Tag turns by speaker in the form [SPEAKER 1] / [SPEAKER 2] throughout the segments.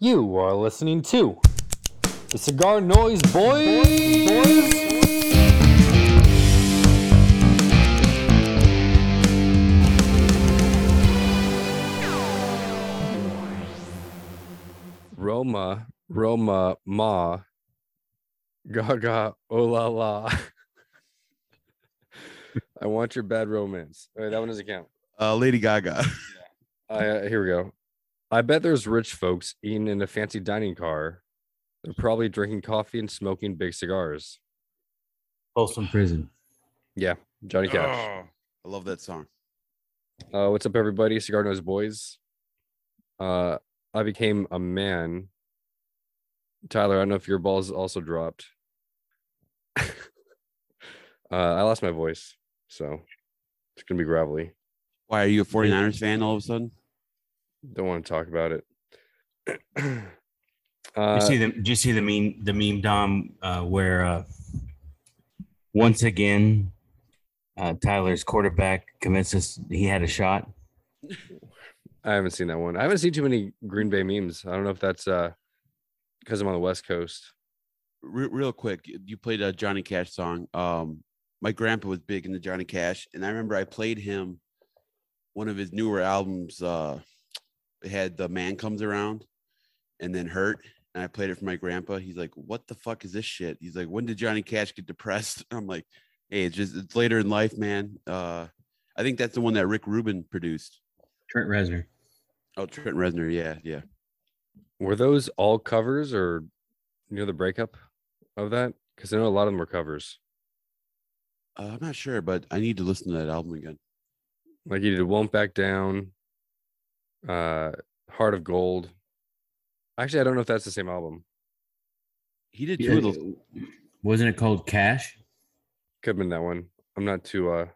[SPEAKER 1] You are listening to the Cigar Noise Boys. Roma, Roma, Ma, Gaga, oh la la. I want your bad romance. All right, that one doesn't count.
[SPEAKER 2] Uh, Lady Gaga.
[SPEAKER 1] Uh, here we go. I bet there's rich folks eating in a fancy dining car. They're probably drinking coffee and smoking big cigars.
[SPEAKER 3] Folsom Prison.
[SPEAKER 1] Yeah, Johnny Cash.
[SPEAKER 2] I love that song.
[SPEAKER 1] Uh, what's up, everybody? Cigar Nose Boys. Uh, I became a man. Tyler, I don't know if your balls also dropped. uh, I lost my voice, so it's gonna be gravelly.
[SPEAKER 2] Why are you a 49ers fan all of a sudden?
[SPEAKER 1] Don't want to talk about it.
[SPEAKER 3] you
[SPEAKER 1] uh,
[SPEAKER 3] see the? Do you see the meme? The meme, Dom, uh, where uh, once again, uh, Tyler's quarterback convinces he had a shot.
[SPEAKER 1] I haven't seen that one. I haven't seen too many Green Bay memes. I don't know if that's uh because I'm on the West Coast.
[SPEAKER 2] Re- real quick, you played a Johnny Cash song. Um, my grandpa was big into Johnny Cash, and I remember I played him one of his newer albums. It had the man comes around, and then hurt. And I played it for my grandpa. He's like, "What the fuck is this shit?" He's like, "When did Johnny Cash get depressed?" I'm like, "Hey, it's just it's later in life, man." Uh, I think that's the one that Rick Rubin produced.
[SPEAKER 3] Trent Reznor.
[SPEAKER 2] Oh, Trent Reznor. Yeah, yeah.
[SPEAKER 1] Were those all covers or you know the breakup of that? Because I know a lot of them were covers.
[SPEAKER 2] Uh, I'm not sure, but I need to listen to that album again.
[SPEAKER 1] Like you did Won't Back Down, uh Heart of Gold. Actually, I don't know if that's the same album.
[SPEAKER 2] He did two of those.
[SPEAKER 3] Wasn't it called Cash?
[SPEAKER 1] Could have been that one. I'm not too uh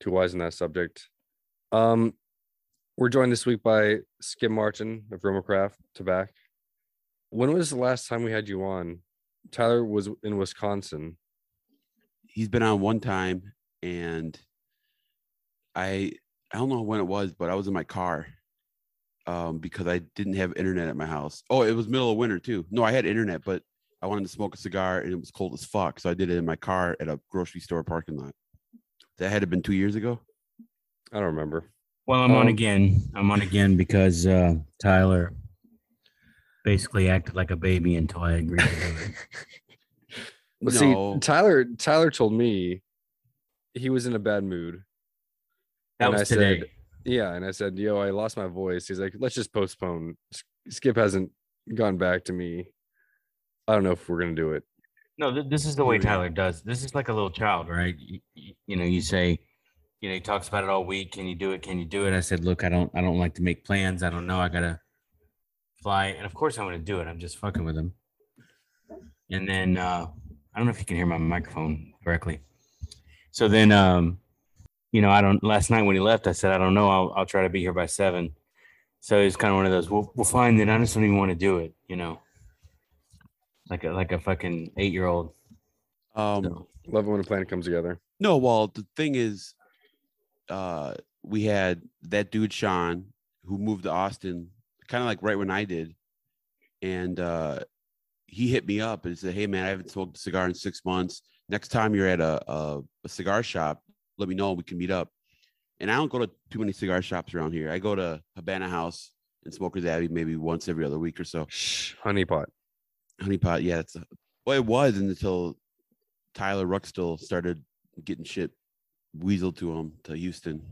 [SPEAKER 1] too wise in that subject. Um we're joined this week by Skip Martin of Romacraft Tobacco. When was the last time we had you on? Tyler was in Wisconsin.
[SPEAKER 2] He's been on one time, and I I don't know when it was, but I was in my car um, because I didn't have internet at my house. Oh, it was middle of winter too. No, I had internet, but I wanted to smoke a cigar, and it was cold as fuck, so I did it in my car at a grocery store parking lot. That had to been two years ago.
[SPEAKER 1] I don't remember.
[SPEAKER 3] Well, I'm on
[SPEAKER 1] Um,
[SPEAKER 3] again. I'm on again because uh, Tyler basically acted like a baby until I agreed to do it.
[SPEAKER 1] Well,
[SPEAKER 2] No.
[SPEAKER 1] see, Tyler Tyler told me he was in a bad mood.
[SPEAKER 3] That
[SPEAKER 1] And
[SPEAKER 3] was
[SPEAKER 1] I said- Yeah, and I said, "Yo, I lost my voice." He's like, "Let's just postpone." Skip hasn't gone back to me. I don't know if we're gonna do it.
[SPEAKER 3] No, th- this is the way
[SPEAKER 2] Here we go.
[SPEAKER 3] Tyler does. This is like a little child, right? You, you know, you say, you know, he talks about it all week. Can you do it? Can you do it? I said, look, I don't, I don't like to make plans. I don't know. I gotta fly, and of course I'm gonna do it. I'm just fucking with him. And then uh, I don't know if you can hear my microphone correctly. So then, um, you know, I don't. Last night when he left, I said, I don't know. I'll, I'll try to be here by seven. So it's kind of one of those. Well, well, fine. Then I just don't even want to do it. You know, like a like a fucking eight year old.
[SPEAKER 2] Um,
[SPEAKER 3] So,
[SPEAKER 1] Love it when a plan comes together.
[SPEAKER 2] No, well, the thing is, uh, we had that dude Sean who moved to Austin, kind of like right when I did, and uh, he hit me up and said, "Hey, man, I haven't smoked a cigar in six months. Next time you're at a a, a cigar shop, let me know. We can meet up." And I don't go to too many cigar shops around here. I go to Habana House and Smokers Abbey maybe once every other week or so.
[SPEAKER 1] Shh, honeypot.
[SPEAKER 2] Honeypot, yeah, it's a, well, it was until Tyler Ruxtall started getting shit weasel to him to Houston.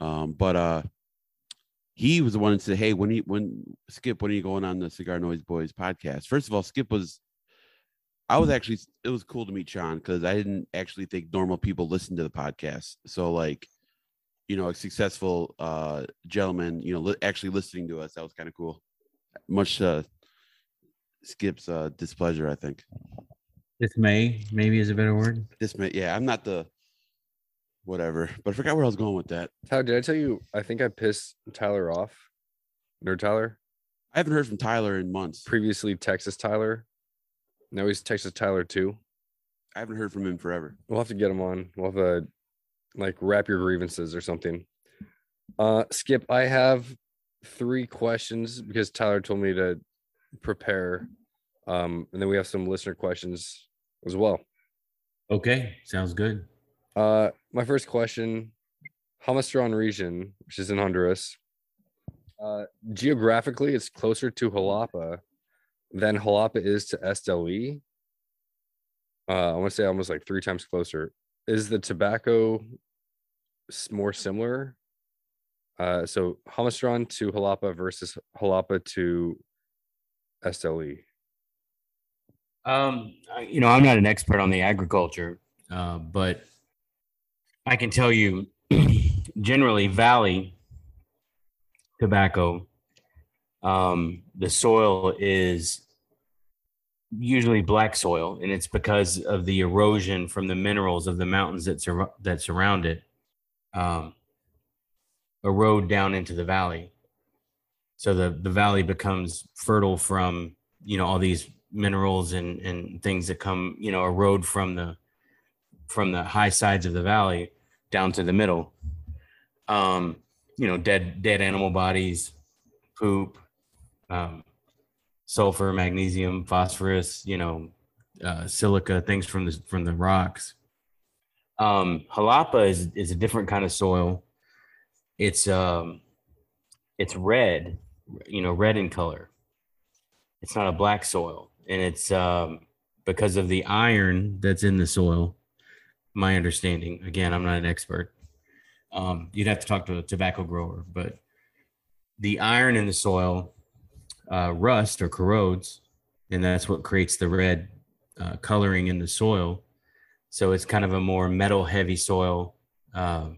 [SPEAKER 2] Um, but uh he was the one that said, Hey, when he when Skip, when are you going on the Cigar Noise Boys podcast? First of all, Skip was I was actually it was cool to meet Sean because I didn't actually think normal people listen to the podcast. So like, you know, a successful uh gentleman, you know, li- actually listening to us, that was kind of cool. Much uh Skip's uh displeasure, I think.
[SPEAKER 3] dismay maybe is a better word.
[SPEAKER 2] This may yeah, I'm not the whatever, but I forgot where I was going with that.
[SPEAKER 1] Tyler, did I tell you? I think I pissed Tyler off. Nerd Tyler,
[SPEAKER 2] I haven't heard from Tyler in months.
[SPEAKER 1] previously Texas Tyler. Now he's Texas Tyler too.
[SPEAKER 2] I haven't heard from him forever.
[SPEAKER 1] We'll have to get him on. We'll have to like wrap your grievances or something. Uh Skip, I have three questions because Tyler told me to prepare. Um, and then we have some listener questions as well.
[SPEAKER 3] Okay, sounds good.
[SPEAKER 1] Uh, my first question Jamastran region, which is in Honduras. Uh, geographically, it's closer to Jalapa than Jalapa is to Esteli. Uh, I want to say almost like three times closer. Is the tobacco more similar? Uh, so Jamastran to Jalapa versus Jalapa to Esteli.
[SPEAKER 3] Um, you know, I'm not an expert on the agriculture, uh, but I can tell you, generally, valley tobacco, um, the soil is usually black soil, and it's because of the erosion from the minerals of the mountains that sur- that surround it, um, erode down into the valley. So the the valley becomes fertile from you know all these minerals and and things that come you know erode from the from the high sides of the valley down to the middle um you know dead dead animal bodies poop um sulfur magnesium phosphorus you know uh, silica things from the from the rocks. Um jalapa is is a different kind of soil. It's um it's red you know red in color. It's not a black soil. And it's um, because of the iron that's in the soil my understanding again i'm not an expert um, you'd have to talk to a tobacco grower but the iron in the soil uh, rust or corrodes and that's what creates the red uh, coloring in the soil. So it's kind of a more metal heavy soil uh,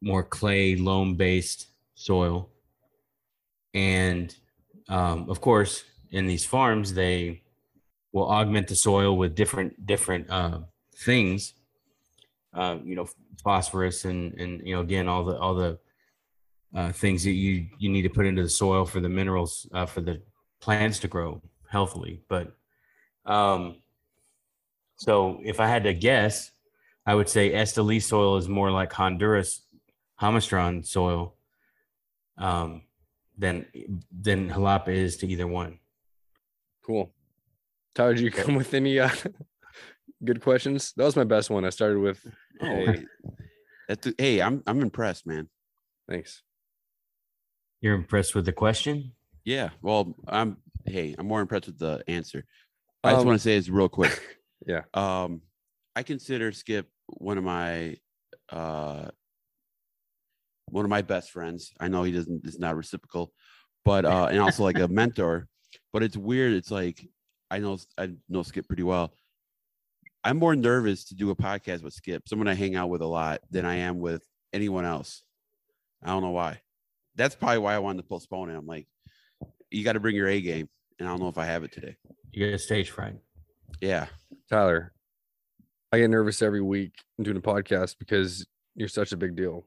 [SPEAKER 3] more clay loam based soil. And um, of course in these farms they will augment the soil with different different uh, things. Uh, you know phosphorus and and you know again all the all the uh, things that you you need to put into the soil for the minerals uh, for the plants to grow healthily but um so if i had to guess i would say esteli soil is more like honduras Jamastran soil um than than jalapa is to either one
[SPEAKER 1] Cool. Tyler, did you come with any uh, good questions? That was my best one. I started with.
[SPEAKER 2] Oh, hey, that's, hey, I'm I'm impressed, man.
[SPEAKER 1] thanks.
[SPEAKER 3] You're impressed with the question?
[SPEAKER 2] Yeah. Well, I'm. Hey, I'm more impressed with the answer. I just
[SPEAKER 1] Um,
[SPEAKER 2] want to say this real quick.
[SPEAKER 1] Yeah.
[SPEAKER 2] Um, I consider Skip one of my uh one of my best friends. I know he doesn't is not reciprocal, but uh and also like a mentor. But it's weird. It's like I know I know Skip pretty well. I'm more nervous to do a podcast with Skip, someone I hang out with a lot, than I am with anyone else. I don't know why. That's probably why I wanted to postpone it. I'm like, you got to bring your A game, and I don't know if I have it today.
[SPEAKER 3] You get stage fright.
[SPEAKER 2] Yeah.
[SPEAKER 1] Tyler, I get nervous every week doing a podcast because you're such a big deal.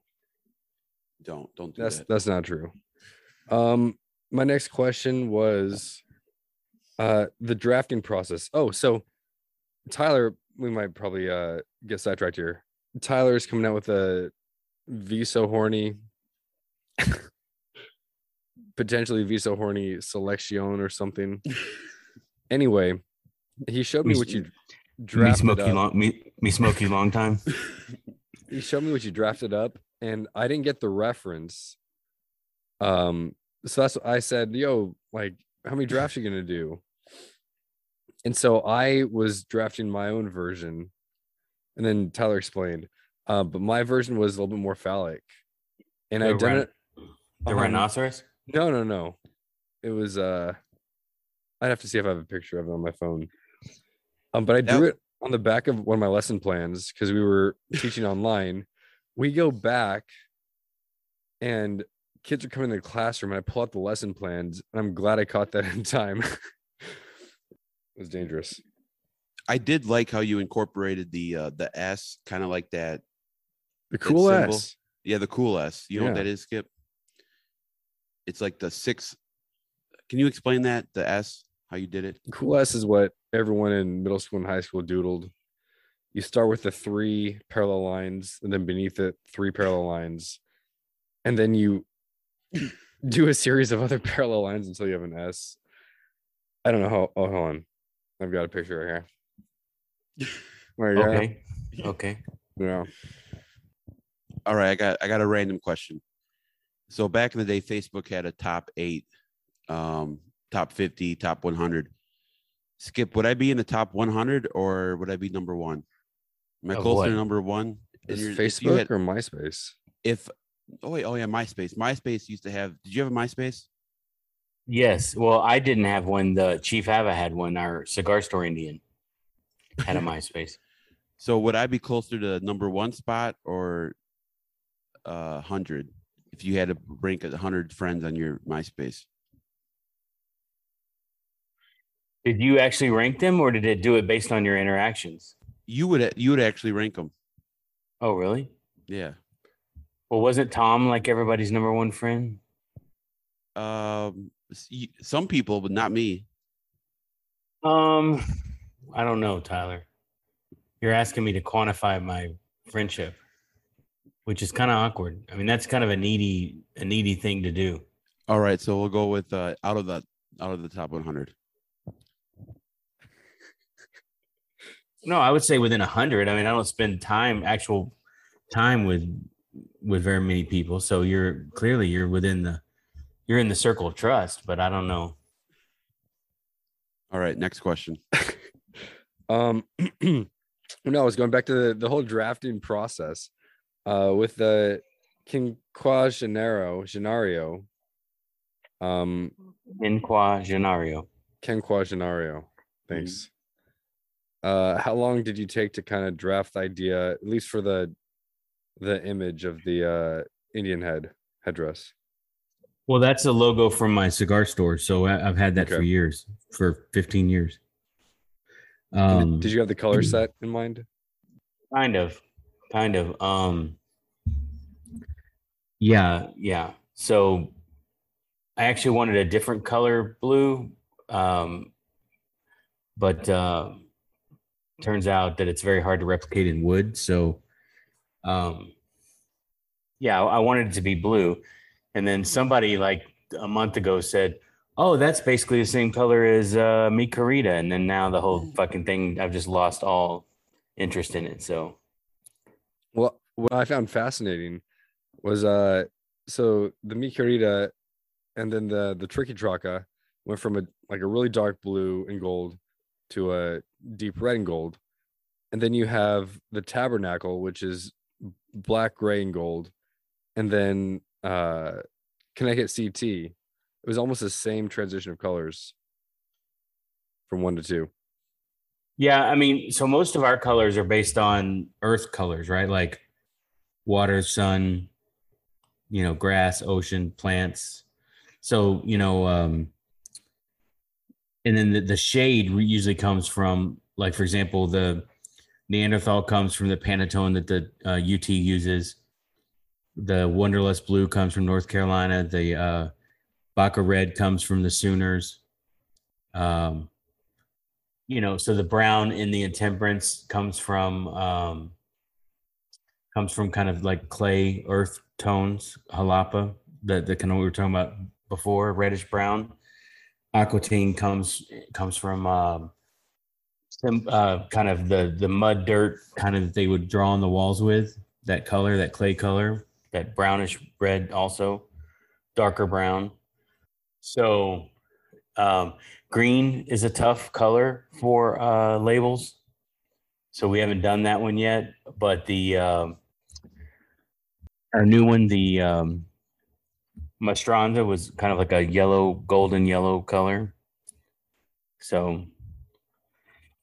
[SPEAKER 2] Don't don't do
[SPEAKER 1] That's
[SPEAKER 2] that.
[SPEAKER 1] that's not true. Um, my next question was uh the drafting process. Oh, so Tyler, we might probably uh get sidetracked here. Tyler is coming out with a V so horny, potentially V so horny selection or something. anyway, he showed me
[SPEAKER 3] Me
[SPEAKER 1] what
[SPEAKER 3] s-
[SPEAKER 1] you
[SPEAKER 3] Me
[SPEAKER 1] drafted
[SPEAKER 3] smoky
[SPEAKER 1] up.
[SPEAKER 3] long me, me smoky long time.
[SPEAKER 1] he showed me what you drafted up and i didn't get the reference um so that's what i said yo like how many drafts are you gonna do and so i was drafting my own version and then tyler explained uh, but my version was a little bit more phallic and i
[SPEAKER 3] The
[SPEAKER 1] done
[SPEAKER 3] rhin-
[SPEAKER 1] it
[SPEAKER 3] The
[SPEAKER 1] um,
[SPEAKER 3] rhinoceros?
[SPEAKER 1] No no no. It was uh i'd have to see if i have a picture of it on my phone. Um but i drew it on the back of one of my lesson plans because we were teaching online. We go back and kids are coming to the classroom and i pull out the lesson plans and i'm glad i caught that in time. It was dangerous.
[SPEAKER 2] I did like how you incorporated the uh the S, kind of like that.
[SPEAKER 1] the cool s.
[SPEAKER 2] Yeah, the cool S. You know what that is, Skip? It's like the six. Can you explain that? The S, how you did it?
[SPEAKER 1] cool s is what everyone in middle school and high school doodled you start with the three parallel lines and then beneath it three parallel lines and then you do a series of other parallel lines until you have an S. I don't know how. Oh, hold on. I've got a picture right here. There you go.
[SPEAKER 3] Okay. Okay.
[SPEAKER 1] Yeah.
[SPEAKER 2] All right, I got I got a random question. So back in the day, Facebook had a top eight, um, top fifty, top one hundred. Skip, would I be in the top one hundred or would I be number one? Am I
[SPEAKER 3] Of
[SPEAKER 2] closer
[SPEAKER 3] what?
[SPEAKER 2] to number one?
[SPEAKER 1] Is
[SPEAKER 2] And
[SPEAKER 1] it
[SPEAKER 2] you're- if you
[SPEAKER 1] Facebook
[SPEAKER 2] had-
[SPEAKER 1] or MySpace?
[SPEAKER 2] if oh wait, oh yeah, MySpace. MySpace used to have. Did you have a MySpace?
[SPEAKER 3] Yes. Well, I didn't have one. The Chief Hava had one. Our cigar store Indian had a MySpace.
[SPEAKER 2] So would I be closer to number one spot or uh hundred if you had to rank a hundred friends on your MySpace?
[SPEAKER 3] Did you actually rank them, or did it do it based on your interactions?
[SPEAKER 2] You would you would actually rank them.
[SPEAKER 3] Oh, really?
[SPEAKER 2] Yeah.
[SPEAKER 3] Well, wasn't Tom like everybody's number one friend?
[SPEAKER 2] Um, some people, but not me.
[SPEAKER 3] Um, I don't know, Tyler. You're asking me to quantify my friendship, which is kind of awkward. I mean, that's kind of a needy, a needy thing to do.
[SPEAKER 2] All right, so we'll go with uh, out of the out of the top 100.
[SPEAKER 3] No, I would say within a hundred. I mean, I don't spend time, actual time with with very many people. So you're clearly you're within the you're in the circle of trust, but I don't know.
[SPEAKER 2] All right, next question.
[SPEAKER 1] Um, no, I was going back to the, the whole drafting process. Uh, with the Quinquagenero, Genario, Genario um,
[SPEAKER 3] Inquagenario.
[SPEAKER 1] Quinquagenario. Thanks. Uh, how long did you take to kind of draft the idea, at least for the the image of the uh Indian head headdress?
[SPEAKER 3] Well, that's a logo from my cigar store, so I've had that for years, for 15 years. Um,
[SPEAKER 1] did you have the color set in mind?
[SPEAKER 3] Kind of, kind of. Um, yeah, yeah. So I actually wanted a different color blue, um, but uh, turns out that it's very hard to replicate in wood. So, um, yeah, I I wanted it to be blue, and then somebody like a month ago said, "Oh, that's basically the same color as uh, Mi Querida," and then now the whole fucking thing, I've just lost all interest in it. So.
[SPEAKER 1] What I found fascinating was uh so the Mi Querida and then the the Triqui Traca went from a like a really dark blue and gold to a deep red and gold. And then you have the Tabernacle, which is black, gray, and gold. And then uh Connecticut CT. It was almost the same transition of colors from one to two.
[SPEAKER 3] Yeah, I mean, so most of our colors are based on earth colors, right? Like water, sun, you know, grass, ocean, plants. So, you know, um and then the, the shade usually comes from like for example, the Neanderthal comes from the Pantone that the uh, UT uses. The Wunderlust blue comes from North Carolina. The uh Baka red comes from the Sooners. Um you know so the brown in the intemperance comes from um comes from kind of like clay earth tones jalapa the the kind of we were talking about before reddish brown Aquitaine comes comes from um some uh kind of the the mud dirt kind of that they would draw on the walls with that color that clay color that brownish red also darker brown so um green is a tough color for uh, labels, so we haven't done that one yet. But the um, our new one, the um, Mastranda, was kind of like a yellow, golden yellow color. So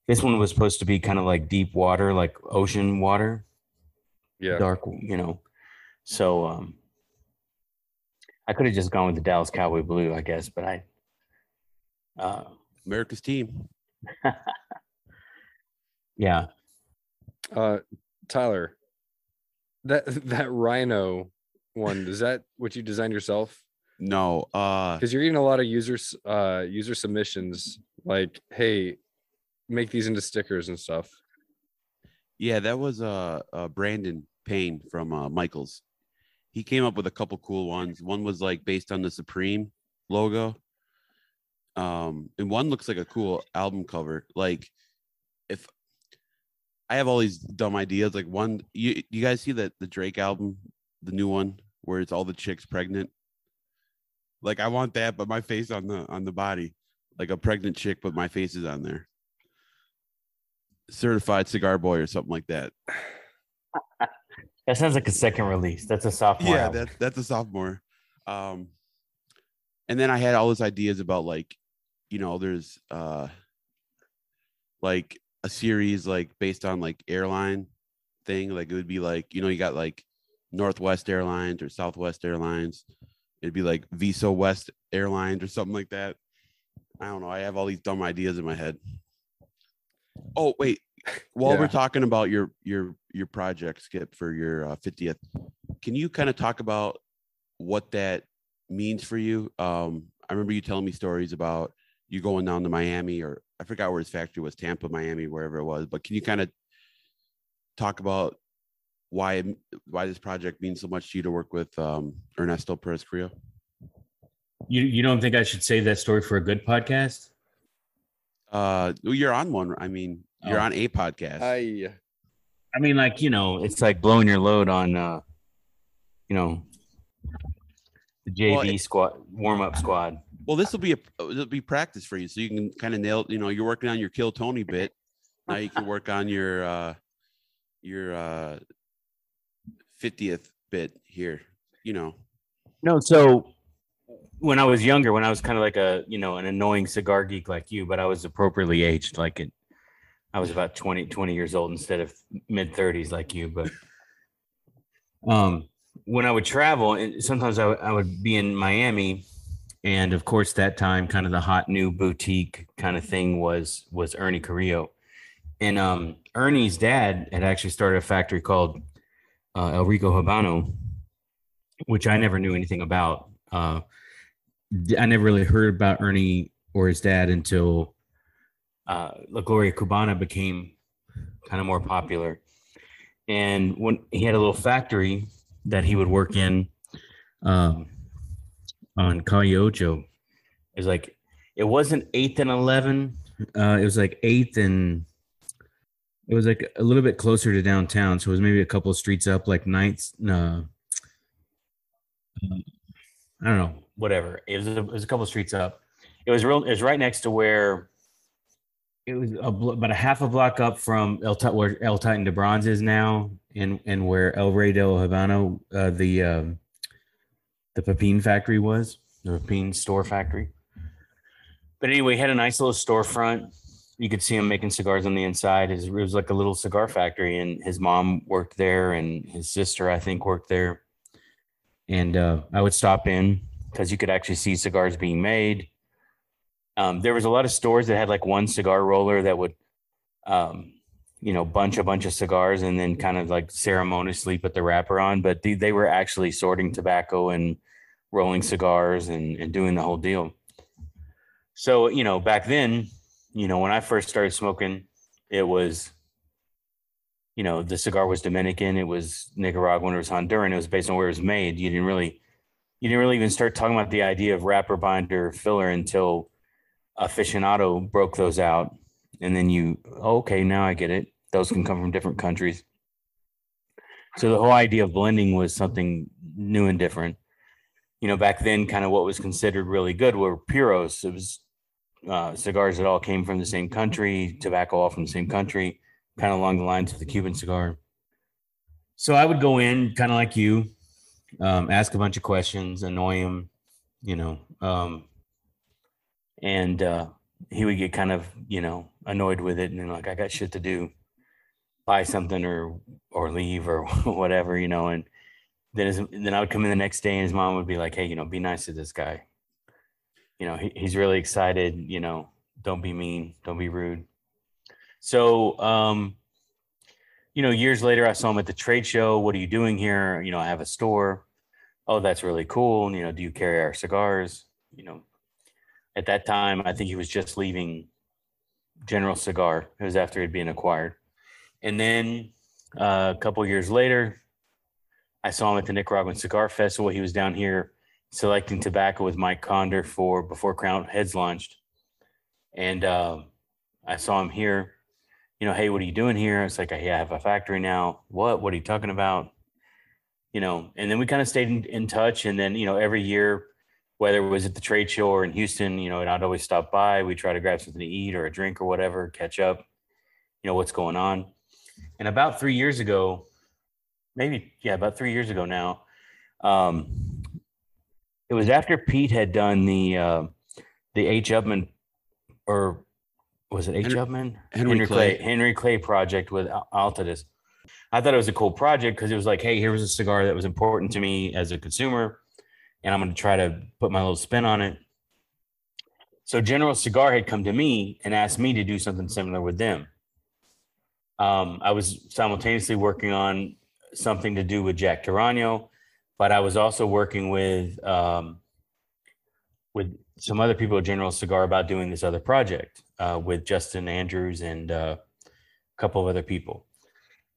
[SPEAKER 3] this one was supposed to be kind of like deep water, like ocean water,
[SPEAKER 1] Yeah.
[SPEAKER 3] dark, you know. So um, I could have just gone with the Dallas Cowboy Blue, I guess, but I. Uh,
[SPEAKER 2] America's team.
[SPEAKER 3] yeah,
[SPEAKER 1] Uh, Tyler, that that rhino one is that what you designed yourself?
[SPEAKER 2] No, uh,
[SPEAKER 1] Because you're getting a lot of users, uh, user submissions like, "Hey, make these into stickers and stuff."
[SPEAKER 2] yeah, that was uh, uh Brandon Payne from uh, Michaels. he came up with a couple cool ones. One was like based on the Supreme logo. Um, and one looks like a cool album cover. Like if I have all these dumb ideas, like one you you guys see that the Drake album, the new one, where it's all the chicks pregnant. Like I want that, but my face on the on the body, like a pregnant chick, but my face is on there. Certified cigar boy or something like that.
[SPEAKER 3] That sounds like a second release. That's a sophomore.
[SPEAKER 2] yeah
[SPEAKER 3] album.
[SPEAKER 2] that, that's a sophomore um and then i had all those ideas about like you know there's uh like a series like based on like airline thing like it would be like you know you got like northwest airlines or southwest airlines. It'd be like visa west airlines or something like that. I don't know. I have all these dumb ideas in my head. Oh wait. While we're talking about your your your project skip for your uh, 50th can you kind of talk about what that means for you? Um i remember you telling me stories about you going down to miami or i forgot where his factory was tampa miami wherever it was but can you kind of talk about why why this project means so much to you to work with um ernesto perez Carrillo?
[SPEAKER 3] You you don't think I should save that story for a good podcast?
[SPEAKER 2] uh well, you're on one i mean you're
[SPEAKER 3] Oh.
[SPEAKER 2] on a podcast
[SPEAKER 1] Hi.
[SPEAKER 3] I mean, like you know, it's like blowing your load on, uh, you know, the JV
[SPEAKER 2] Well,
[SPEAKER 3] squad warm up squad.
[SPEAKER 2] Well, this will be a it'll be practice for you, so you can kind of nail. You know, you're working on your kill Tony bit. Now you can work on your uh your uh fiftieth bit here. You know,
[SPEAKER 3] No, so when I was younger, when I was kind of like a you know an annoying cigar geek like you, but I was appropriately aged, like it. I was about 20, 20 years old instead of mid thirties like you, but um, when I would travel, and sometimes I I would be in Miami, and of course that time, kind of the hot new boutique kind of thing was was Ernie Carrillo, and um, Ernie's dad had actually started a factory called uh, El Rico Habano, which I never knew anything about. Uh, I never really heard about Ernie or his dad until uh, La Gloria Cubana became kind of more popular. And when he had a little factory that he would work in um, on Ocho, it was like, it wasn't eighth and 11. Uh, it was like eighth and it was like a little bit closer to downtown. So it was maybe a couple of streets up, like ninth, uh, I don't know, whatever. It was a, it was a couple of streets up. It was real. It was right next to where it was a, about a half a block up from El where El Titan de Bronce is now, and and where El Rey del Habano, uh, the um, the Pepin factory was, the Pepin store factory. But anyway, he had a nice little storefront. You could see him making cigars on the inside. His, it was like a little cigar factory, and his mom worked there, and his sister, I think, worked there and uh, I would stop in because you could actually see cigars being made. Um, there was a lot of stores that had like one cigar roller that would, um, you know, bunch a bunch of cigars and then kind of like ceremoniously put the wrapper on. But they, they were actually sorting tobacco and rolling cigars and, and doing the whole deal. So, you know, back then, you know, when I first started smoking, it was you know, the cigar was Dominican, it was Nicaraguan, it was Honduran, it was based on where it was made. You didn't really, you didn't really even start talking about the idea of wrapper, binder, filler until aficionado broke those out. And then you, okay, now I get it. Those can come from different countries. So the whole idea of blending was something new and different. You know, back then, kind of what was considered really good were puros. It was uh, cigars that all came from the same country, tobacco all from the same country kind of along the lines of the Cuban cigar. So I would go in kind of like you, um, ask a bunch of questions, annoy him, you know, um, and uh, he would get kind of, you know, annoyed with it and then like, I got shit to do, buy something or or leave or whatever, you know. And then his, then I would come in the next day and his mom would be like, hey, you know, be nice to this guy. You know, he, he's really excited. You know, don't be mean, don't be rude. So, um, you know, years later, I saw him at the trade show. What are you doing here? You know, I have a store. Oh, that's really cool. And, you know, do you carry our cigars? You know, at that time, I think he was just leaving General Cigar. It was after he'd been acquired. And then uh, a couple years later, I saw him at the Nicaraguan Cigar Festival. He was down here selecting tobacco with Mike Conder for before Crowned Heads launched, and uh, I saw him here. You know, hey, what are you doing here? It's like, hey, I have a factory now. What? What are you talking about? You know, and then we kind of stayed in, in touch. And then, you know, every year, whether it was at the trade show or in Houston, you know, and I'd always stop by. We try to grab something to eat or a drink or whatever, catch up, you know, what's going on. And about three years ago, maybe, yeah, about three years ago now, um, it was after Pete had done the, uh, the H. Upmann or was it H.
[SPEAKER 2] Henry-
[SPEAKER 3] Upmann?
[SPEAKER 2] Henry Clay.
[SPEAKER 3] Henry Clay project with Al- Altadis. I thought it was a cool project because it was like, hey, here was a cigar that was important to me as a consumer, and I'm going to try to put my little spin on it. So General Cigar had come to me and asked me to do something similar with them. Um, I was simultaneously working on something to do with Jack Tarano, but I was also working with um, with some other people at General Cigar about doing this other project uh, with Justin Andrews and uh, a couple of other people.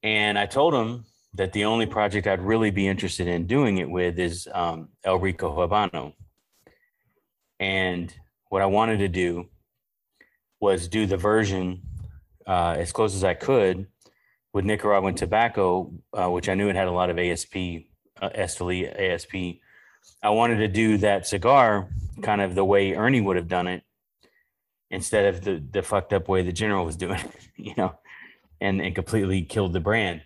[SPEAKER 3] And I told him that the only project I'd really be interested in doing it with is um, El Rico Habano. And what I wanted to do was do the version uh, as close as I could with Nicaraguan tobacco, uh, which I knew it had a lot of ASP, uh, Esteli ASP. I wanted to do that cigar kind of the way Ernie would have done it instead of the the fucked up way the general was doing, it, you know, and and completely killed the brand.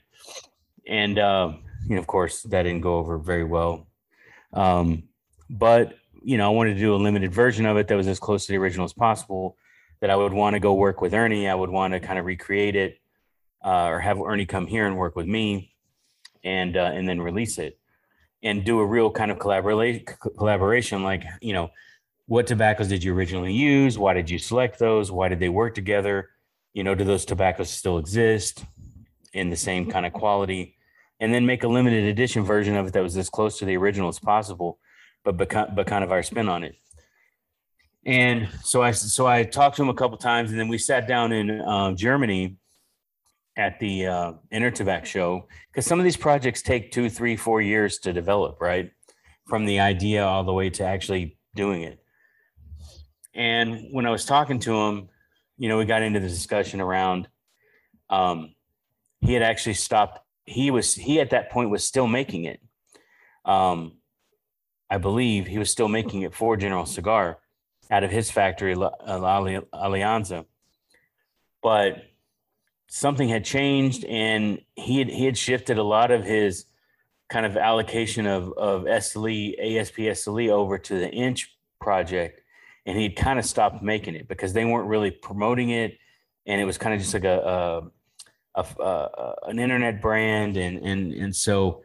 [SPEAKER 3] And uh, you know, of course, that didn't go over very well. Um, but you know, I wanted to do a limited version of it that was as close to the original as possible. That I would want to go work with Ernie. I would want to kind of recreate it, uh, or have Ernie come here and work with me, and uh, and then release it, and do a real kind of collaboration. Collaboration, like you know, what tobaccos did you originally use? Why did you select those? Why did they work together? You know, do those tobaccos still exist in the same kind of quality? And then make a limited edition version of it that was as close to the original as possible, but but, but kind of our spin on it. And so I so I talked to him a couple times, and then we sat down in uh, Germany at the uh, show because some of these projects take two, three, four years to develop, right? From the idea all the way to actually doing it. And when I was talking to him, you know, we got into the discussion around um, he had actually stopped. He was he at that point was still making it. Um, I believe he was still making it for General Cigar out of his factory, La- uh, Ali- Alianza. But something had changed, and he had he had shifted a lot of his kind of allocation of of Esteli, ASP Esteli over to the Inch project, and he'd kind of stopped making it because they weren't really promoting it, and it was kind of just like a, a, an internet brand, and and and so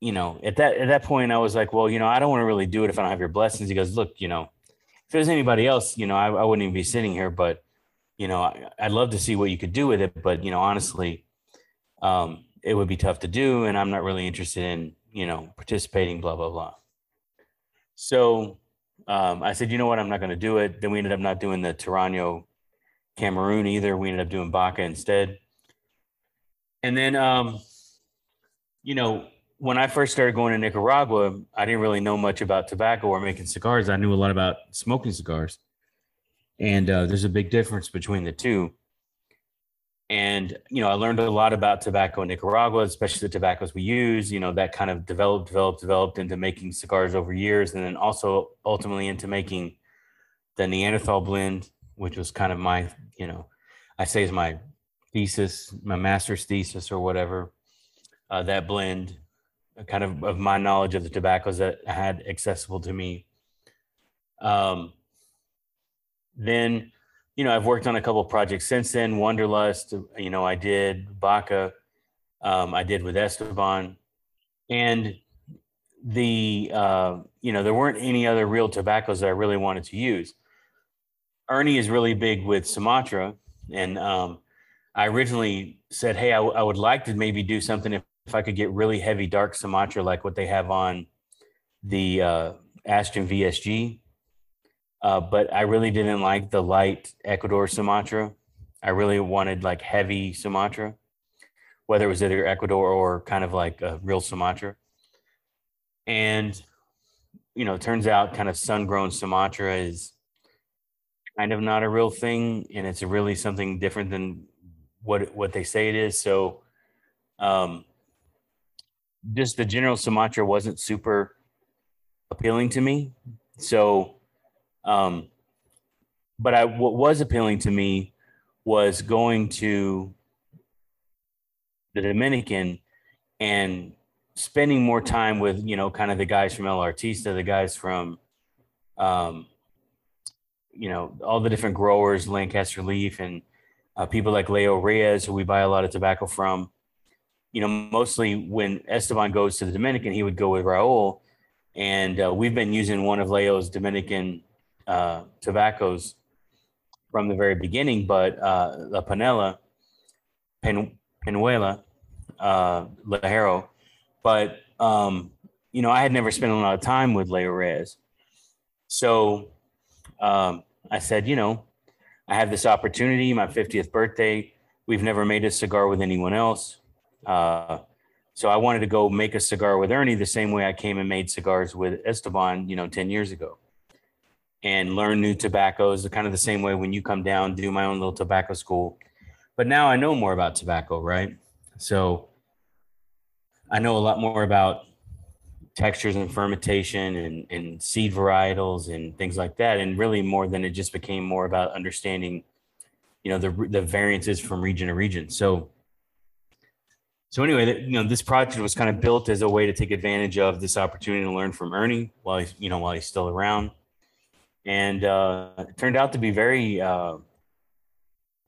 [SPEAKER 3] you know at that at that point I was like, well, you know, I don't want to really do it if I don't have your blessings. He goes, look, you know, if there's anybody else, you know, I, I wouldn't even be sitting here, but you know, I, I'd love to see what you could do with it, but you know, honestly, um, it would be tough to do, and I'm not really interested in you know participating. Blah blah blah. So um, I said, you know what, I'm not going to do it. Then we ended up not doing the Tarano Cameroon either. We ended up doing Baka instead. And then, um, you know, when I first started going to Nicaragua, I didn't really know much about tobacco or making cigars. I knew a lot about smoking cigars. And uh, there's a big difference between the two. And, you know, I learned a lot about tobacco in Nicaragua, especially the tobaccos we use. You know, that kind of developed, developed, developed into making cigars over years. And then also ultimately into making the Neanderthal blend, which was kind of my, you know, I say is my thesis, my master's thesis or whatever. Uh, that blend, uh, kind of of my knowledge of the tobaccos that I had accessible to me. Um, then, you know, I've worked on a couple projects since then. Wunderlust, you know, I did Baka, um, I did with Esteban, and the uh, you know there weren't any other real tobaccos that I really wanted to use. Ernie is really big with Sumatra, and um, I originally said, "Hey, I, w- I would like to maybe do something if, if I could get really heavy dark Sumatra like what they have on the uh, Ashton VSG." Uh, but I really didn't like the light Ecuador Sumatra. I really wanted like heavy Sumatra, whether it was either Ecuador or kind of like a real Sumatra. and you know, turns out kind of sun grown Sumatra is kind of not a real thing, and it's really something different than what what they say it is. So, um, just the general Sumatra wasn't super appealing to me. So, um, but I what was appealing to me was going to the Dominican and spending more time with you know kind of the guys from El Artista, the guys from um, you know all the different growers, Lancaster Leaf, and uh, people like Leo Reyes, who we buy a lot of tobacco from. You know, mostly when Esteban goes to the Dominican, he would go with Raul, and uh, we've been using one of Leo's Dominican uh, tobaccos from the very beginning. But uh, La Panela, Pen, Penuela, uh, Lajero, but um, you know, I had never spent a lot of time with Leo Reyes, so um, I said, you know, I have this opportunity, my 50th birthday. We've never made a cigar with anyone else. Uh, so I wanted to go make a cigar with Ernie the same way I came and made cigars with Esteban, you know, 10 years ago and learn new tobaccos, kind of the same way when you come down, do my own little tobacco school. But now I know more about tobacco, right? So I know a lot more about textures and fermentation and, and seed varietals and things like that. And really more than it just became more about understanding, you know, the, the variances from region to region. So, so anyway, you know, this project was kind of built as a way to take advantage of this opportunity to learn from Ernie while he's, you know, while he's still around. And uh, it turned out to be very, uh,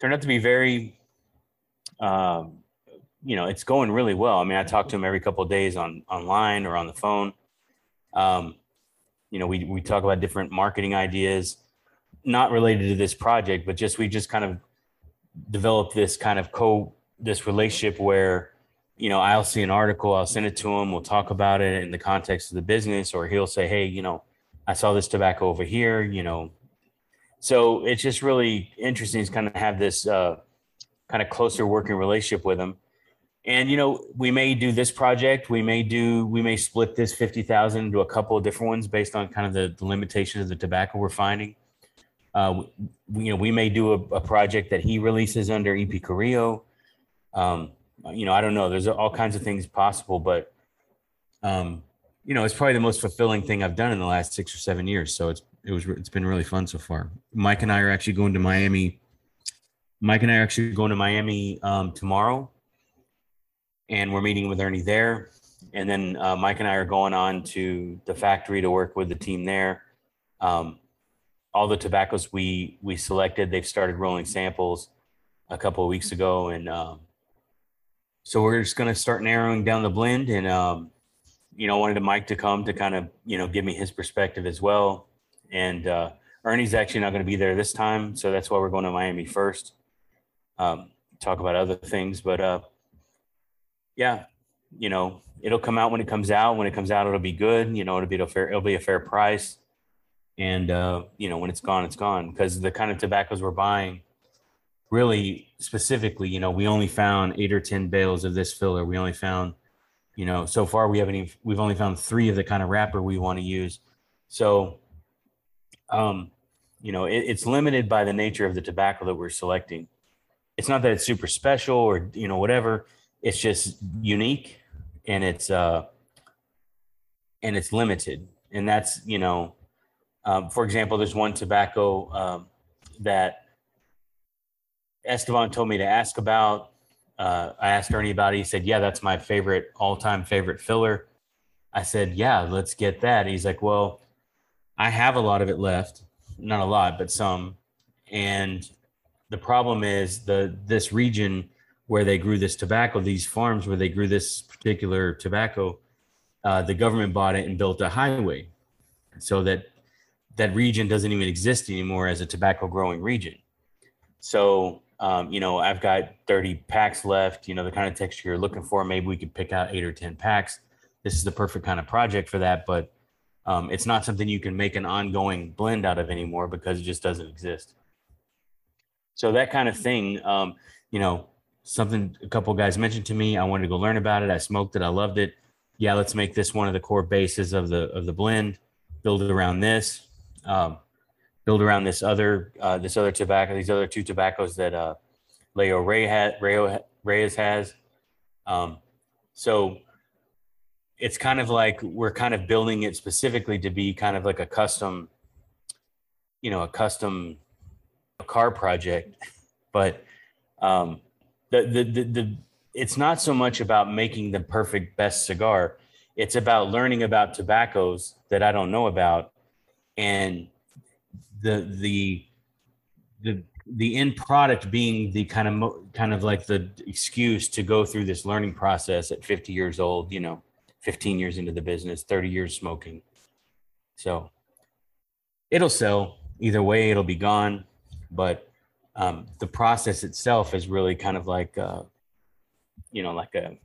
[SPEAKER 3] turned out to be very, um, you know, it's going really well. I mean, I talk to him every couple of days on online or on the phone. Um, you know, we we talk about different marketing ideas, not related to this project, but just we just kind of developed this kind of co this relationship where, you know, I'll see an article, I'll send it to him, we'll talk about it in the context of the business, or he'll say, hey, you know, I saw this tobacco over here, you know. So it's just really interesting to kind of have this uh, kind of closer working relationship with him and you know we may do this project we may do we may split this 50000 into a couple of different ones based on kind of the, the limitations of the tobacco we're finding. Uh, we, you know we may do a, a, project that he releases under ep carrillo. Um, you know i don't know there's all kinds of things possible but um, you know it's probably the most fulfilling thing i've done in the last six or seven years so it's it was it's been really fun so far. Mike and i are actually going to miami mike and i are actually going to miami um, tomorrow and we're meeting with Ernie there. And then uh, Mike and I are going on to the factory to work with the team there. Um, all the tobaccos we we selected, they've started rolling samples a couple of weeks ago, and um, so we're just going to start narrowing down the blend. And um, you know, wanted Mike to come to kind of you know give me his perspective as well. And uh, Ernie's actually not going to be there this time, so that's why we're going to Miami first. Um, talk about other things, but uh, yeah, you know, it'll come out when it comes out. When it comes out, it'll be good. You know, it'll be a fair, it'll be a fair price. And uh, you know, when it's gone, it's gone. Because the kind of tobaccos we're buying, really specifically, you know, we only found eight or ten bales of this filler. We only found, you know, so far we haven't even we've only found three of the kind of wrapper we want to use. So, um, you know, it, it's limited by the nature of the tobacco that we're selecting. It's not that it's super special or you know whatever it's just unique and it's uh and it's limited. And that's you know um, for example there's one tobacco um, that esteban told me to ask about. Uh, i asked ernie about it. He said yeah that's my favorite all-time favorite filler. I said yeah let's get that. He's like well i have a lot of it left not a lot but some. And the problem is the this region where they grew this tobacco, these farms where they grew this particular tobacco, uh, the government bought it and built a highway so that that region doesn't even exist anymore as a tobacco growing region. So, um, you know, I've got 30 packs left, you know, the kind of texture you're looking for. Maybe we could pick out eight or 10 packs. This is the perfect kind of project for that. But um, it's not something you can make an ongoing blend out of anymore because it just doesn't exist. So that kind of thing, um, you know, something a couple guys mentioned to me. I wanted to go learn about it. I smoked it. I loved it. yeah, let's make this one of the core bases of the of the blend. Build it around this. Um, build around this other uh, this other tobacco, these other two tobaccos that uh, Leo Ray had, Rayo Reyes has. Um, so it's kind of like we're kind of building it specifically to be kind of like a custom, you know, a custom car project. But um, the, the the the it's not so much about making the perfect best cigar. It's about learning about tobaccos that I don't know about, and the the the the end product being the kind of mo- kind of like the excuse to go through this learning process at 50 years old you know 15 years into the business 30 years smoking. So it'll sell. Either way it'll be gone. But um, the process itself is really kind of like uh, you know like a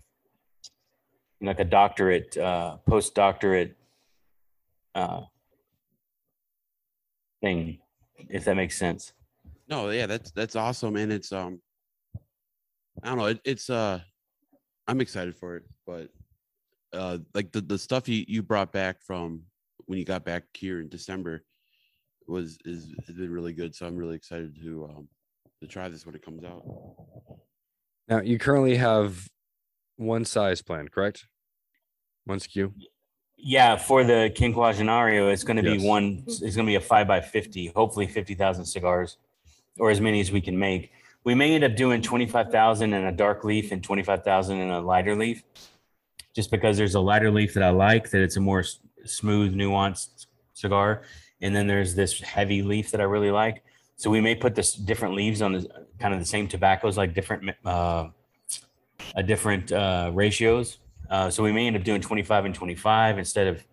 [SPEAKER 3] like a doctorate uh, post-doctorate uh, thing if that makes sense.
[SPEAKER 2] No, yeah, that's that's awesome, and it's um, I don't know, it, it's uh, I'm excited for it, but uh, like the the stuff you you brought back from when you got back here in December was is has been really good, so I'm really excited to um to try this when it comes out.
[SPEAKER 1] Now you currently have one size plan, correct? One SKU.
[SPEAKER 3] Yeah, for the Quinquagenario, it's going to
[SPEAKER 1] Yes.
[SPEAKER 3] be one. It's going to be a five by fifty. Hopefully, fifty thousand cigars, or as many as we can make. We may end up doing twenty five thousand in a dark leaf and twenty five thousand in a lighter leaf, just because there's a lighter leaf that I like. That it's a more smooth, nuanced cigar, and then there's this heavy leaf that I really like. So we may put this different leaves on the kind of the same tobaccos, like different, uh, a different uh, ratios. Uh, so we may end up doing 25 and 25 instead of,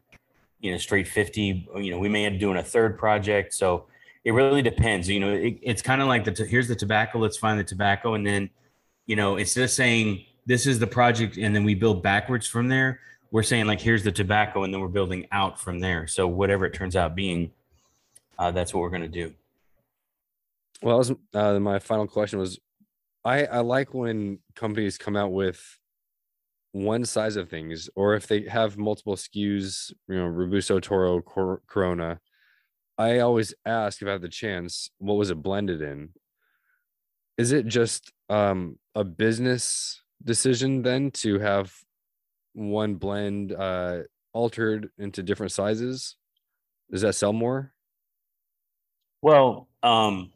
[SPEAKER 3] you know, straight 50. You know, we may end up doing a third project. So it really depends. You know, it, it's kind of like the here's the tobacco. Let's find the tobacco, and then, you know, instead of saying this is the project and then we build backwards from there, we're saying like here's the tobacco, and then we're building out from there. So whatever it turns out being, uh, that's what we're going to do.
[SPEAKER 1] Well, was, uh, my final question was, I I like when companies come out with one size of things, or if they have multiple SKUs, you know, Robusto, Toro, Cor- Corona. I always ask if I have the chance, what was it blended in? Is it just um, a business decision then to have one blend uh, altered into different sizes? Does that sell more?
[SPEAKER 3] Well, um,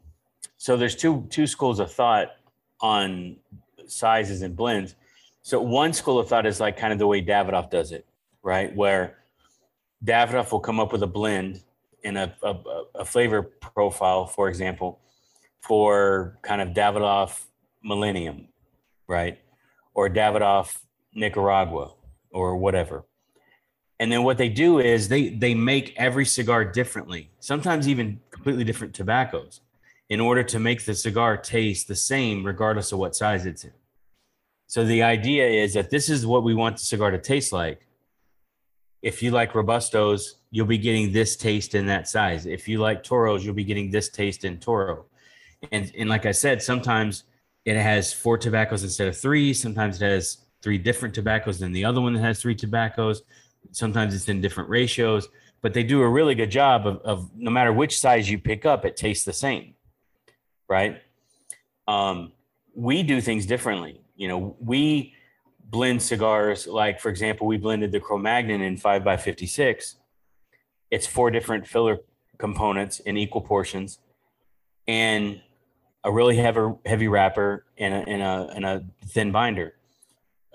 [SPEAKER 3] so there's two two schools of thought on sizes and blends. So one school of thought is like kind of the way Davidoff does it, right? Where Davidoff will come up with a blend in a, a, a flavor profile, for example, for kind of Davidoff Millennium, right? Or Davidoff Nicaragua or whatever. And then what they do is they they make every cigar differently, sometimes even completely different tobaccos, in order to make the cigar taste the same regardless of what size it's in. So the idea is that this is what we want the cigar to taste like. If you like robustos, you'll be getting this taste in that size. If you like toros, you'll be getting this taste in toro. And and like I said, sometimes it has four tobaccos instead of three. Sometimes it has three different tobaccos than the other one that has three tobaccos. Sometimes it's in different ratios, but they do a really good job of, of no matter which size you pick up, it tastes the same, right? Um, we do things differently. You know, we blend cigars like, for example, we blended the Cro-Magnon in five by fifty-six. It's four different filler components in equal portions, and a really heavy heavy wrapper and a, and a and a thin binder,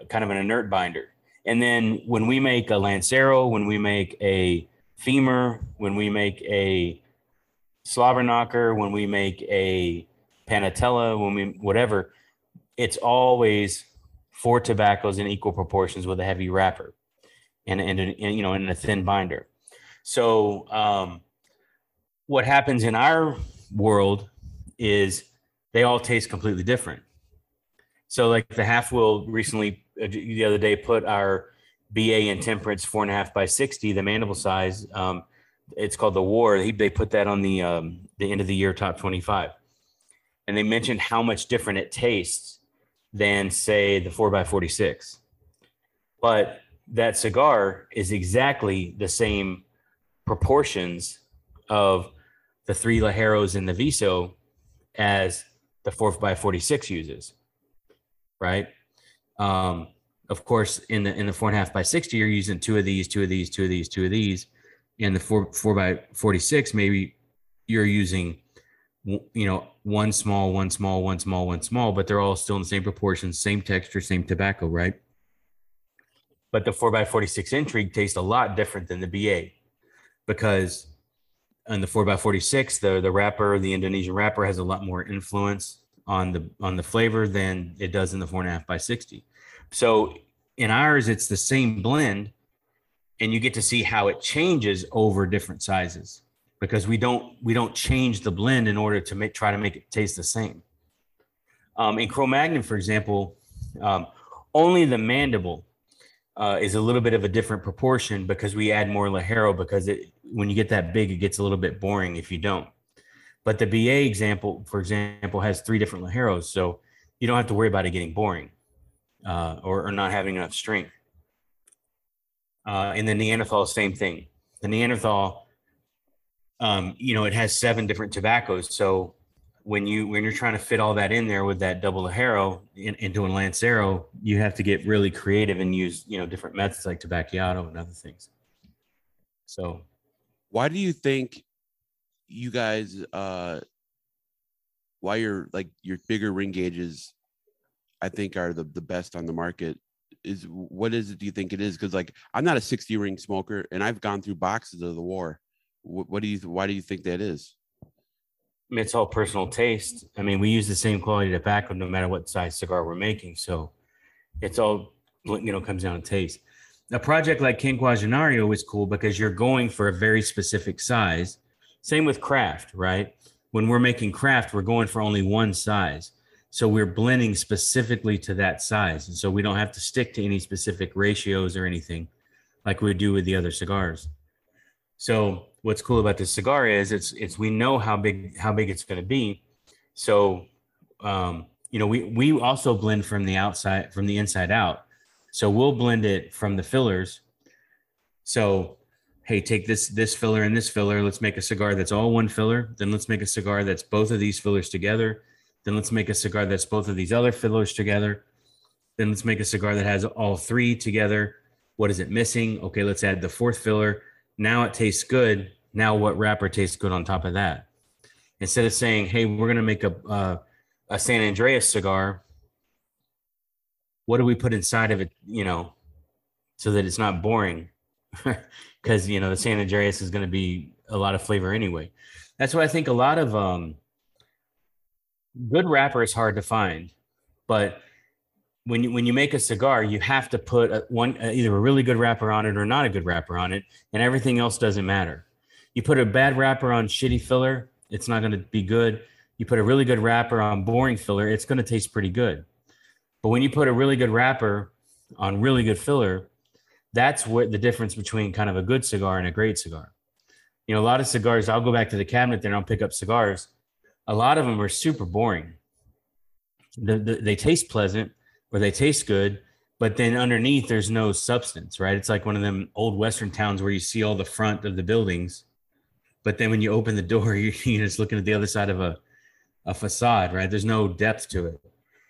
[SPEAKER 3] kind of an inert binder. And then when we make a Lancero, when we make a femur, when we make a slobber knocker, when we make a panatella, when we whatever, it's always four tobaccos in equal proportions with a heavy wrapper and and, and you know in a thin binder. So um, what happens in our world is they all taste completely different. So like the halfwheel recently uh, the other day put our BA Intemperance four and a half by 60, the mandible size. Um, it's called the war. He, they put that on the, um, the end of the year top 25. And they mentioned how much different it tastes than say the four by 46. But that cigar is exactly the same proportions of the three Ligeros in the Viso as the 4 by 46 uses, right? Um, of course, in the in the four and a half by 60, you're using two of these, two of these, two of these, two of these. In the four four by 46, maybe you're using you know one small, one small, one small, one small, but they're all still in the same proportions, same texture, same tobacco, right? But the four by forty six Intrigue tastes a lot different than the BA because on the four by forty six, the, the wrapper, the Indonesian wrapper has a lot more influence on the on the flavor than it does in the 4.5 by 60. So in ours, it's the same blend, and you get to see how it changes over different sizes because we don't we don't change the blend in order to make try to make it taste the same. Um, in Cro-Magnon, for example, um, only the mandible uh, is a little bit of a different proportion because we add more Ligero because it when you get that big, it gets a little bit boring if you don't. But the BA example, for example, has three different Ligeros, so you don't have to worry about it getting boring uh, or, or, not having enough strength. Uh, and the Neanderthal, same thing. The Neanderthal, um, you know, it has seven different tobaccos, so when you when you're trying to fit all that in there with that double Ligero in, into a Lancero, you have to get really creative and use you know different methods like Tabacchiato and other things. So,
[SPEAKER 2] why do you think you guys uh why your like your bigger ring gauges I think are the the best on the market is what is it do you think it is because like i'm not a 60 ring smoker and i've gone through boxes of the war what, what do you why do you think that is I mean,
[SPEAKER 3] it's all personal taste. I mean, we use the same quality tobacco no matter what size cigar we're making. So it's all, you know, comes down to taste. A project like King Quinquagenario is cool because you're going for a very specific size. Same with craft, right? When we're making craft, we're going for only one size. So we're blending specifically to that size. And so we don't have to stick to any specific ratios or anything like we do with the other cigars. So what's cool about this cigar is it's it's we know how big how big it's going to be. So um you know we we also blend from the outside from the inside out. So we'll blend it from the fillers. So hey take this this filler and this filler. Let's make a cigar that's all one filler. Then let's make a cigar that's both of these fillers together then let's make a cigar that's both of these other fillers together then let's make a cigar that has all three together what is it missing okay let's add the fourth filler now it tastes good. Now what wrapper tastes good on top of that? Instead of saying, "Hey, we're gonna make a uh, a San Andreas cigar," what do we put inside of it? You know, so that it's not boring, because you know the San Andreas is going to be a lot of flavor anyway. That's why I think a lot of um, good wrapper is hard to find, but when you when you make a cigar, you have to put a, one either a really good wrapper on it or not a good wrapper on it, and everything else doesn't matter. You put a bad wrapper on shitty filler, it's not going to be good. You put a really good wrapper on boring filler, it's going to taste pretty good. But when you put a really good wrapper on really good filler, that's what the difference between kind of a good cigar and a great cigar. You know, a lot of cigars, I'll go back to the cabinet there and I'll pick up cigars. A lot of them are super boring. The, the, they taste pleasant, or they taste good, but then underneath there's no substance, right? It's like one of them old western towns where you see all the front of the buildings, but then when you open the door, you're, just looking at the other side of a a facade, right? There's no depth to it.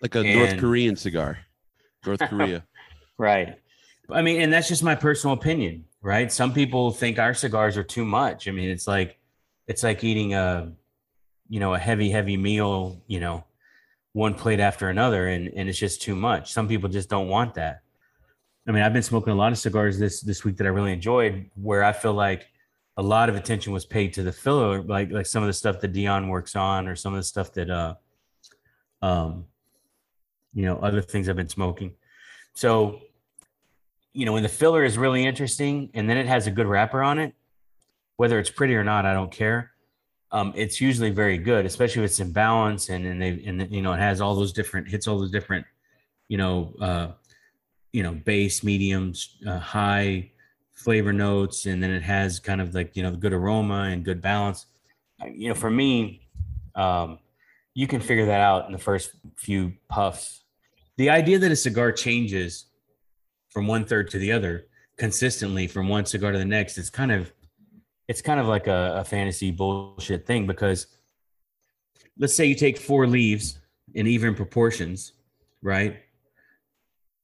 [SPEAKER 2] Like a and, North Korean cigar. North Korea.
[SPEAKER 3] right. I mean, and that's just my personal opinion, right? Some people think our cigars are too much. I mean, it's like it's like eating a you know, a heavy, heavy meal, you know, one plate after another and, and it's just too much. Some people just don't want that. I mean, I've been smoking a lot of cigars this this week that I really enjoyed where I feel like a lot of attention was paid to the filler, like like some of the stuff that Dion works on or some of the stuff that uh um you know, other things I've been smoking. So, you know, when the filler is really interesting and then it has a good wrapper on it, whether it's pretty or not, I don't care um, it's usually very good, especially if it's in balance and and they and you know it has all those different hits, all those different, you know, uh, you know, base, mediums, uh, high flavor notes, and then it has kind of like you know good aroma and good balance. You know, for me, um, you can figure that out in the first few puffs. The idea that a cigar changes from one third to the other consistently from one cigar to the next, it's kind of it's kind of like a, a fantasy bullshit thing because let's say you take four leaves in even proportions, right?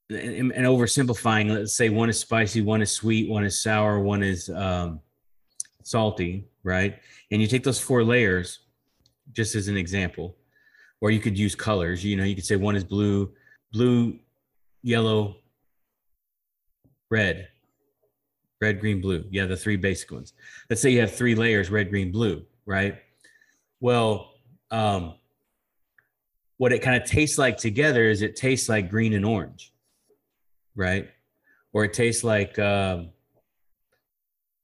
[SPEAKER 3] And, and oversimplifying, let's say one is spicy, one is sweet, one is sour, one is um, salty, right? And you take those four layers, just as an example, or you could use colors. You know, you could say one is blue, blue, yellow, red, red, green, blue. Yeah, the three basic ones. Let's say you have three layers, red, green, blue, right? Well, um, what it kind of tastes like together is it tastes like green and orange, right? Or it tastes like um,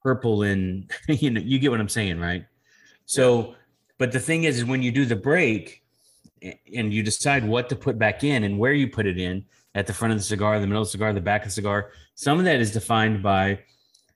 [SPEAKER 3] purple and you know you get what I'm saying, right? So, but the thing is, is when you do the break and you decide what to put back in and where you put it in at the front of the cigar, the middle of the cigar, the back of the cigar, some of that is defined by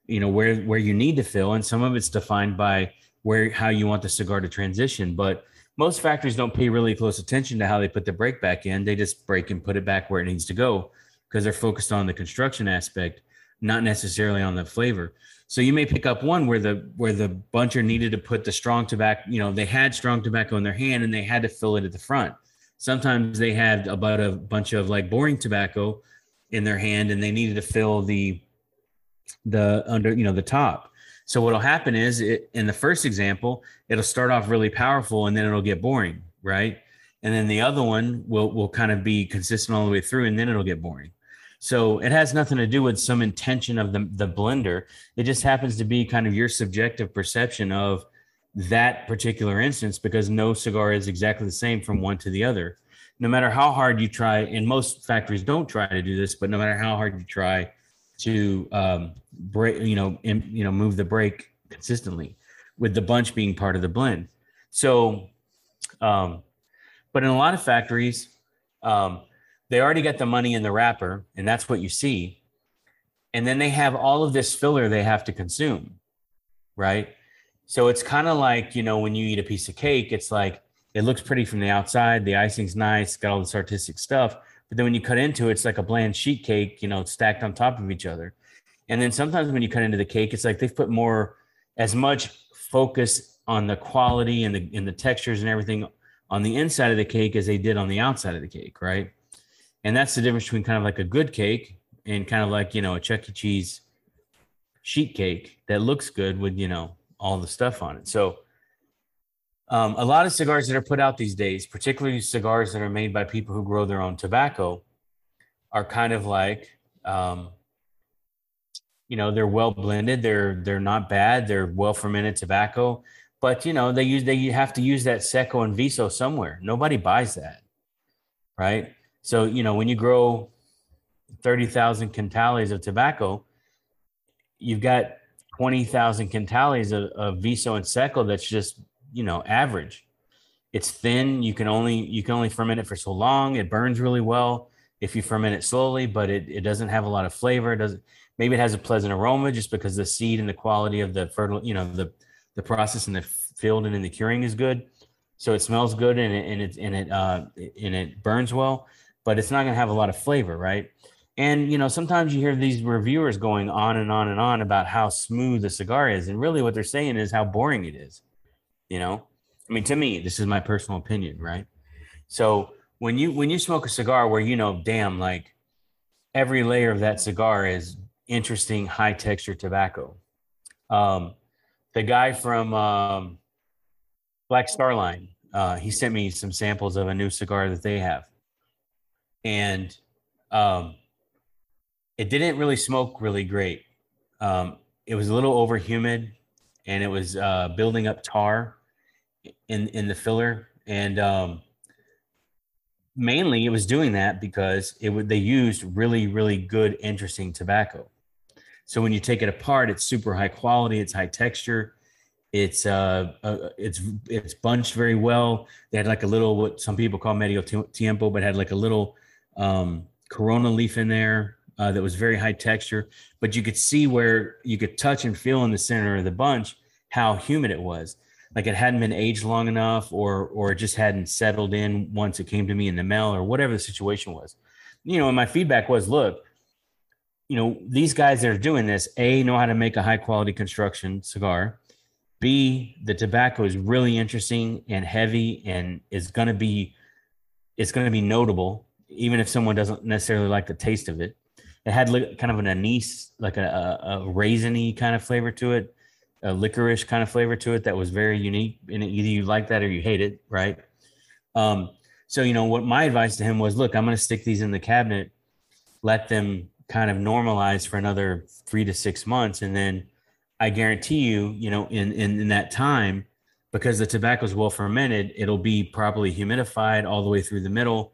[SPEAKER 3] you know where where you need to fill, and some of it's defined by where how you want the cigar to transition. But most factories don't pay really close attention to how they put the break back in. They just break and put it back where it needs to go because they're focused on the construction aspect, not necessarily on the flavor. So you may pick up one where the where the buncher needed to put the strong tobacco, you know, they had strong tobacco in their hand and they had to fill it at the front. Sometimes they had about a bunch of like boring tobacco in their hand and they needed to fill the the under you know the top. So what'll happen is it, in the first example it'll start off really powerful and then it'll get boring right? And then the other one will will kind of be consistent all the way through and then it'll get boring. So it has nothing to do with some intention of the, the blender. It just happens to be kind of your subjective perception of that particular instance because no cigar is exactly the same from one to the other. No matter how hard you try and most factories don't try to do this but no matter how hard you try to um, break, you know, in, you know, move the break consistently, with the bunch being part of the blend. So, um, but in a lot of factories, um, they already got the money in the wrapper, and that's what you see. And then they have all of this filler they have to consume, right? So it's kind of like you know when you eat a piece of cake, it's like it looks pretty from the outside, the icing's nice, got all this artistic stuff, but then when you cut into it, it's like a bland sheet cake, you know, stacked on top of each other. And then sometimes when you cut into the cake, it's like they've put more, as much focus on the quality and the and the textures and everything on the inside of the cake as they did on the outside of the cake, right? And that's the difference between kind of like a good cake and kind of like you know a Chuck E. Cheese sheet cake that looks good with you know all the stuff on it. So um, a lot of cigars that are put out these days, particularly cigars that are made by people who grow their own tobacco, are kind of like, um, you know, they're well blended. They're they're not bad. They're well fermented tobacco, but you know they use they have to use that seco and viso somewhere. Nobody buys that, right? So you know when you grow thirty thousand quintales of tobacco, you've got twenty thousand quintales of, of viso and seco that's just you know average. It's thin. You can only you can only ferment it for so long. It burns really well if you ferment it slowly but it, it doesn't have a lot of flavor. It doesn't maybe it has a pleasant aroma just because the seed and the quality of the fertile you know the the process in the field and in the curing is good. So it smells good and it and it and it uh and it burns well but it's not going to have a lot of flavor right? And you know sometimes you hear these reviewers going on and on and on about how smooth the cigar is. And really what they're saying is how boring it is you know? I mean to me this is my personal opinion right? So when you when you smoke a cigar where you know damn like every layer of that cigar is interesting high texture tobacco. Um the guy from um black star line uh he sent me some samples of a new cigar that they have. And um it didn't really smoke really great. Um it was a little over humid and it was uh building up tar in in the filler, and um, mainly it was doing that because it would they used really really good interesting tobacco. So when you take it apart, it's super high quality, it's high texture, it's uh, uh it's it's bunched very well. They had like a little what some people call medio tiempo, but had like a little um, Corona leaf in there uh, that was very high texture. But you could see where you could touch and feel in the center of the bunch how humid it was like it hadn't been aged long enough or or it just hadn't settled in once it came to me in the mail or whatever the situation was you know and my feedback was look you know, these guys that are doing this, A, know how to make a high quality construction cigar. B, the tobacco is really interesting and heavy and is going to be, it's going to be notable, even if someone doesn't necessarily like the taste of it. It had kind of an anise, like a, a, a raisiny kind of flavor to it, a licorice kind of flavor to it that was very unique. And either you like that or you hate it, right? Um, so, you know, what my advice to him was look, I'm going to stick these in the cabinet, let them kind of normalize for another three to six months. And then I guarantee you, you know, in, in, in that time, because the tobacco is well fermented, it'll be properly humidified all the way through the middle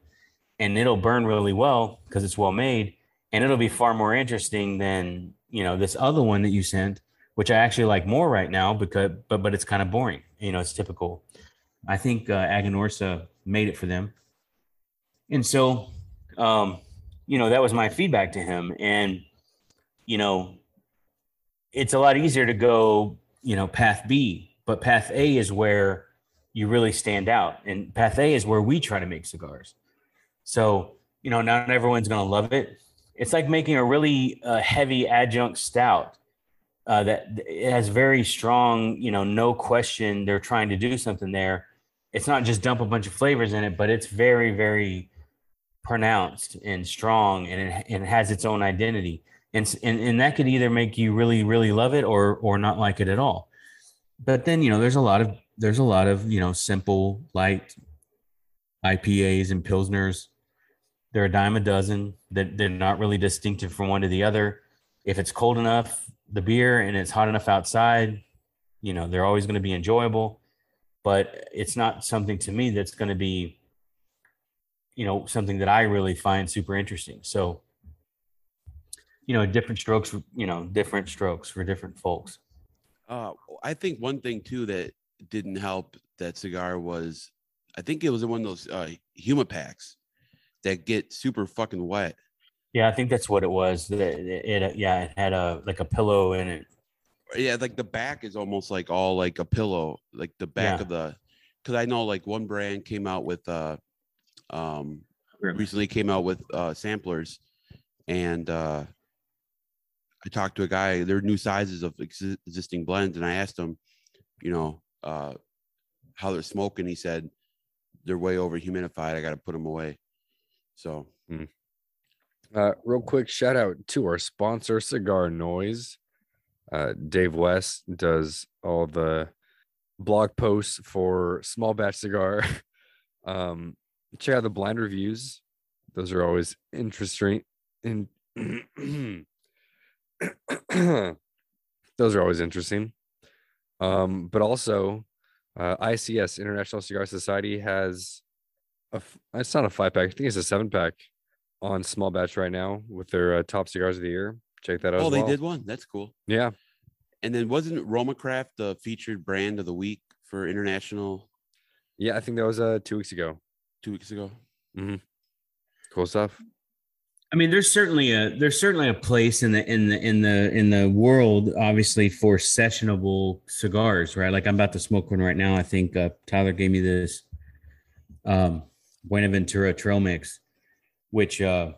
[SPEAKER 3] and it'll burn really well because it's well made. And it'll be far more interesting than, you know, this other one that you sent, which I actually like more right now because, but, but it's kind of boring. You know, it's typical. I think uh, Aganorsa made it for them. And so, um, you know, that was my feedback to him. And, you know, it's a lot easier to go, you know, path B, but path A is where you really stand out. And path A is where we try to make cigars. So, you know, not everyone's going to love it. It's like making a really uh, heavy adjunct stout uh, that it has very strong, you know, no question they're trying to do something there it's not just dump a bunch of flavors in it, but it's very, very pronounced and strong and it, and it has its own identity. And, and, and that could either make you really, really love it or, or not like it at all. But then, you know, there's a lot of, there's a lot of, you know, simple, light IPAs and Pilsners. They're a dime a dozen that they're not really distinctive from one to the other. If it's cold enough, the beer, and it's hot enough outside, you know, they're always going to be enjoyable. But it's not something to me that's going to be you know something that i really find super interesting. So you know different strokes you know different strokes for different folks.
[SPEAKER 2] Uh i think one thing too that didn't help that cigar was i think it was one of those uh packs that get super fucking wet
[SPEAKER 3] yeah i think that's what it was it, it, it yeah it had a like a pillow in it
[SPEAKER 2] yeah like the back is almost like all like a pillow like the back yeah. of the because i know like one brand came out with uh um recently came out with uh samplers and uh i talked to a guy there are new sizes of ex- existing blends and i asked him you know uh how they're smoking he said they're way over humidified i got to put them away so
[SPEAKER 1] mm. Uh real quick shout out to our sponsor cigar noise uh, Dave West does all the blog posts for Small Batch Cigar. um, check out the blind reviews; those are always interesting. In those are always interesting. Um, but also, uh, ICS International Cigar Society has a. It's not a five pack. I think it's a seven pack on small batch right now with their uh, top cigars of the year. Check that out.
[SPEAKER 2] Oh, they
[SPEAKER 1] well.
[SPEAKER 2] did one. That's cool.
[SPEAKER 1] Yeah.
[SPEAKER 2] And then wasn't Romacraft the featured brand of the week for international?
[SPEAKER 1] Yeah, I think that was uh two weeks ago.
[SPEAKER 2] Two weeks ago.
[SPEAKER 1] Mm-hmm. Cool stuff.
[SPEAKER 3] I mean, there's certainly a there's certainly a place in the in the in the in the world, obviously, for sessionable cigars, right? Like I'm about to smoke one right now. I think uh, Tyler gave me this um, Buenaventura Trail Mix, which uh,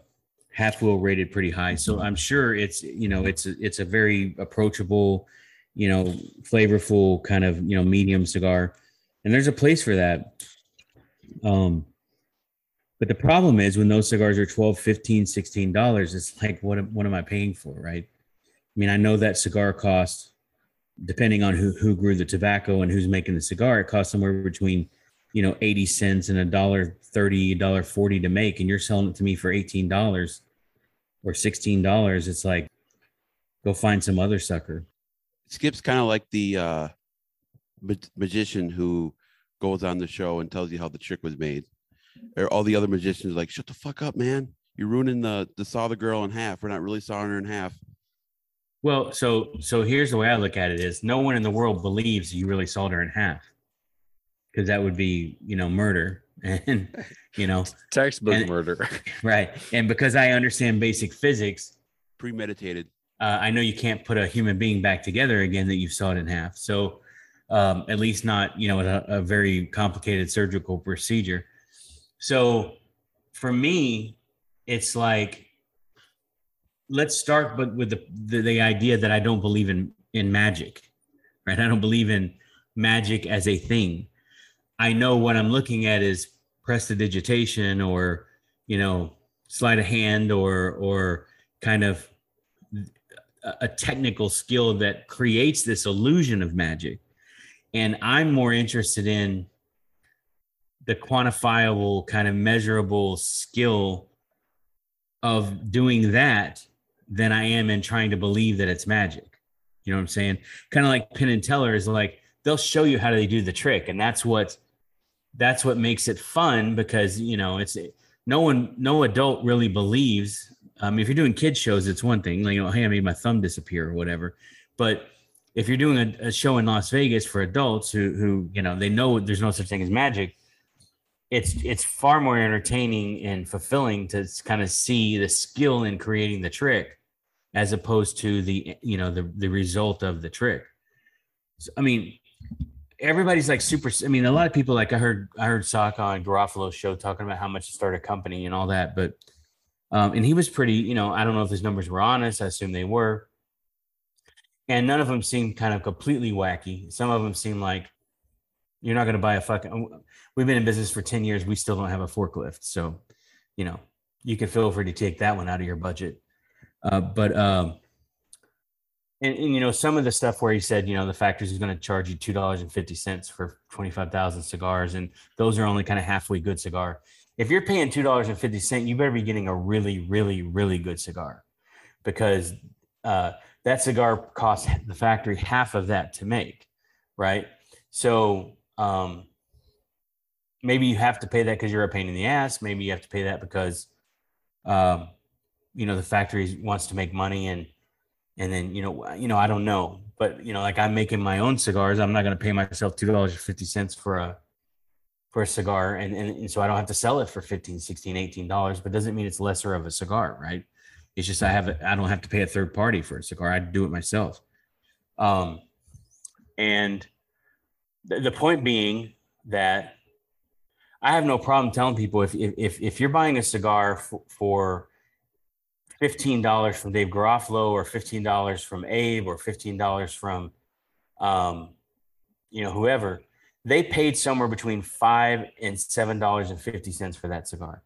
[SPEAKER 3] half wheel rated pretty high. So I'm sure it's you know it's a, it's a very approachable, you know, flavorful kind of you know medium cigar, and there's a place for that. Um, but the problem is when those cigars are 12 15 16 dollars it's like what, what am i paying for right i mean i know that cigar costs depending on who, who grew the tobacco and who's making the cigar it costs somewhere between you know 80 cents and a dollar 30 dollar 40 to make and you're selling it to me for 18 dollars or sixteen dollars, it's like go find some other sucker.
[SPEAKER 2] Skip's kind of like the uh, ma- magician who goes on the show and tells you how the trick was made. Or all the other magicians like, shut the fuck up, man. You're ruining the the saw the girl in half. We're not really sawing her in half.
[SPEAKER 3] Well, so so here's the way I look at it: is no one in the world believes you really sawed her in half, because that would be you know murder. and you know
[SPEAKER 1] textbook and, murder
[SPEAKER 3] right and because i understand basic physics
[SPEAKER 2] premeditated
[SPEAKER 3] uh, i know you can't put a human being back together again that you sawed in half so um, at least not you know a, a very complicated surgical procedure so for me it's like let's start but with the, the the idea that I don't believe in in magic, right? I don't believe in magic as a thing. I know what I'm looking at is prestidigitation or you know sleight of hand or or kind of a, technical skill that creates this illusion of magic. And I'm more interested in the quantifiable kind of measurable skill of doing that than I am in trying to believe that it's magic. You know what I'm saying? Kind of like Penn and Teller is like they'll show you how they do the trick, and that's what that's what makes it fun because you know it's no one no adult really believes. Um, if you're doing kids shows, it's one thing, like you know, hey, I made my thumb disappear or whatever. But if you're doing a, a show in Las Vegas for adults who who you know they know there's no such thing as magic, it's it's far more entertaining and fulfilling to kind of see the skill in creating the trick as opposed to the you know the the result of the trick so, i mean everybody's like super i mean a lot of people like i heard i heard Saka on garofalo's show talking about how much to start a company and all that but um and he was pretty you know i don't know if his numbers were honest i assume they were and none of them seemed kind of completely wacky some of them seemed like you're not going to buy a fucking we've been in business for 10 years. We still don't have a forklift. So, you know, you can feel free to take that one out of your budget. Uh, but, um, and, and, you know, some of the stuff where he said, you know, the factory is going to charge you $2.50 for 25,000 cigars. And those are only kind of halfway good cigar. If you're paying $2.50, you better be getting a really, really, really good cigar because uh, that cigar costs the factory half of that to make. Right. So, um, maybe you have to pay that because you're a pain in the ass. Maybe you have to pay that because, um, you know, the factory wants to make money and, and then, you know, you know, I don't know, but you know, like I'm making my own cigars. I'm not going to pay myself $2.50 for a, for a cigar. And, and, and so I don't have to sell it for 15, 16, 18 dollars, but doesn't mean it's lesser of a cigar. Right. It's just, I have it. I don't have to pay a third party for a cigar. I do it myself. Um, and the, the point being that I have no problem telling people if if if you're buying a cigar for, for fifteen dollars from Dave Garofalo or fifteen dollars from Abe or fifteen dollars from, um, you know, whoever, they paid somewhere between five and seven dollars and fifty cents for that cigar.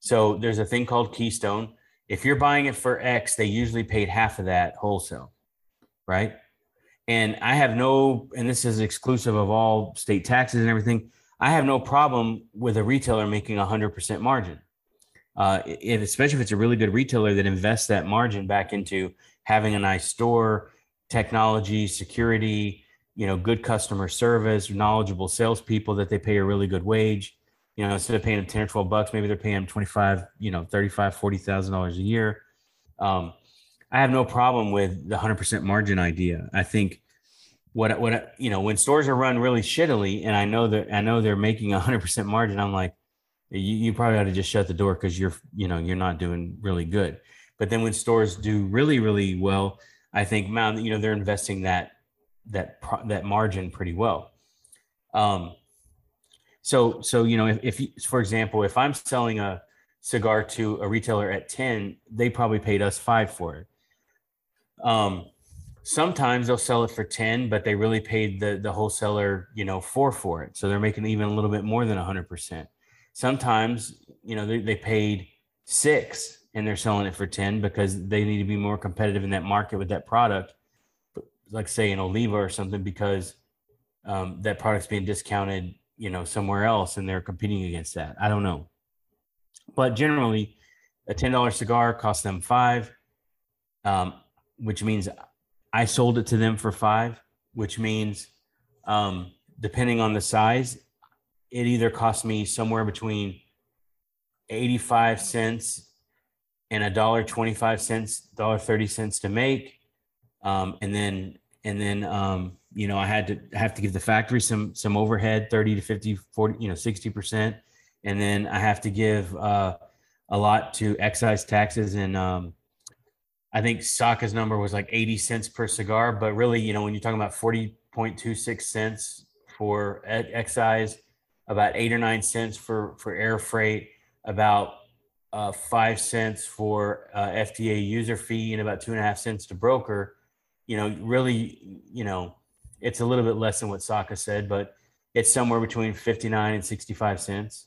[SPEAKER 3] So there's a thing called Keystone. If you're buying it for X, they usually paid half of that wholesale, right? And I have no, and this is exclusive of all state taxes and everything. I have no problem with a retailer making a hundred percent margin. Uh, especially if it's a really good retailer that invests that margin back into having a nice store, technology, security, you know, good customer service, knowledgeable salespeople that they pay a really good wage. You know, instead of paying them 10 or 12 bucks, maybe they're paying them 25, you know, 35, $40,000 a year. Um, I have no problem with the 100% margin idea. I think what what you know when stores are run really shittily and i know that i know they're making 100% margin i'm like you, you probably ought to just shut the door because you're you know you're not doing really good. But then when stores do really really well i think man you know they're investing that that that margin pretty well. Um so so you know if, if you, for example if i'm selling a cigar to a retailer at 10 they probably paid us 5 for it. Um sometimes they'll sell it for 10 but they really paid the the wholesaler you know four for it. So they're making even a little bit more than 100% sometimes you know they, they paid six and they're selling it for 10 because they need to be more competitive in that market with that product. Like say an oliva or something because um, that product's being discounted you know somewhere else and they're competing against that. I don't know. But generally a $10 cigar costs them five um, which means I sold it to them for five, which means um, depending on the size, it either cost me somewhere between 85 cents and a dollar 25 cents, dollar 30 cents to make. Um, and then, and then, um, you know, I had to have to give the factory some, some overhead, 30 to 50, 40, you know, 60%. And then I have to give uh, a lot to excise taxes and, um, I think Saka's number was like 80 cents per cigar, but really, you know, when you're talking about 40.26 cents for excise, about eight or nine cents for for air freight, about uh, five cents for uh, FDA user fee and about two and a half cents to broker, you know, really, you know, it's a little bit less than what Saka said, but it's somewhere between 59 and 65 cents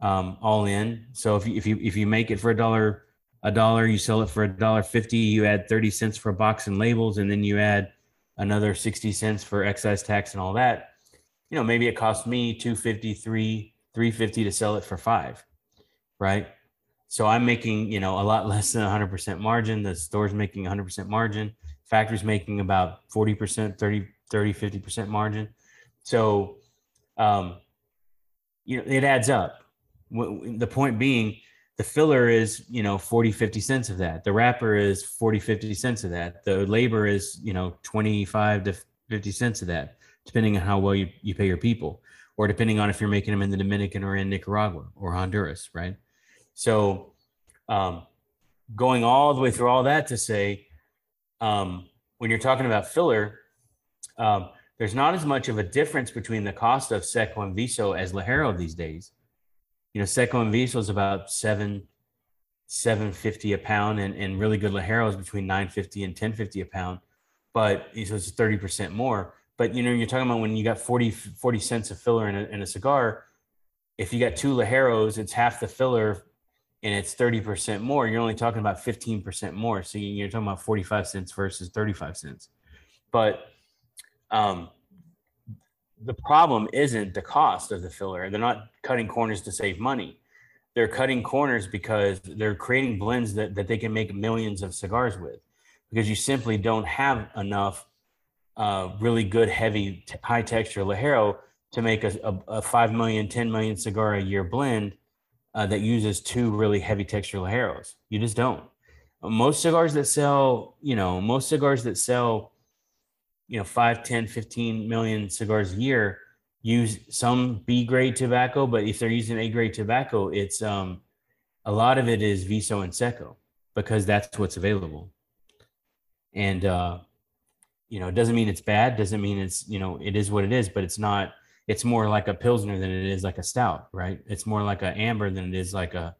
[SPEAKER 3] um, all in. So if you, if you, if you make it for a dollar, a dollar, you sell it for a dollar 50, you add 30 cents for box and labels, and then you add another 60 cents for excise tax and all that. You know, maybe it cost me 253, 350 to sell it for five, right? So I'm making, you know, a lot less than 100% margin. The store's making 100% margin. Factory's making about 40%, 30, 30, 50% margin. So, um, you know, it adds up. The point being, the filler is, you know, 40, 50 cents of that. The wrapper is 40, 50 cents of that. The labor is, you know, 25 to 50 cents of that, depending on how well you, you pay your people, or depending on if you're making them in the Dominican or in Nicaragua or Honduras, right? So, um, going all the way through all that to say, um, when you're talking about filler, um, there's not as much of a difference between the cost of Seco and Viso as Ligero these days. You know, Seco and Viso is about seven, seven fifty a pound, and, and really good Ligero is between nine fifty and ten fifty a pound. But so it's thirty percent more. But you know, you're talking about when you got 40, 40 cents of filler in a, in a cigar. If you got two Ligeros, it's half the filler and it's 30% more, you're only talking about 15% more. So you're talking about 45 cents versus 35 cents. But um, the problem isn't the cost of the filler. They're not cutting corners to save money. They're cutting corners because they're creating blends that, that they can make millions of cigars with because you simply don't have enough uh, really good, heavy, t- high texture Ligero to make a, a, a 5 million, 10 million cigar a year blend uh, that uses two really heavy texture Ligeros. You just don't. Most cigars that sell, you know, most cigars that sell, you know, 5, 10, 15 million cigars a year use some B grade tobacco, but if they're using A grade tobacco, it's um a lot of it is Viso and Seco because that's what's available. And uh, you know, it doesn't mean it's bad, doesn't mean it's, you know, it is what it is, but it's not it's more like a pilsner than it is like a stout, right? It's more like an amber than it is like a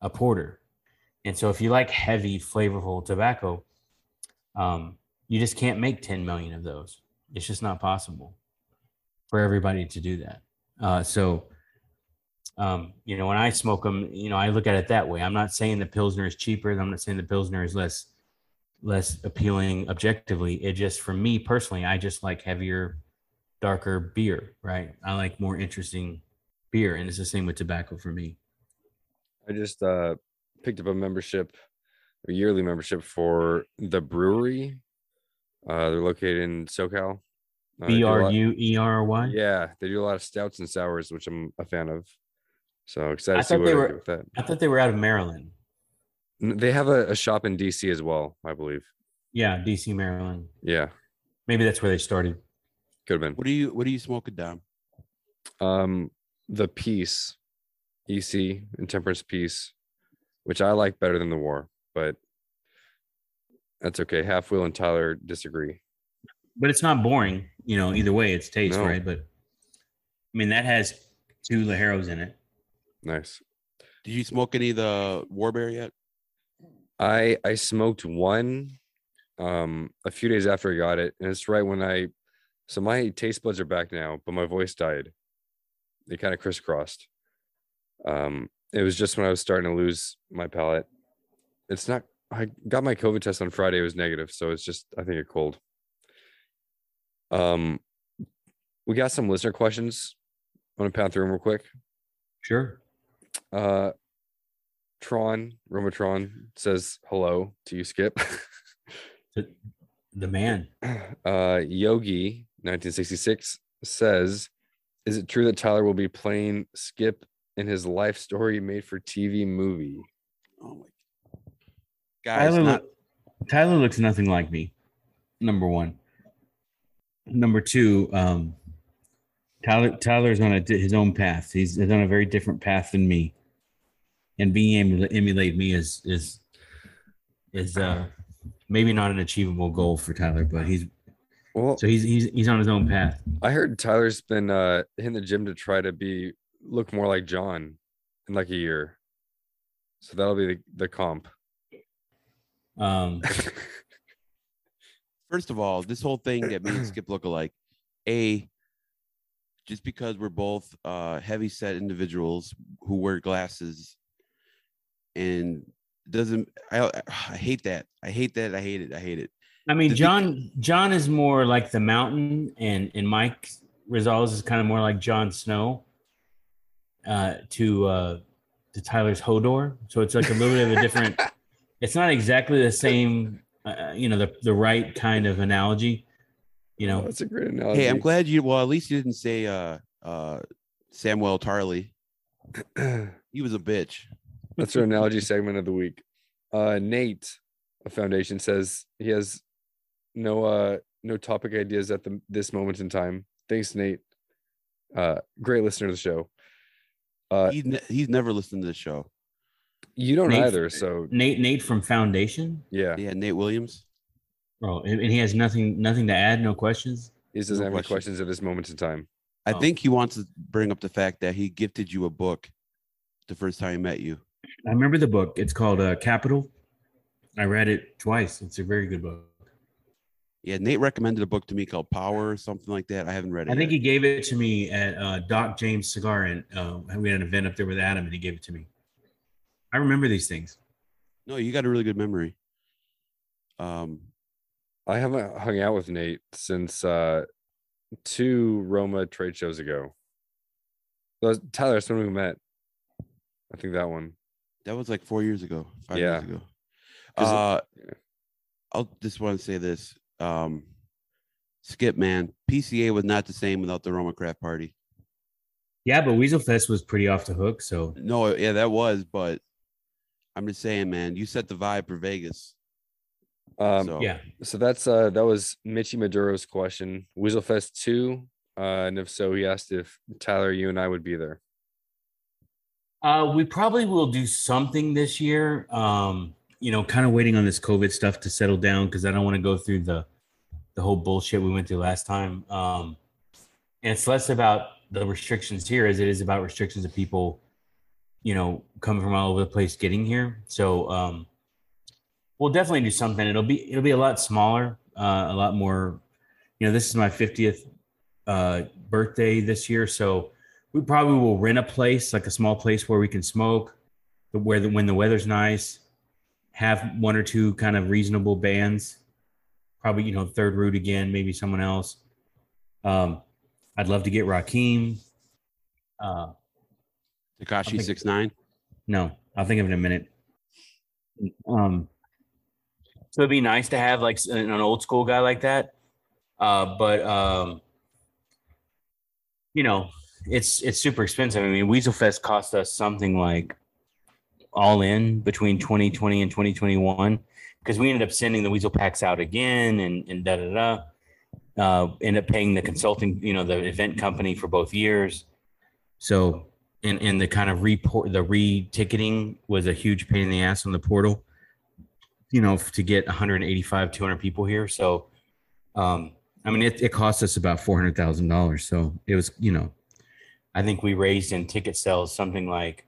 [SPEAKER 3] a porter. And so if you like heavy, flavorful tobacco, um, you just can't make 10 million of those. It's just not possible for everybody to do that. Uh, so, um, you know, when I smoke them, you know, I look at it that way. I'm not saying the Pilsner is cheaper. I'm not saying the Pilsner is less, less appealing objectively. It just, for me personally, I just like heavier, darker beer, right? I like more interesting beer. And it's the same with tobacco for me.
[SPEAKER 1] I just uh, picked up a membership, a yearly membership for the brewery. Uh, they're located in SoCal. Uh,
[SPEAKER 3] B R U E R Y.
[SPEAKER 1] Yeah, they do a lot of stouts and sours, which I'm a fan of. So excited
[SPEAKER 3] I
[SPEAKER 1] to see what
[SPEAKER 3] they were-
[SPEAKER 1] do with that.
[SPEAKER 3] I thought they were out of Maryland.
[SPEAKER 1] N- They have a, a shop in DC as well, I believe.
[SPEAKER 3] Yeah, DC, Maryland.
[SPEAKER 1] Yeah,
[SPEAKER 3] Maybe that's where they started.
[SPEAKER 1] could have been.
[SPEAKER 2] What are you What are you smoking down?
[SPEAKER 1] Um, the peace, EC, Intemperance Peace, which I like better than the War, but that's okay. Half Wheel and Tyler disagree.
[SPEAKER 3] but it's not boring. You know, either way, it's taste,
[SPEAKER 1] No.
[SPEAKER 3] right? But I mean, that has two Ligeros in it.
[SPEAKER 1] Nice.
[SPEAKER 2] Did you smoke any of the Warbear yet?
[SPEAKER 1] I I smoked one um a few days after I got it, and it's right when I so my taste buds are back now, but my voice died. They kind of crisscrossed. Um, it was just when I was starting to lose my palate. It's not. I got my COVID test on Friday. It was negative, so it's just I think a cold. Um, we got some listener questions. I want to pound through them real quick.
[SPEAKER 3] Sure.
[SPEAKER 1] Uh, Tron Romatron says hello to you, Skip.
[SPEAKER 3] The man.
[SPEAKER 1] uh, Yogi 1966 says, "Is it true that Tyler will be playing Skip in his life story made for TV movie?"
[SPEAKER 2] Oh my guys,
[SPEAKER 3] Tyler,
[SPEAKER 2] not,
[SPEAKER 3] look- Tyler looks nothing like me. Number one. Number two, um, Tyler Tyler's on a, his own path. He's on a very different path than me, and being able to emulate me is is is uh, maybe not an achievable goal for Tyler, but he's
[SPEAKER 1] Well,
[SPEAKER 3] so he's he's he's on his own path.
[SPEAKER 1] I heard Tyler's been uh in the gym to try to be look more like John in like a year. So that'll be the, the comp.
[SPEAKER 3] Um,
[SPEAKER 2] First of all, this whole thing that me and Skip look alike. A, just because we're both uh, heavy set individuals who wear glasses, and doesn't I, I hate that. I hate that. I hate it. I hate it.
[SPEAKER 3] I mean,
[SPEAKER 2] The- the-
[SPEAKER 3] John John is more like the mountain, and and Mike Rosales is kind of more like Jon Snow. Uh, to uh, to Tyler's Hodor, so it's like a little bit of a different. It's not exactly the same, uh, you know, the the right kind of analogy. You know,
[SPEAKER 1] that's a great analogy.
[SPEAKER 2] Hey, I'm glad you. Well, at least you didn't say uh, uh, Samwell Tarly. He was a bitch.
[SPEAKER 1] That's our analogy segment of the week. Uh, Nate, a foundation says he has no uh no topic ideas at the this moment in time. Thanks, Nate. Uh, great listener to the show. Uh,
[SPEAKER 2] He's ne- he's never listened to the show.
[SPEAKER 1] you don't
[SPEAKER 3] Nate-
[SPEAKER 1] either, so
[SPEAKER 3] Nate Nate from Foundation.
[SPEAKER 1] yeah,
[SPEAKER 2] Yeah, Nate Williams.
[SPEAKER 3] Oh, and and he has nothing nothing to add. No questions.
[SPEAKER 1] he doesn't
[SPEAKER 2] No
[SPEAKER 1] have any questions at this moment in time.
[SPEAKER 2] I
[SPEAKER 3] Oh.
[SPEAKER 2] think he wants to bring up the fact that he gifted you a book the first time he met you.
[SPEAKER 3] I remember the book. It's called uh, Capital. I read it twice. It's a very good book.
[SPEAKER 2] Yeah, Nate recommended a book to me called Power or something like that. I haven't read it.
[SPEAKER 3] I think
[SPEAKER 2] yet.
[SPEAKER 3] he gave it to me at uh, Doc James Cigar, and uh, we had an event up there with Adam, and he gave it to me. I remember these things.
[SPEAKER 2] no, you got a really good memory. Um,
[SPEAKER 1] I haven't hung out with Nate since uh two Roma trade shows ago. That Tyler, that's when we met. I think that one.
[SPEAKER 2] That was like four years ago, five
[SPEAKER 1] Yeah.
[SPEAKER 2] years ago.
[SPEAKER 1] 'Cause it-
[SPEAKER 2] Uh,
[SPEAKER 1] yeah.
[SPEAKER 2] I'll just want to say this. Um, Skip, man, PCA was not the same without the Roma Craft Party.
[SPEAKER 3] Yeah, but Weasel Fest was pretty off the hook. So
[SPEAKER 2] No, yeah, that was, but I'm just saying, man, you set the vibe for Vegas.
[SPEAKER 1] Um,
[SPEAKER 2] so,
[SPEAKER 3] yeah,
[SPEAKER 1] So that's uh that was Mitchy Maduro's question. Weasel Fest two. Uh, and if so, he asked if Tyler, you and I would be there.
[SPEAKER 3] Uh, we probably will do something this year. Um, you know, kind of waiting on this COVID stuff to settle down because I don't want to go through the the whole bullshit we went through last time. Um, and it's less about the restrictions here as it is about restrictions of people, you know, coming from all over the place getting here. So um, we'll definitely do something. It'll be it'll be a lot smaller, uh, a lot more. You know, this is my fiftieth uh, birthday this year, so we probably will rent a place, like a small place where we can smoke, where the, when the weather's nice, have one or two kind of reasonable bands. Probably, you know, Third Root again, maybe someone else. Um, I'd love to get Raheem. Uh,
[SPEAKER 2] Takashi six nine.
[SPEAKER 3] no, I'll think of it in a minute. Um, so it'd be nice to have like an an old school guy like that. Uh, but um, you know, it's it's super expensive. I mean, Weasel Fest cost us something like all in between 2020 and 2021 because we ended up sending the Weasel packs out again and and da da da. Uh, end up paying the consulting, you know, the event company for both years. So and and the kind of report the re-ticketing was a huge pain in the ass on the portal you know to get 185 200 people here so um i mean it, it cost us about $400000 so it was you know i think we raised in ticket sales something like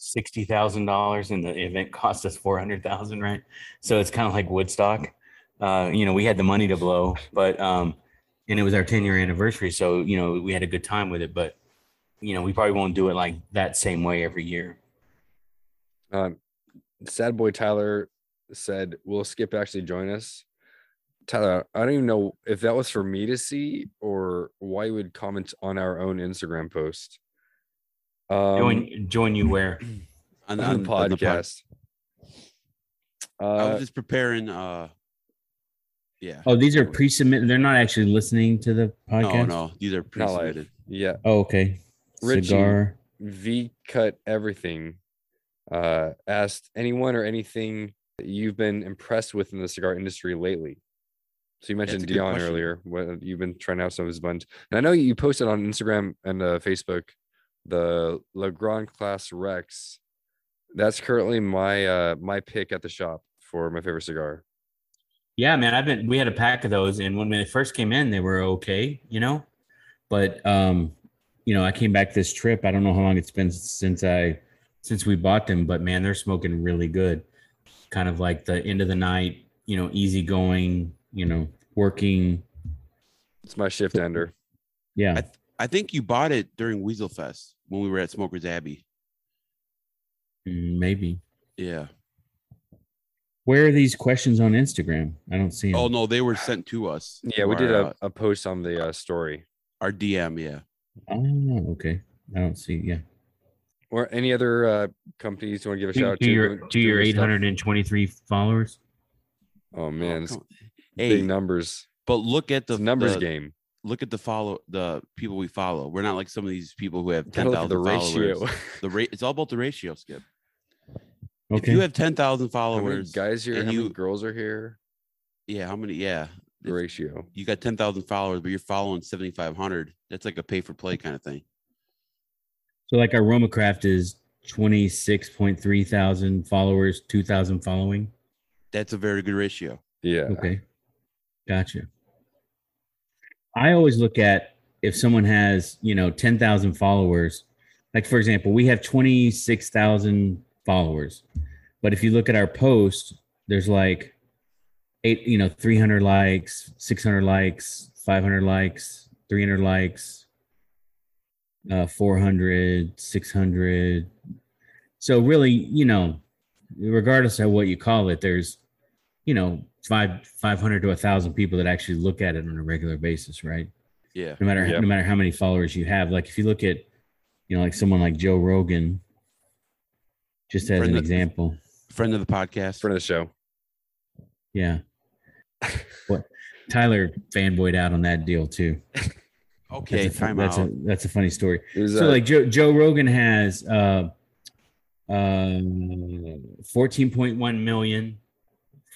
[SPEAKER 3] $60000 and the event cost us 400000 right so it's kind of like woodstock uh you know we had the money to blow but um and it was our 10 year anniversary so you know we had a good time with it but you know, we probably won't do it like that same way every year.
[SPEAKER 1] Um, Sad boy Tyler said, "Will Skip actually join us?" Tyler, I don't even know if that was for me to see or why you would comment on our own Instagram post. Um,
[SPEAKER 3] join, join you where?
[SPEAKER 2] on,
[SPEAKER 1] on the
[SPEAKER 2] on pod-
[SPEAKER 1] podcast.
[SPEAKER 2] I
[SPEAKER 1] Uh,
[SPEAKER 2] was just preparing. Uh, yeah.
[SPEAKER 3] Oh, these are pre-submitted. They're not actually listening to the podcast.
[SPEAKER 2] no, no, these are pre-submitted.
[SPEAKER 1] yeah,
[SPEAKER 3] Oh, okay.
[SPEAKER 1] Richie.
[SPEAKER 3] Cigar.
[SPEAKER 1] V cut everything. Uh, asked anyone or anything that you've been impressed with in the cigar industry lately. So you mentioned Dion earlier. What you've been trying out some of his buns, and I know you posted on Instagram and uh, Facebook the Le Grand Class Rex. That's currently my uh my pick at the shop for my favorite cigar.
[SPEAKER 3] Yeah, man. I've been. We had a pack of those, and when they first came in, they were okay, you know. But um, you know, I came back this trip. I don't know how long it's been since I since we bought them, but man, they're smoking really good. Kind of like the end of the night, you know, easy going, you know, working.
[SPEAKER 1] It's my shift ender.
[SPEAKER 3] Yeah.
[SPEAKER 2] I think you bought it during Weasel Fest when we were at Smokers Abbey.
[SPEAKER 3] Mm, Maybe.
[SPEAKER 2] Yeah.
[SPEAKER 3] Where are these questions on Instagram? I don't see them.
[SPEAKER 2] Oh no, they were sent to us.
[SPEAKER 1] Yeah, we
[SPEAKER 2] through
[SPEAKER 1] did a,
[SPEAKER 2] uh,
[SPEAKER 1] a post on the uh, story.
[SPEAKER 2] our DM. Yeah.
[SPEAKER 3] Oh, okay. I don't see. Yeah.
[SPEAKER 1] Or any other uh, companies you want to give a shout
[SPEAKER 3] To,
[SPEAKER 1] out
[SPEAKER 3] to
[SPEAKER 1] to?
[SPEAKER 3] your to your
[SPEAKER 1] doing stuff?
[SPEAKER 3] 823 followers.
[SPEAKER 1] Oh man,
[SPEAKER 2] Oh,
[SPEAKER 1] it's
[SPEAKER 2] come-
[SPEAKER 1] big numbers.
[SPEAKER 2] but look at
[SPEAKER 1] The
[SPEAKER 2] the
[SPEAKER 1] numbers
[SPEAKER 2] the-
[SPEAKER 1] game.
[SPEAKER 2] Look at the follow the people we follow. We're not like some of these people who have ten
[SPEAKER 1] Gotta look at
[SPEAKER 2] thousand
[SPEAKER 1] the
[SPEAKER 2] followers.
[SPEAKER 1] ratio.
[SPEAKER 2] The rate it's all about the ratio, Skip.
[SPEAKER 3] Okay.
[SPEAKER 2] If you have ten thousand
[SPEAKER 1] How
[SPEAKER 2] followers,
[SPEAKER 1] guys here? How
[SPEAKER 2] and
[SPEAKER 1] many
[SPEAKER 2] you-
[SPEAKER 1] girls are here?
[SPEAKER 2] yeah, how many? Yeah,
[SPEAKER 1] The ratio.
[SPEAKER 2] you got ten thousand followers, but you're following seventy five hundred. That's like a pay for play kind of thing.
[SPEAKER 3] so like our Romacraft is 26.3 thousand followers, 2,000 following.
[SPEAKER 2] That's a very good ratio.
[SPEAKER 1] Yeah.
[SPEAKER 3] Okay. Gotcha. I always look at if someone has, you know, 10,000 followers, like for example, we have 26,000 followers. But if you look at our post, there's like eight, you know, 300 likes, 600 likes, 500 likes, 300 likes, uh, 400, 600. So really, you know, regardless of what you call it, there's, you know, five, 500 to a thousand people that actually look at it on a regular basis, right?
[SPEAKER 2] Yeah.
[SPEAKER 3] no matter
[SPEAKER 1] Yep.
[SPEAKER 3] no matter how many followers you have. Like if you look at, you know, like someone like Joe Rogan, just as
[SPEAKER 2] Friend
[SPEAKER 3] an
[SPEAKER 2] of-
[SPEAKER 3] example.
[SPEAKER 2] Friend of the podcast.
[SPEAKER 1] Friend of the show.
[SPEAKER 3] Yeah. what Tyler fanboyed out on that deal too.
[SPEAKER 2] Okay,
[SPEAKER 3] that's a,
[SPEAKER 2] time
[SPEAKER 3] that's
[SPEAKER 2] out.
[SPEAKER 3] a that's a funny story.
[SPEAKER 1] It was,
[SPEAKER 3] So
[SPEAKER 1] uh,
[SPEAKER 3] like Joe Joe Rogan has uh uh 14.1 million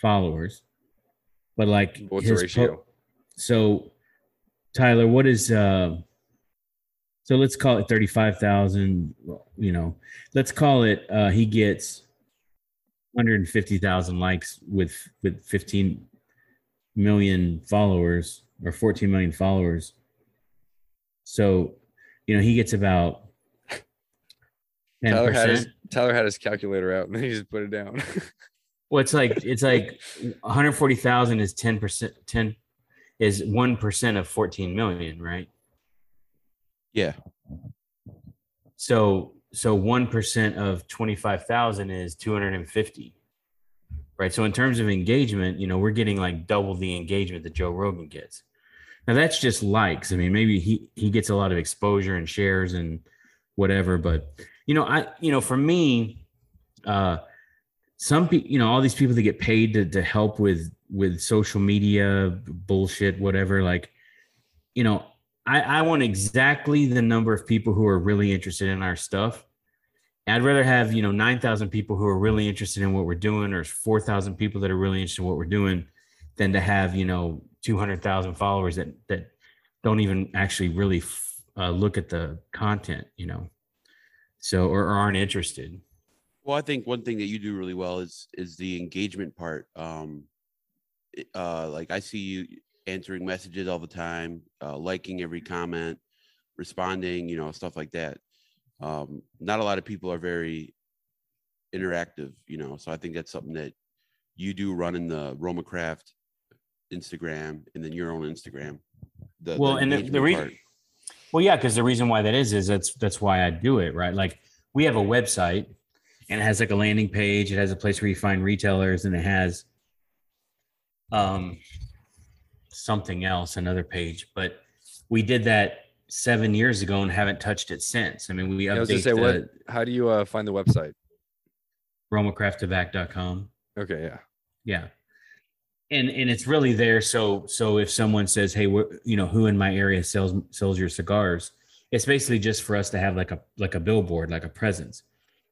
[SPEAKER 3] followers. But like
[SPEAKER 1] what's the
[SPEAKER 3] his po- so Tyler, what is uh so let's call it 35,000, you know. Let's call it uh he gets 150,000 likes with with 15 million followers or 14 million followers. So, you know, he gets about 10%.
[SPEAKER 1] Tyler had his Tyler had his calculator out and then he just put it down.
[SPEAKER 3] Well, it's like it's like 140,000 is 10%, 10 is 1% of 14 million, right?
[SPEAKER 2] Yeah.
[SPEAKER 3] So so 1% of 25,000 is 250. Right? So in terms of engagement, you know, we're getting like double the engagement that Joe Rogan gets. Now that's just likes. I mean, maybe he he gets a lot of exposure and shares and whatever, but you know, I you know, for me uh some people, you know, all these people that get paid to to help with with social media bullshit whatever like you know, I, I want exactly the number of people who are really interested in our stuff. I'd rather have, you know, 9,000 people who are really interested in what we're doing or 4,000 people that are really interested in what we're doing than to have, you know, 200,000 followers that, that don't even actually really f- uh, look at the content, you know, so, or, or aren't interested.
[SPEAKER 2] Well, I think one thing that you do really well is is the engagement part. Um, uh, like I see you answering messages all the time, uh, liking every comment, responding, you know, stuff like that. Um, not a lot of people are very interactive, you know, so I think that's something that you do running the Roma Craft Instagram and then your own Instagram. The,
[SPEAKER 3] well, and the, the reason, well, yeah, because the reason why that is is that's that's why I do it, right? Like we have a website and it has like a landing page. It has a place where you find retailers, and it has um something else, another page. But we did that seven years ago and haven't touched it since. I mean, we
[SPEAKER 1] I was gonna
[SPEAKER 3] update
[SPEAKER 1] say,
[SPEAKER 3] the
[SPEAKER 1] what? How do you uh, find the website?
[SPEAKER 3] romacrafttobac.com.
[SPEAKER 1] Okay, yeah.
[SPEAKER 3] Yeah. And and it's really there. So so if someone says, hey, you know, who in my area sells sells your cigars, it's basically just for us to have like a like a billboard, like a presence.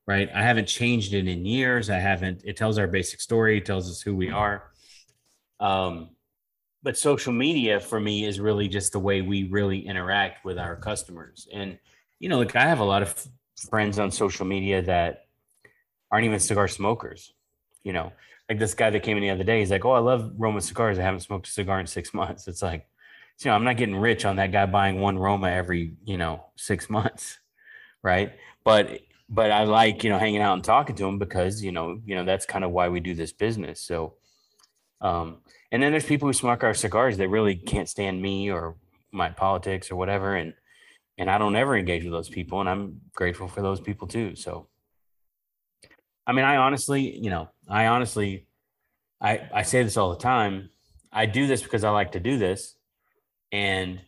[SPEAKER 3] Right. I haven't changed it in years. I haven't, it tells our basic story, it tells us who we are. Um, but social media for me is really just the way we really interact with our customers. And, you know, like I have a lot of friends on social media that aren't even cigar smokers, you know, like this guy that came in the other day, he's like, "Oh, I love Roma cigars. I haven't smoked a cigar in six months." It's like, you know, I'm not getting rich on that guy buying one Roma every, you know, six months, right? But but I like you know hanging out and talking to them because you know you know that's kind of why we do this business. So, um, and then there's people who smoke our cigars that really can't stand me or my politics or whatever, and and I don't ever engage with those people, and I'm grateful for those people too. So, I mean, I honestly, you know, I honestly, I I say this all the time. I do this because I like to do this, and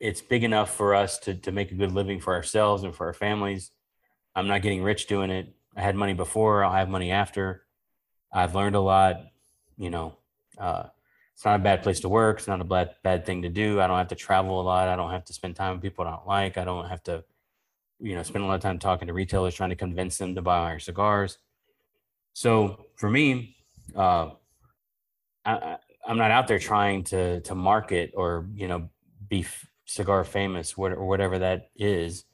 [SPEAKER 3] it's big enough for us to to make a good living for ourselves and for our families I'm not getting rich doing it. I had money before, I'll have money after. I've learned a lot. You know, uh, it's not a bad place to work. It's not a bad bad thing to do. I don't have to travel a lot. I don't have to spend time with people I don't like. I don't have to, you know, spend a lot of time talking to retailers trying to convince them to buy our cigars. So for me, uh, I, I'm not out there trying to to market or you know be cigar famous, or whatever that is.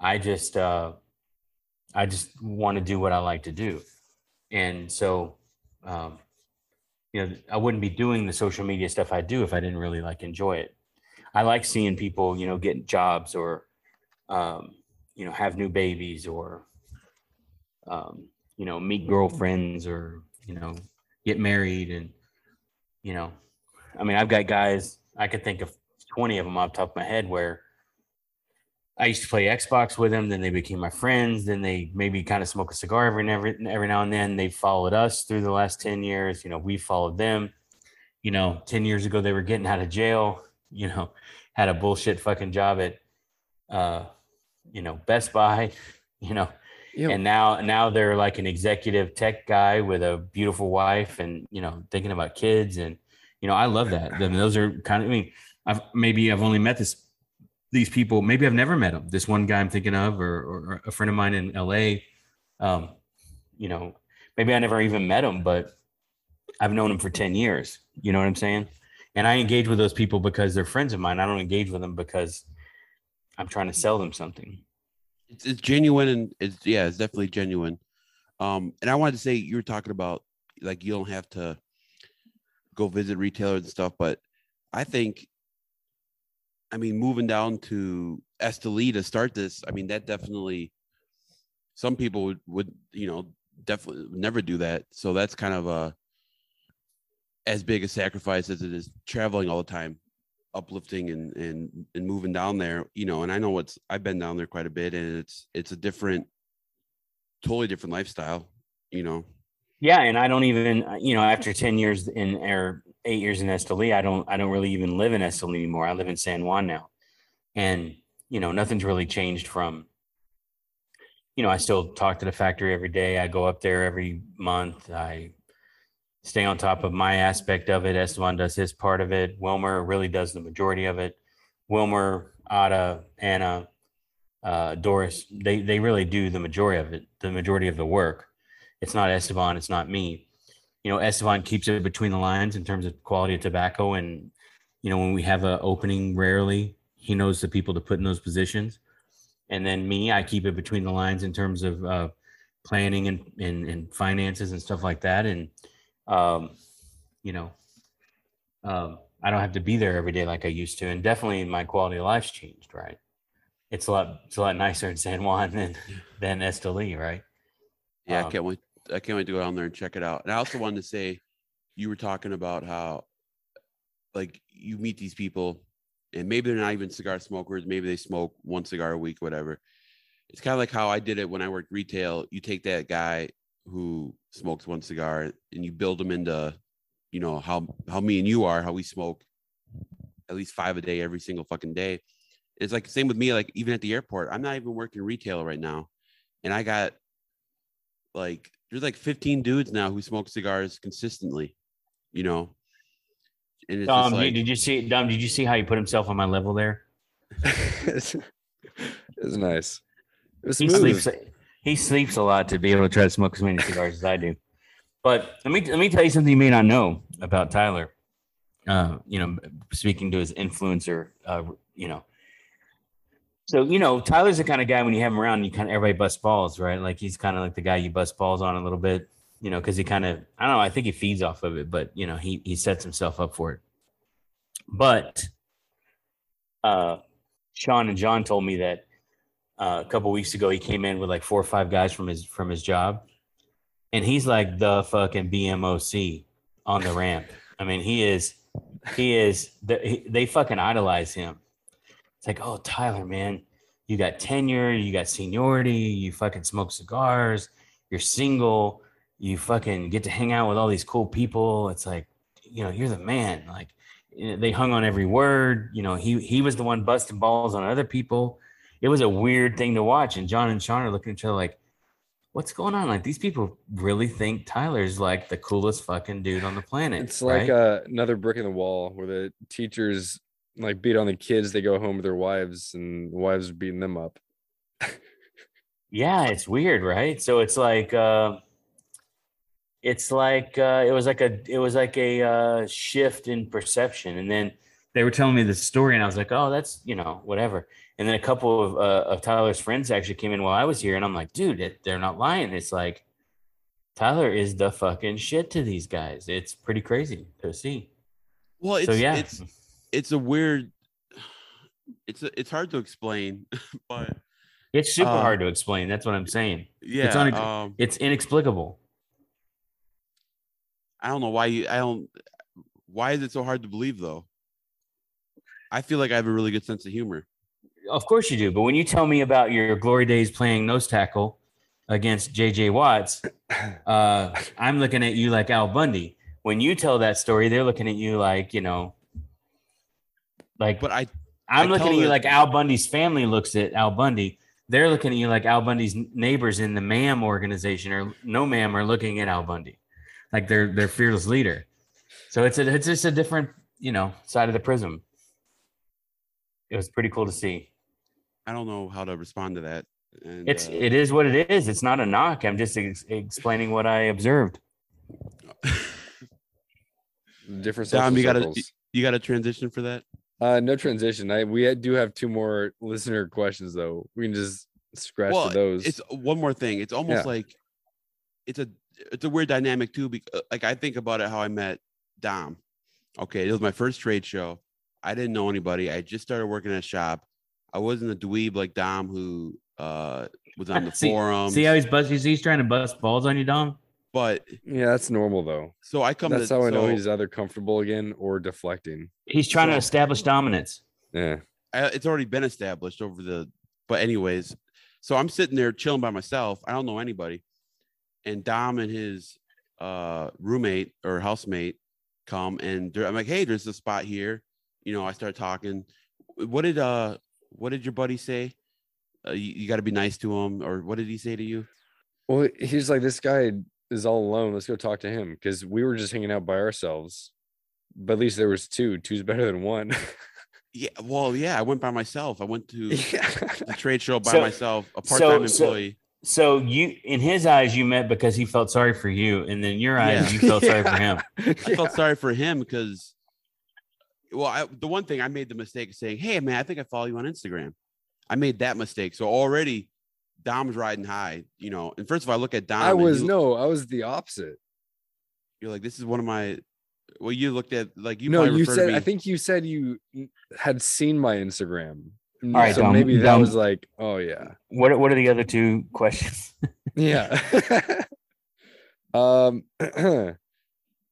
[SPEAKER 3] I just uh, I just want to do what I like to do. And so, um, you know, I wouldn't be doing the social media stuff I do if I didn't really like enjoy it. I like seeing people, you know, get jobs or, um, you know, have new babies or, um, you know, meet girlfriends or, you know, get married. And, you know, I mean, I've got guys, I could think of 20 of them off the top of my head where I used to play Xbox with them. Then they became my friends. Then they maybe kind of smoke a cigar every every every now and then. They followed us through the last ten years. You know, we followed them. You know, ten years ago they were getting out of jail. You know, had a bullshit fucking job at, uh, you know, Best Buy. You know, yep. and now now they're like an executive tech guy with a beautiful wife, and you know, thinking about kids. And you know, I love that. I mean, those are kind of. I mean, I've maybe I've only met this these people maybe i've never met them this one guy i'm thinking of or, or a friend of mine in la um, you know maybe i never even met him but i've known him for 10 years. You know what i'm saying? And i engage with those people because they're friends of mine. I don't engage with them because i'm trying to sell them something.
[SPEAKER 2] It's, it's genuine and it's yeah it's definitely genuine. Um and i wanted to say you were talking about like you don't have to go visit retailers and stuff but i think I mean, moving down to Esteli to start this, I mean, that definitely some people would, would you know, definitely never do that. So that's kind of a as big a sacrifice as it is traveling all the time, uplifting and and and moving down there, you know, and I know what's I've been down there quite a bit and it's it's a different totally different lifestyle, you know.
[SPEAKER 3] Yeah, and I don't even, you know, after 10 years in or eight years in Esteli, I don't I don't really even live in Esteli anymore. I live in San Juan now. And, you know, nothing's really changed from you know, I still talk to the factory every day. I go up there every month. I stay on top of my aspect of it. Esteban does his part of it. Wilmer really does the majority of it. Wilmer, Ada, Anna, uh, Doris, they they really do the majority of it, the majority of the work. It's not Esteban, it's not me you know, Esteban keeps it between the lines in terms of quality of tobacco. And, you know, when we have an opening, rarely he knows the people to put in those positions. And then me, I keep it between the lines in terms of uh, planning and, and, and finances and stuff like that. And, um, you know, um, I don't have to be there every day like I used to. And definitely my quality of life's changed, right? It's a lot, it's a lot nicer in San Juan than, than Esteli, right?
[SPEAKER 2] Yeah, um, I can't wait. I can't wait to go down there and check it out. And I also wanted to say, you were talking about how, like, you meet these people, and maybe they're not even cigar smokers. Maybe they smoke one cigar a week, whatever. It's kind of like how I did it when I worked retail. You take that guy who smokes one cigar, and you build him into, you know, how how me and you are, how we smoke at least five a day every single fucking day. It's like same with me. Like even at the airport, I'm not even working retail right now, and I got like there's like 15 dudes now who smoke cigars consistently, you know.
[SPEAKER 3] And it's Dom, like, did you see Dom? Did you see how he put himself on my level there?
[SPEAKER 1] it's, it's nice.
[SPEAKER 3] It's he sleeps. He sleeps a lot to be able to try to smoke as many cigars as I do. But let me let me tell you something you may not know about Tyler. Uh, you know, speaking to his influencer, uh, you know, so you know, Tyler's the kind of guy when you have him around, you kind of everybody busts balls, right? Like he's kind of like the guy you bust balls on a little bit, you know, because he kind of I don't know, I think he feeds off of it, but you know, he he sets himself up for it. But uh Sean and John told me that uh, a couple weeks ago. He came in with like four or five guys from his from his job, and he's like the fucking BMOC on the ramp. I mean, he is he is the, he, they fucking idolize him. It's like, oh Tyler, man, you got tenure, you got seniority, you fucking smoke cigars, you're single, you fucking get to hang out with all these cool people. It's like, you know, you're the man. Like they hung on every word. You know, he he was the one busting balls on other people. It was a weird thing to watch. And John and Sean are looking at each other like, what's going on? Like these people really think Tyler's like the coolest fucking dude on the planet.
[SPEAKER 1] It's like
[SPEAKER 3] right?
[SPEAKER 1] uh, another brick in the wall where the teachers like beat on the kids. They go home with their wives, and the wives are beating them up.
[SPEAKER 3] yeah, it's weird, right? So it's like uh it's like uh it was like a it was like a uh shift in perception. And then they were telling me the story and I was like, oh, that's you know, whatever. And then a couple of uh, of Tyler's friends actually came in while I was here, and I'm like, dude, they're not lying. It's like Tyler is the fucking shit to these guys. It's pretty crazy to see.
[SPEAKER 2] Well, it's
[SPEAKER 3] so yeah,
[SPEAKER 2] it's it's a weird. It's a, it's hard to explain, but
[SPEAKER 3] it's super
[SPEAKER 2] uh,
[SPEAKER 3] hard to explain. That's what I'm saying.
[SPEAKER 2] yeah,
[SPEAKER 3] It's, unex-
[SPEAKER 2] um,
[SPEAKER 3] it's inexplicable.
[SPEAKER 2] I don't know why you. I don't. Why is it so hard to believe though? I feel like I have a really good sense of humor.
[SPEAKER 3] Of course you do. But when you tell me about your glory days playing nose tackle against JJ Watts, uh, I'm looking at you like Al Bundy. When you tell that story, they're looking at you like, you know, like
[SPEAKER 2] But I
[SPEAKER 3] I'm
[SPEAKER 2] I
[SPEAKER 3] looking at you like Al Bundy's family looks at Al Bundy. They're looking at you like Al Bundy's neighbors in the MAM organization or no MAM are looking at Al Bundy, like they're their fearless leader. So it's a, it's just a different, you know, side of the prism. It was pretty cool to see.
[SPEAKER 2] I don't know how to respond to that. And,
[SPEAKER 3] It's
[SPEAKER 2] uh,
[SPEAKER 3] it is what it is. It's not a knock. I'm just ex- explaining what I observed.
[SPEAKER 1] Different
[SPEAKER 2] Dom, you gotta-
[SPEAKER 1] circles.
[SPEAKER 2] you got a transition for that?
[SPEAKER 1] Uh, no transition. I we do have two more listener questions though. We can just scratch
[SPEAKER 2] Well,
[SPEAKER 1] those.
[SPEAKER 2] It's one more thing. It's almost
[SPEAKER 1] Yeah.
[SPEAKER 2] like it's a it's a weird dynamic too. Because like I think about it, how I met Dom. Okay, it was my first trade show. I didn't know anybody. I just started working at a shop. I wasn't a dweeb like Dom who uh was on the
[SPEAKER 3] See-
[SPEAKER 2] forums.
[SPEAKER 3] See how he's bust? He's, he's trying to bust balls on you, Dom.
[SPEAKER 2] But
[SPEAKER 1] yeah, that's normal though.
[SPEAKER 2] so I come
[SPEAKER 1] That's
[SPEAKER 2] to
[SPEAKER 1] how I know he's either comfortable again or deflecting.
[SPEAKER 3] He's trying to establish dominance.
[SPEAKER 1] Yeah.
[SPEAKER 2] I, it's already been established over the but anyways so i'm sitting there chilling by myself i don't know anybody and dom and his uh roommate or housemate come and i'm like hey there's a spot here you know i start talking what did uh what did your buddy say uh, you, you got to be nice to him or what did he say to you
[SPEAKER 1] Well, he's like, this guy is all alone. Let's go talk to him because we were just hanging out by ourselves. But at least there was two. Two's better than one.
[SPEAKER 2] yeah well yeah i went by myself i went to
[SPEAKER 1] yeah.
[SPEAKER 2] the trade show by
[SPEAKER 3] So-
[SPEAKER 2] myself a part-time
[SPEAKER 3] so-
[SPEAKER 2] employee
[SPEAKER 3] So you, in his eyes, you met because he felt sorry for you, and then in your eyes,
[SPEAKER 2] Yeah.
[SPEAKER 3] you felt sorry for him.
[SPEAKER 2] I felt sorry for him because, well, I, the one thing I made the mistake of saying, "Hey, man, I think I follow you on Instagram." I made that mistake, so already Dom's riding high, you know. And first of all, I look at Dom.
[SPEAKER 1] I was
[SPEAKER 2] he-
[SPEAKER 1] no, I was the opposite.
[SPEAKER 2] You're like, this is one of my. Well, you looked at like you.
[SPEAKER 1] no, you said
[SPEAKER 2] me-
[SPEAKER 1] I think you said you had seen my Instagram. All
[SPEAKER 3] right,
[SPEAKER 1] so
[SPEAKER 3] Dom,
[SPEAKER 1] maybe that
[SPEAKER 3] Dom.
[SPEAKER 1] was like, oh yeah,
[SPEAKER 3] What What are the other two questions?
[SPEAKER 1] yeah. um,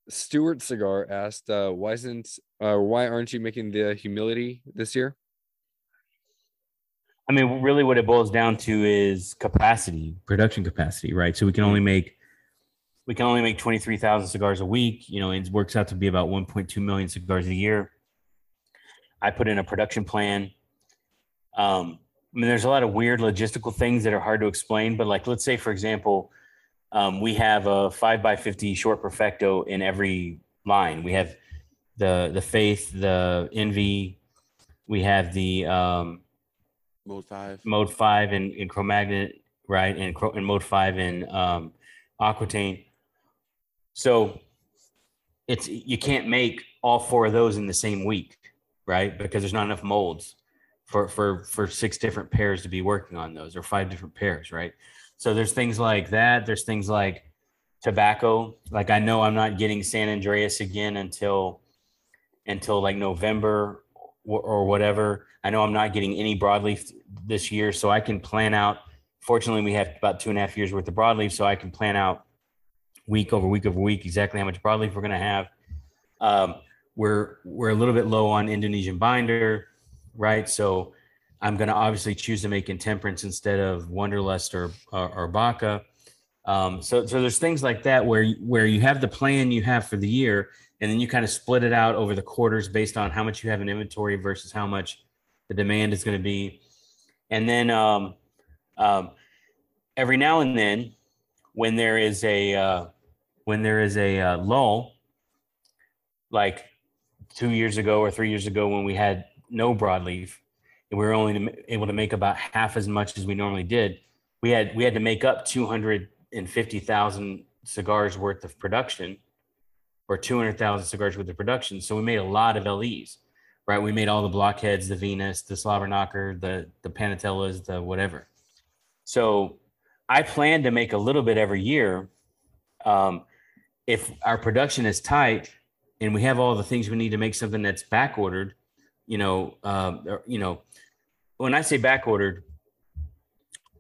[SPEAKER 1] Stuart Cigar asked, uh, "Why isn't uh, why aren't you making the humility this year?"
[SPEAKER 3] I mean, really, what it boils down to is capacity, production capacity, right? So we can only make we can only make twenty three thousand cigars a week. You know, it works out to be about one point two million cigars a year. I put in a production plan. Um, I mean, there's a lot of weird logistical things that are hard to explain, but like, let's say, for example, um, we have a five by fifty short perfecto in every line. We have the the faith, the envy. We have the um,
[SPEAKER 2] mode five.
[SPEAKER 3] mode five in, in Cro-Magnon, right? And, and mode five in um, Aquitaine. So it's you can't make all four of those in the same week, right? Because there's not enough molds for for for six different pairs to be working on those or five different pairs, right? So there's things like that. There's things like tobacco. Like I know I'm not getting San Andrés again until until like November or, whatever. I know I'm not getting any broadleaf this year, so I can plan out. Fortunately, we have about two and a half years worth of broadleaf, so I can plan out week over week over week exactly how much broadleaf we're going to have. Um, we're we're a little bit low on Indonesian binder, right? So I'm going to obviously choose to make intemperance instead of Wunderlust or or, or Baka. Um, so so there's things like that where where you have the plan you have for the year, and then you kind of split it out over the quarters based on how much you have in inventory versus how much the demand is going to be, and then um, um, every now and then when there is a uh, when there is a uh, lull, like two years ago or three years ago when we had no broadleaf and we were only able to make about half as much as we normally did, we had we had to make up two hundred and fifty thousand cigars worth of production, or two hundred thousand cigars with the production. So we made a lot of LEs, right? We made all the blockheads, the Venus, the Slobberknocker, the the Panatellas, the whatever. So I plan to make a little bit every year. Um, if our production is tight and we have all the things we need to make something that's back ordered, you know, um, or, you know, when I say back ordered,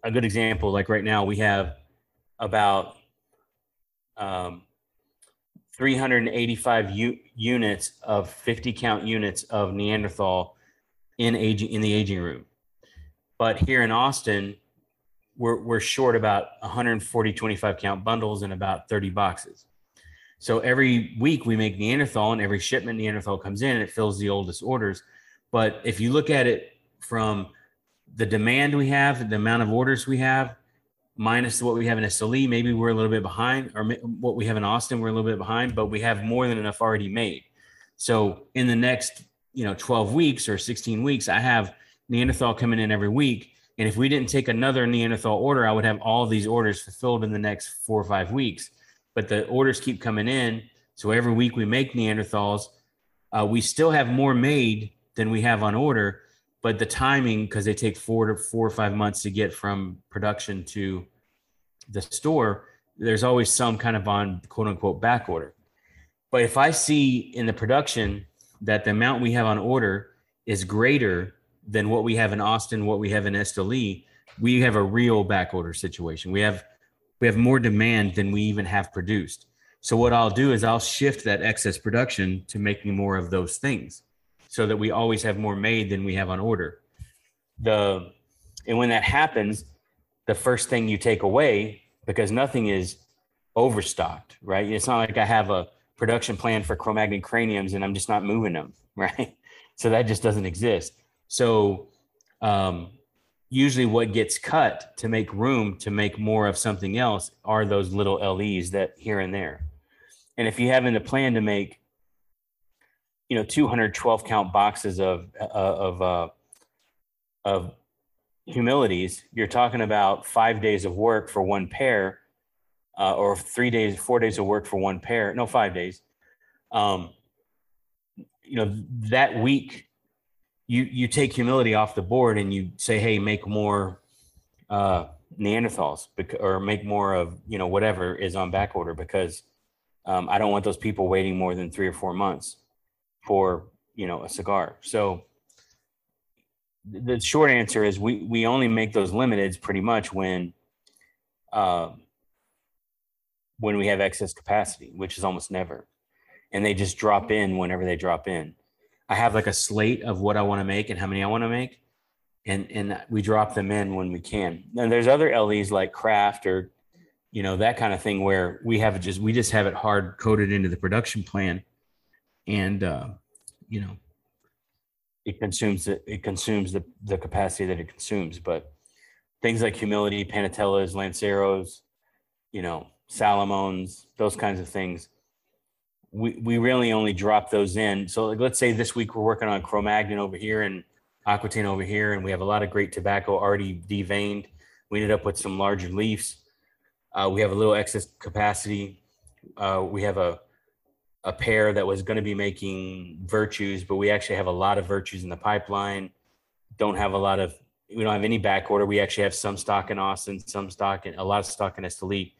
[SPEAKER 3] a good example, like right now, we have about um, 385 u- units of 50 count units of Neanderthal in aging in the aging room. But here in Austin, we're, we're short about 140 25 count bundles and about 30 boxes. So every week we make Neanderthal, and every shipment Neanderthal comes in, and it fills the oldest orders. But if you look at it from the demand we have, the amount of orders we have, minus what we have in Esteli, maybe we're a little bit behind, or what we have in Austin, we're a little bit behind, but we have more than enough already made. So in the next, you know, 12 weeks or 16 weeks, I have Neanderthal coming in every week. And if we didn't take another Neanderthal order, I would have all these orders fulfilled in the next four or five weeks but the orders keep coming in. So every week we make Neanderthals. Uh, we still have more made than we have on order, but the timing, because they take four to four or five months to get from production to the store, there's always some kind of on quote unquote back order. But if I see in the production that the amount we have on order is greater than what we have in Austin, what we have in Esteli, we have a real back order situation. We have we have more demand than we even have produced. So what I'll do is I'll shift that excess production to making more of those things so that we always have more made than we have on order. The and when that happens, the first thing you take away because nothing is overstocked, right? It's not like I have a production plan for Cro-Magnon craniums and I'm just not moving them, right? So that just doesn't exist. So um, usually what gets cut to make room to make more of something else are those little LEs that here and there. And if you have in the plan to make, you know, 212 count boxes of, uh, of, uh, of humilities, you're talking about five days of work for one pair, uh, or three days, four days of work for one pair. No, five days. Um, you know, that week you you take humility off the board and you say, hey, make more uh, Neanderthals bec- or make more of you know whatever is on back order because um, I don't want those people waiting more than three or four months for you know a cigar. So the short answer is we we only make those limiteds pretty much when uh, when we have excess capacity, which is almost never, and they just drop in whenever they drop in. I have like a slate of what I want to make and how many I want to make, and and we drop them in when we can. And there's other LEs like craft or you know that kind of thing where we have it just we just have it hard coded into the production plan, and uh, you know it consumes it, consumes the the capacity that it consumes. But things like humility, panatellas, lanceros, you know, Salomones, those kinds of things we, we really only drop those in. So like, let's say this week we're working on Cro-Magnon over here and Aquitaine over here, and we have a lot of great tobacco already deveined. We ended up with some larger leaves. Uh, we have a little excess capacity. Uh, we have a a pair that was going to be making virtues, but we actually have a lot of virtues in the pipeline. Don't have a lot of we don't have any back order. We actually have some stock in Austin, some stock in a lot of stock in Esteli.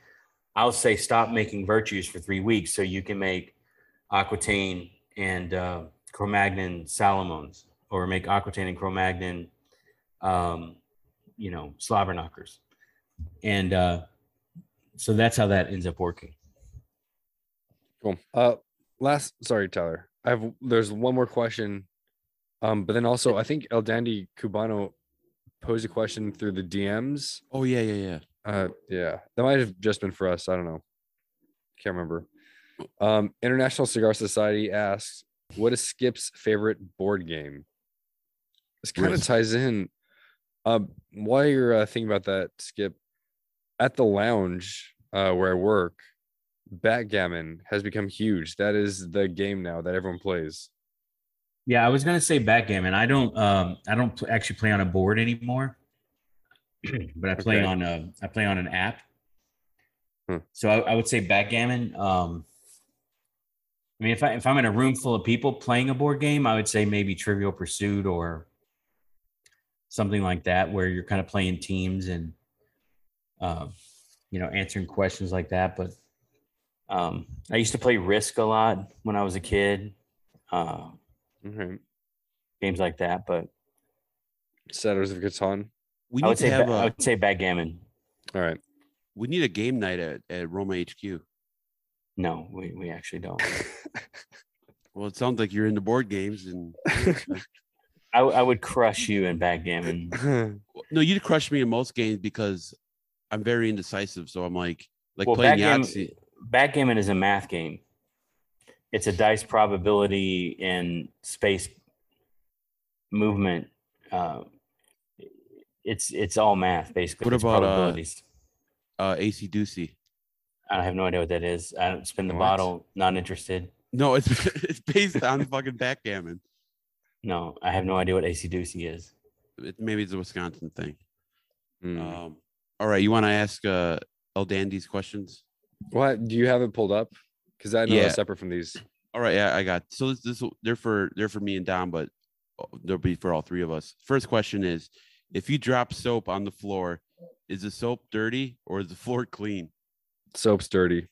[SPEAKER 3] I'll say stop making virtues for three weeks so you can make Aquitaine and uh, Cro-Magnon Salomones or make Aquitaine and Cro-Magnon, um, you know, slobber knockers, and uh, so that's how that ends up working.
[SPEAKER 1] Cool. Uh, last, sorry, Tyler. I have there's one more question. Um, but then also I think El Dandy Cubano posed a question through the DMs.
[SPEAKER 2] Oh yeah, yeah, yeah.
[SPEAKER 1] Uh, yeah, that might have just been for us. I don't know. Can't remember. Um, International Cigar Society asks, "What is Skip's favorite board game?" This kind of ties in. Um, while you're uh, thinking about that, Skip, at the lounge uh, where I work, backgammon has become huge. That is the game now that everyone plays.
[SPEAKER 3] Yeah, I was gonna say backgammon. I don't um I don't actually play on a board anymore, but I play
[SPEAKER 1] Okay.
[SPEAKER 3] on a I play on an app.
[SPEAKER 1] Hmm.
[SPEAKER 3] So I, I would say backgammon. Um, I mean, if I if I'm in a room full of people playing a board game, I would say maybe Trivial Pursuit or something like that, where you're kind of playing teams and um, you know answering questions like that. But um, I used to play Risk a lot when I was a kid. Uh,
[SPEAKER 1] Okay.
[SPEAKER 3] games like that, but
[SPEAKER 1] Settlers of Catan.
[SPEAKER 2] We
[SPEAKER 3] I would
[SPEAKER 2] to
[SPEAKER 3] say
[SPEAKER 2] have
[SPEAKER 3] ba- I
[SPEAKER 2] a
[SPEAKER 3] would say backgammon.
[SPEAKER 1] All right.
[SPEAKER 2] we need a game night at, at Roma HQ.
[SPEAKER 3] No, we, we actually don't.
[SPEAKER 2] Well, it sounds like you're into board games, and
[SPEAKER 3] I, I would crush you in backgammon.
[SPEAKER 2] no, you'd crush me in most games because I'm very indecisive. So I'm like, like
[SPEAKER 3] well,
[SPEAKER 2] playing
[SPEAKER 3] backgammon,
[SPEAKER 2] Yahtzee.
[SPEAKER 3] Backgammon is a math game. It's a dice probability and space movement. Uh, it's it's all math basically.
[SPEAKER 2] What
[SPEAKER 3] It's
[SPEAKER 2] about, uh,
[SPEAKER 3] probabilities.
[SPEAKER 2] Uh, acey-deucey.
[SPEAKER 3] I have no idea what that is. I don't spin the
[SPEAKER 1] What?
[SPEAKER 3] bottle. Not interested.
[SPEAKER 2] No, it's it's based on fucking backgammon.
[SPEAKER 3] No, I have no idea what acey-deucey is.
[SPEAKER 2] It, maybe it's a Wisconsin thing.
[SPEAKER 1] Hmm.
[SPEAKER 2] Um, all right, you want to ask uh, El Dandy's questions?
[SPEAKER 1] What do you have it pulled up? Because I know
[SPEAKER 2] Yeah.
[SPEAKER 1] it's separate from these.
[SPEAKER 2] All right, yeah, I got. So this, this they're for they're for me and Don, but uh, they'll be for all three of us. First question is: If you drop soap on the floor, is the soap dirty or is the floor clean?
[SPEAKER 1] Soap's dirty.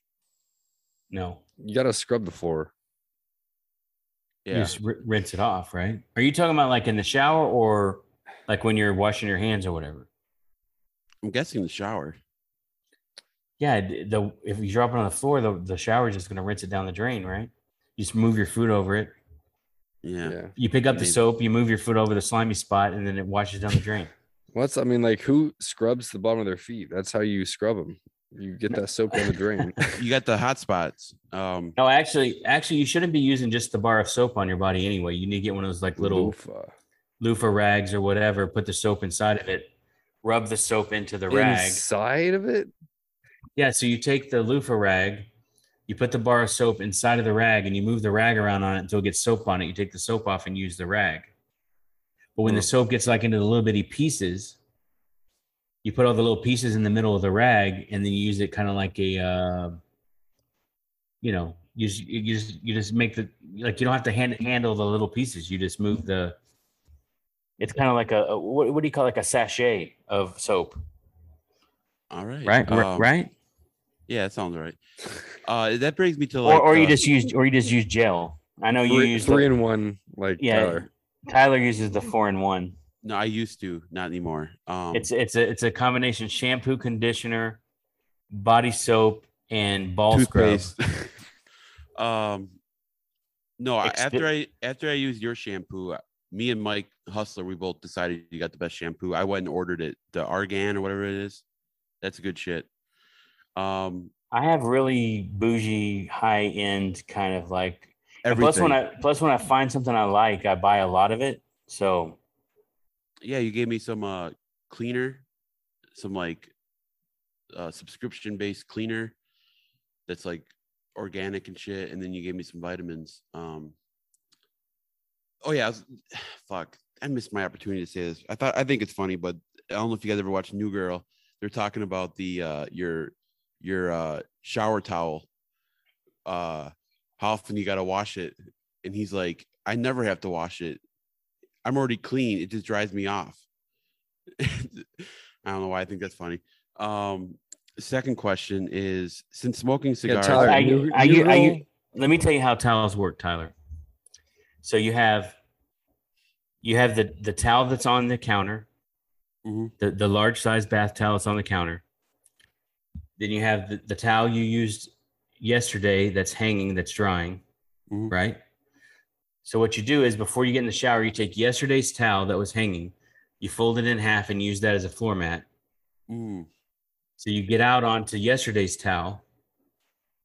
[SPEAKER 3] No,
[SPEAKER 1] You gotta scrub the floor.
[SPEAKER 3] you
[SPEAKER 2] Yeah,
[SPEAKER 3] just r- rinse it off, right? Are you talking about like in the shower or like when you're washing your hands or whatever?
[SPEAKER 2] I'm guessing the shower.
[SPEAKER 3] Yeah, the if you drop it on the floor, the the shower is just gonna rinse it down the drain, right? You just move your foot over it.
[SPEAKER 2] Yeah,
[SPEAKER 1] Yeah.
[SPEAKER 3] You pick up the
[SPEAKER 2] Maybe.
[SPEAKER 3] soap, you move your foot over the slimy spot, and then it washes down the drain.
[SPEAKER 1] What's I mean, like who scrubs the bottom of their feet? That's how you scrub them. You get that soap down the drain.
[SPEAKER 2] you got the hot spots. Um,
[SPEAKER 3] No, actually, actually, you shouldn't be using just the bar of soap on your body anyway. You need to get one of those like little
[SPEAKER 1] Loofah.
[SPEAKER 3] loofah rags or whatever. Put the soap inside of it. Rub the soap into the rag.
[SPEAKER 1] Inside of it?
[SPEAKER 3] Yeah, so you take the loofah rag, you put the bar of soap inside of the rag, and you move the rag around on it until it gets soap on it. You take the soap off and use the rag. But when the
[SPEAKER 1] Hmm.
[SPEAKER 3] soap gets like into the little bitty pieces, you put all the little pieces in the middle of the rag, and then you use it kind of like a, uh, you know, you just, you just you just make the like you don't have to hand, handle the little pieces. You just move the. It's kind of like a, a what, what do you call it? like a sachet of soap,
[SPEAKER 2] all right,
[SPEAKER 3] right?
[SPEAKER 2] Um,
[SPEAKER 3] right?
[SPEAKER 2] Yeah, that sounds right. Uh, that brings me to
[SPEAKER 3] or,
[SPEAKER 2] like,
[SPEAKER 3] or you
[SPEAKER 2] uh,
[SPEAKER 3] just use or you just use gel. I know you
[SPEAKER 1] Three,
[SPEAKER 3] use
[SPEAKER 1] three
[SPEAKER 3] the,
[SPEAKER 1] in one, like
[SPEAKER 3] yeah.
[SPEAKER 1] Tyler.
[SPEAKER 3] Tyler uses the four in one.
[SPEAKER 2] no, I used to, not anymore. Um,
[SPEAKER 3] It's it's a it's a combination shampoo, conditioner, body soap, and ball scrub.
[SPEAKER 2] toothpaste. um, no, I- after I after I used your shampoo, uh, me and Mike Hustler, we both decided you got the best shampoo. I went and ordered it, the Argan or whatever it is. That's good shit. Um,
[SPEAKER 3] I have really bougie, high end kind of like.
[SPEAKER 2] everything.
[SPEAKER 3] Plus, when I plus when I find something I like, I buy a lot of it. So
[SPEAKER 2] yeah, you gave me some uh cleaner, some like uh subscription based cleaner that's like organic and shit, and then you gave me some vitamins. Um oh yeah, I was, fuck. I missed my opportunity to say this. I thought I think it's funny, but I don't know if you guys ever watched New Girl. They're talking about the uh your your uh shower towel. Uh how often you gotta wash it. And he's like, I never have to wash it. I'm already clean. It just dries me off. I don't know why I think that's funny. Um, second question is since smoking cigars,
[SPEAKER 1] Tyler,
[SPEAKER 3] I,
[SPEAKER 1] New-
[SPEAKER 3] I,
[SPEAKER 1] New
[SPEAKER 3] I,
[SPEAKER 1] Girl-
[SPEAKER 3] let me tell you how towels work, Tyler. So you have you have the the towel that's on the counter,
[SPEAKER 2] Mhm.
[SPEAKER 3] the the large size bath towel that's on the counter. Then you have the, the towel you used yesterday that's hanging that's drying,
[SPEAKER 2] Mhm.
[SPEAKER 3] right? So what you do is before you get in the shower, you take yesterday's towel that was hanging, you fold it in half and use that as a floor mat.
[SPEAKER 2] Mm.
[SPEAKER 3] So you get out onto yesterday's towel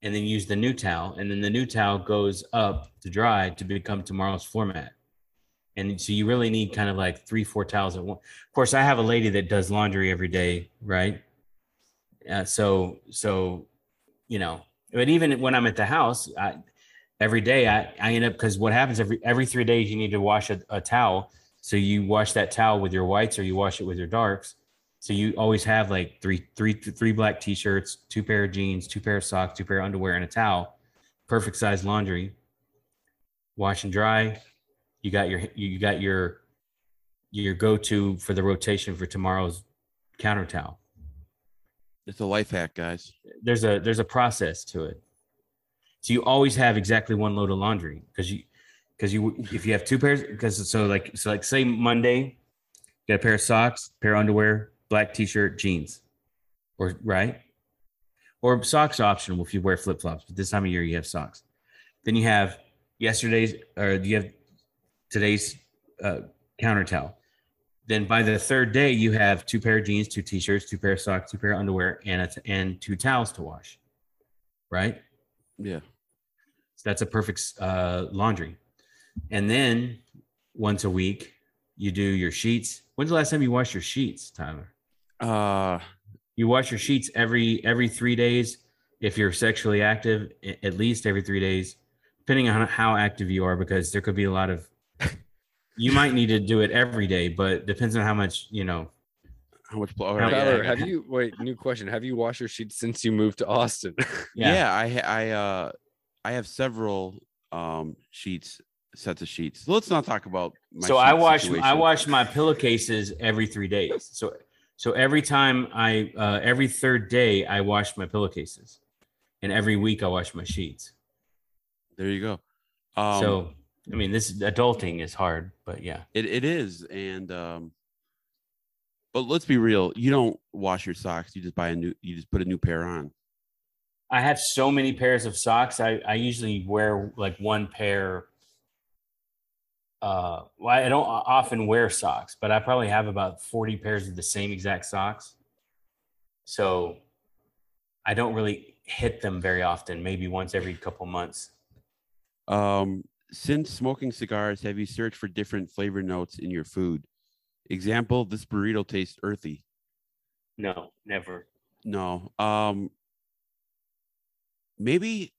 [SPEAKER 3] and then use the new towel. And then the new towel goes up to dry to become tomorrow's floor mat. And so you really need kind of like three, four towels at once. Of course, I have a lady that does laundry every day, right? Uh, so, so, you know, but even when I'm at the house, I, every day I, I end up because what happens every every three days you need to wash a, a towel. So you wash that towel with your whites or you wash it with your darks. So you always have like three, three, three black t-shirts, two pair of jeans, two pair of socks, two pair of underwear, and a towel. Perfect size laundry. Wash and dry. You got your you got your your go-to for the rotation for tomorrow's counter towel.
[SPEAKER 2] It's a life hack, guys.
[SPEAKER 3] There's a there's a process to it. So you always have exactly one load of laundry because you because you if you have two pairs because so like so like say Monday, you got a pair of socks, pair of underwear, black t-shirt, jeans, or right, or socks optional if you wear flip flops. But this time of year you have socks. Then you have yesterday's or you have today's uh, counter towel. Then by the third day you have two pair of jeans, two t-shirts, two pair of socks, two pair of underwear, and a t- and two towels to wash. Right.
[SPEAKER 2] Yeah.
[SPEAKER 3] So that's a perfect uh, laundry. And then once a week, you do your sheets. When's the last time you washed your sheets, Tyler?
[SPEAKER 2] Uh
[SPEAKER 3] You wash your sheets every every three days. If you're sexually active, at least every three days, depending on how active you are, because there could be a lot of. You might need to do it every day, but depends on how much you know.
[SPEAKER 2] how much blood?
[SPEAKER 3] How-
[SPEAKER 1] Tyler,
[SPEAKER 3] yeah.
[SPEAKER 1] have you wait? New question: Have you washed your sheets since you moved to Austin?
[SPEAKER 2] Yeah. I I uh I have several um sheets, sets of sheets. Let's not talk about my
[SPEAKER 3] so I
[SPEAKER 2] sheet
[SPEAKER 3] wash I wash my pillowcases every three days. So so every time I uh, every third day I wash my pillowcases, and every week I wash my sheets.
[SPEAKER 2] There you go. Um
[SPEAKER 3] so I mean, this adulting is hard, but yeah,
[SPEAKER 2] it, it is and um but let's be real, you don't wash your socks, you just buy a new you just put a new pair on.
[SPEAKER 3] I have so many pairs of socks. I I usually wear like one pair. Uh, well, I don't often wear socks, but I probably have about forty pairs of the same exact socks. So I don't really hit them very often. Maybe once every couple months.
[SPEAKER 2] Um, since smoking cigars, have you searched for different flavor notes in your food? Example: This burrito tastes earthy.
[SPEAKER 3] No, never.
[SPEAKER 2] No. Um, maybe.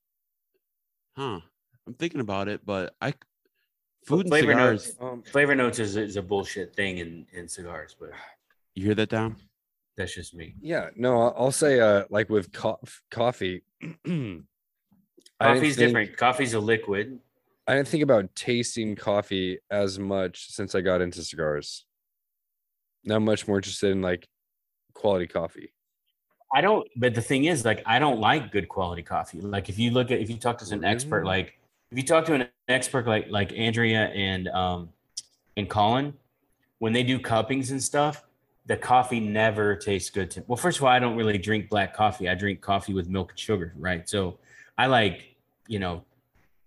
[SPEAKER 2] Huh. I'm thinking about it, but I. Food and
[SPEAKER 3] flavor
[SPEAKER 2] cigars.
[SPEAKER 3] notes.
[SPEAKER 1] um,
[SPEAKER 3] Flavor notes is, is a bullshit thing in, in cigars, but
[SPEAKER 2] You hear that, Dom?
[SPEAKER 3] that's just me.
[SPEAKER 1] yeah, no, I'll- I'll say uh, like with co- coffee.
[SPEAKER 3] Coffee's
[SPEAKER 1] think-
[SPEAKER 3] different. Coffee's a liquid.
[SPEAKER 1] I didn't think about tasting coffee as much since I got into cigars. Now I'm much more interested in like quality coffee.
[SPEAKER 3] I don't, but the thing is, like, I don't like good quality coffee. Like, if you look at, if you talk to an expert, like, if you talk to an expert like like Andrea and um and Colin, when they do cuppings and stuff, the coffee never tastes good to. Well, first of all, I don't really drink black coffee. I drink coffee with milk and sugar, right? So I like, you know,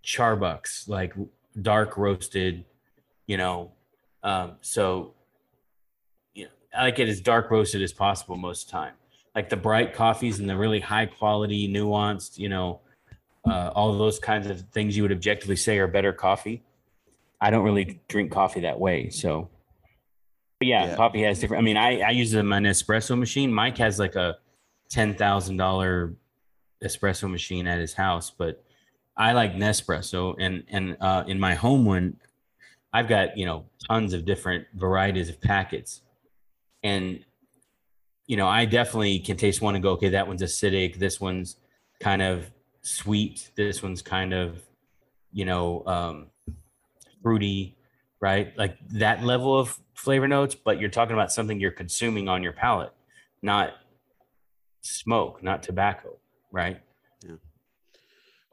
[SPEAKER 3] Charbucks, like dark roasted, you know. Um, so you know, I like it as dark roasted as possible most of the time like the bright coffees and the really high quality, nuanced, you know, uh, all those kinds of things you would objectively say are better coffee. I don't really drink coffee that way. So, but yeah,
[SPEAKER 2] Yeah.
[SPEAKER 3] coffee has different. I mean, I, I use my Nespresso machine. Mike has like a $10,000 espresso machine at his house, but I like Nespresso. And, and uh, in my home one, I've got, you know, tons of different varieties of packets. And you know, I definitely can taste one and go, okay, that one's acidic. This one's kind of sweet. This one's kind of, you know, um, fruity, right? Like that level of flavor notes. But you're talking about something you're consuming on your palate, not smoke, not tobacco, right?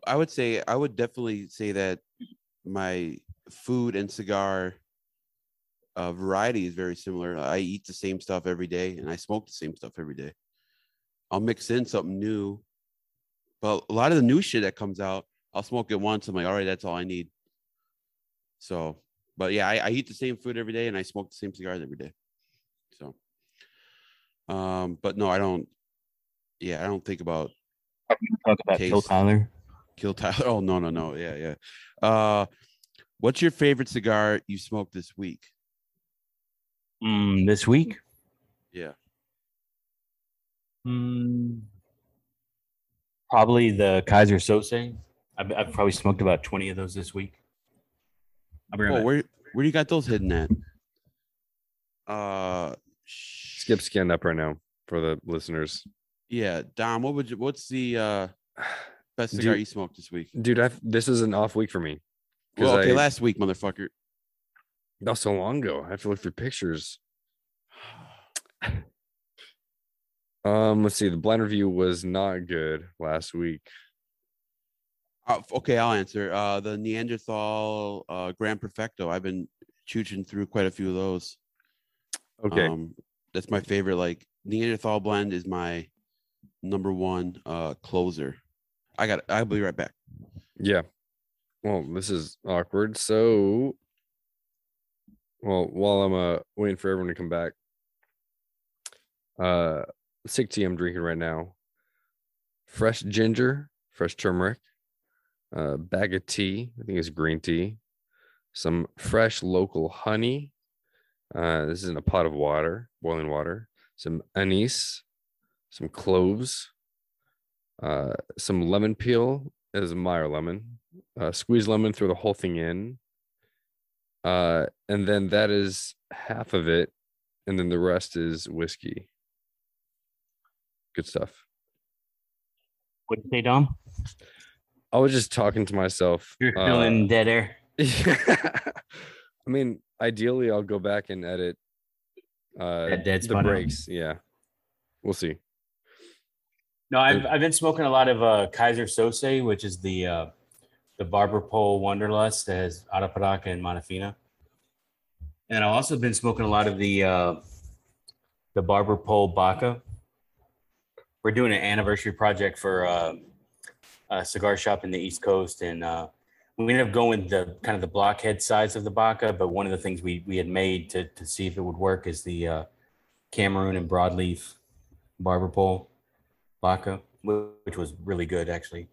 [SPEAKER 2] I would say I would definitely say that my food and cigar uh, variety is very similar. I eat the same stuff every day, and I smoke the same stuff every day. I'll mix in something new, but a lot of the new shit that comes out, I'll smoke it once. I'm like, all right, that's all I need. So, but yeah, I, I eat the same food every day, and I smoke the same cigars every day. So, um, but no, I don't. Yeah, I don't think about
[SPEAKER 3] Talk about Phil
[SPEAKER 2] Taste.
[SPEAKER 3] Tyler.
[SPEAKER 2] Kill Tyler. Oh no, no, no. Yeah, yeah. Uh, what's your favorite cigar you smoked this week?
[SPEAKER 3] Mm, this week.
[SPEAKER 2] Yeah.
[SPEAKER 3] Mm, probably the Kaiser Sose. I've, I've probably smoked about 20 of those this week. I'll be right
[SPEAKER 2] Oh, where where do you got those hidden at? Uh,
[SPEAKER 1] Skip scanned up right now for the listeners.
[SPEAKER 2] Yeah, Dom. What would you? What's the uh best cigar
[SPEAKER 1] Dude-
[SPEAKER 2] you smoked this week?
[SPEAKER 1] Dude, I've, this is an off week for me.
[SPEAKER 2] Well, okay,
[SPEAKER 1] I-
[SPEAKER 2] last week, motherfucker.
[SPEAKER 1] Not so long ago. I have to look through pictures. Um, let's see. The blind review was not good last week.
[SPEAKER 2] Uh, okay, I'll answer. Uh, the Neanderthal uh Grand Perfecto. I've been chooching through quite a few of those.
[SPEAKER 1] Okay.
[SPEAKER 2] Um, that's my favorite. Like Neanderthal blend is my number one uh closer. I got. I'll be right back.
[SPEAKER 1] yeah. Well, this is awkward. So, well, while I'm uh waiting for everyone to come back, uh, sick tea I'm drinking right now. Fresh ginger, fresh turmeric, uh, bag of tea. I think it's green tea. Some fresh local honey. Uh, this is in a pot of water, boiling water. Some anise, some cloves, uh, some lemon peel is Meyer lemon. Uh, squeeze lemon, throw the whole thing in. Uh, and then that is half of it, and then the rest is whiskey. Good stuff.
[SPEAKER 3] What'd you say, Dom?
[SPEAKER 1] I was just talking to myself.
[SPEAKER 3] You're
[SPEAKER 1] uh,
[SPEAKER 3] feeling dead air.
[SPEAKER 1] I mean, ideally, I'll go back and edit uh, the
[SPEAKER 3] out.
[SPEAKER 1] breaks. Yeah, we'll see.
[SPEAKER 3] No, I've I've been smoking a lot of uh, Kaiser Sose, which is the uh, the barber pole Wunderlust that has Arapiraca and Mata Fina. And I've also been smoking a lot of the uh, the barber pole Baka. We're doing an anniversary project for uh, a cigar shop in the East Coast, and uh, we ended up going the kind of the blockhead size of the Baka. But one of the things we we had made to to see if it would work is the uh, Cameroon and broadleaf barber pole Baka, which was really good actually.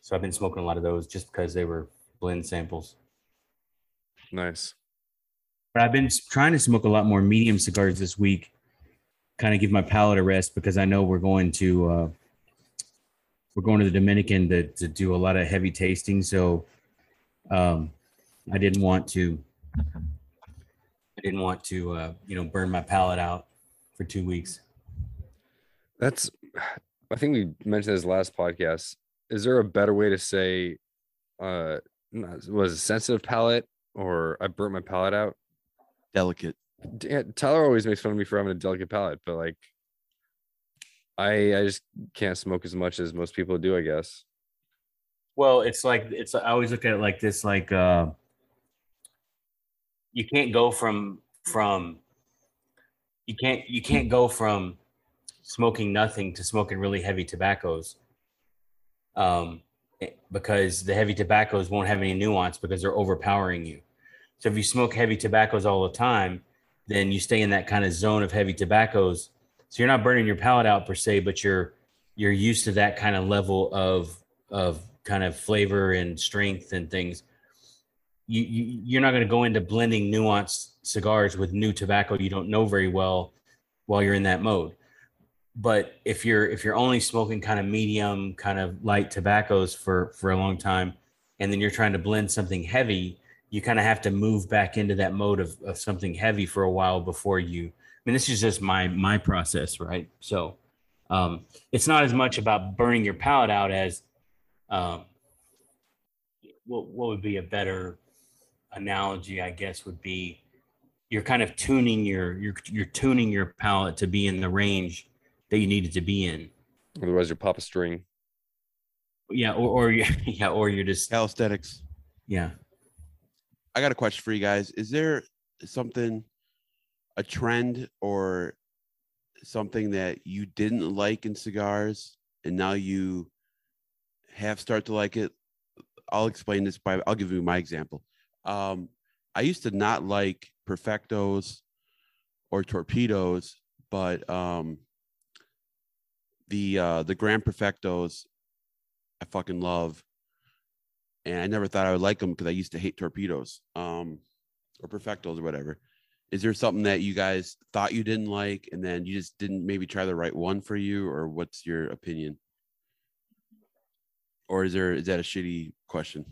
[SPEAKER 3] So I've been smoking a lot of those just because they were blend samples.
[SPEAKER 1] Nice.
[SPEAKER 3] But I've been trying to smoke a lot more medium cigars this week, kind of give my palate a rest because I know we're going to uh, we're going to the Dominican to to do a lot of heavy tasting. So um, I didn't want to I didn't want to uh, you know burn my palate out for two weeks.
[SPEAKER 1] That's. I think we mentioned this last podcast. Is there a better way to say, uh, was a sensitive palate or I burnt my palate out?
[SPEAKER 2] Delicate.
[SPEAKER 1] D- Tyler always makes fun of me for having a delicate palate, but like, I I just can't smoke as much as most people do. I guess.
[SPEAKER 3] Well, it's like it's I always look at it like this like uh you can't go from from you can't you can't go from smoking nothing to smoking really heavy tobaccos. Um eh, because the heavy tobaccos won't have any nuance because they're overpowering you. So if you smoke heavy tobaccos all the time, then you stay in that kind of zone of heavy tobaccos. So you're not burning your palate out per se, but you're you're used to that kind of level of of kind of flavor and strength and things. You, you you're not going to go into blending nuanced cigars with new tobacco you don't know very well while you're in that mode. But if you're if you're only smoking kind of medium, kind of light tobaccos for for a long time, and then you're trying to blend something heavy, you kind of have to move back into that mode of, of something heavy for a while before you. I mean, this is just my my process, right? So, um, it's not as much about burning your palate out as um, what what would be a better analogy, I guess, would be you're kind of tuning your you're you're tuning your palate to be in the range that you needed to be in.
[SPEAKER 1] Otherwise, you pop a string.
[SPEAKER 3] Yeah, or or you yeah, or you're just
[SPEAKER 2] Calisthenics.
[SPEAKER 3] yeah.
[SPEAKER 2] I got a question for you guys. Is there something a trend or something that you didn't like in cigars and now you have start to like it i'll explain this by i'll give you my example um i used to not like perfectos or torpedoes but um the uh the grand perfectos i fucking love. And i never thought i would like them because i used to hate torpedoes um or perfectos or whatever. Is there something that you guys thought you didn't like and then you just didn't maybe try the right one for you or what's your opinion? Or is there is that a shitty question?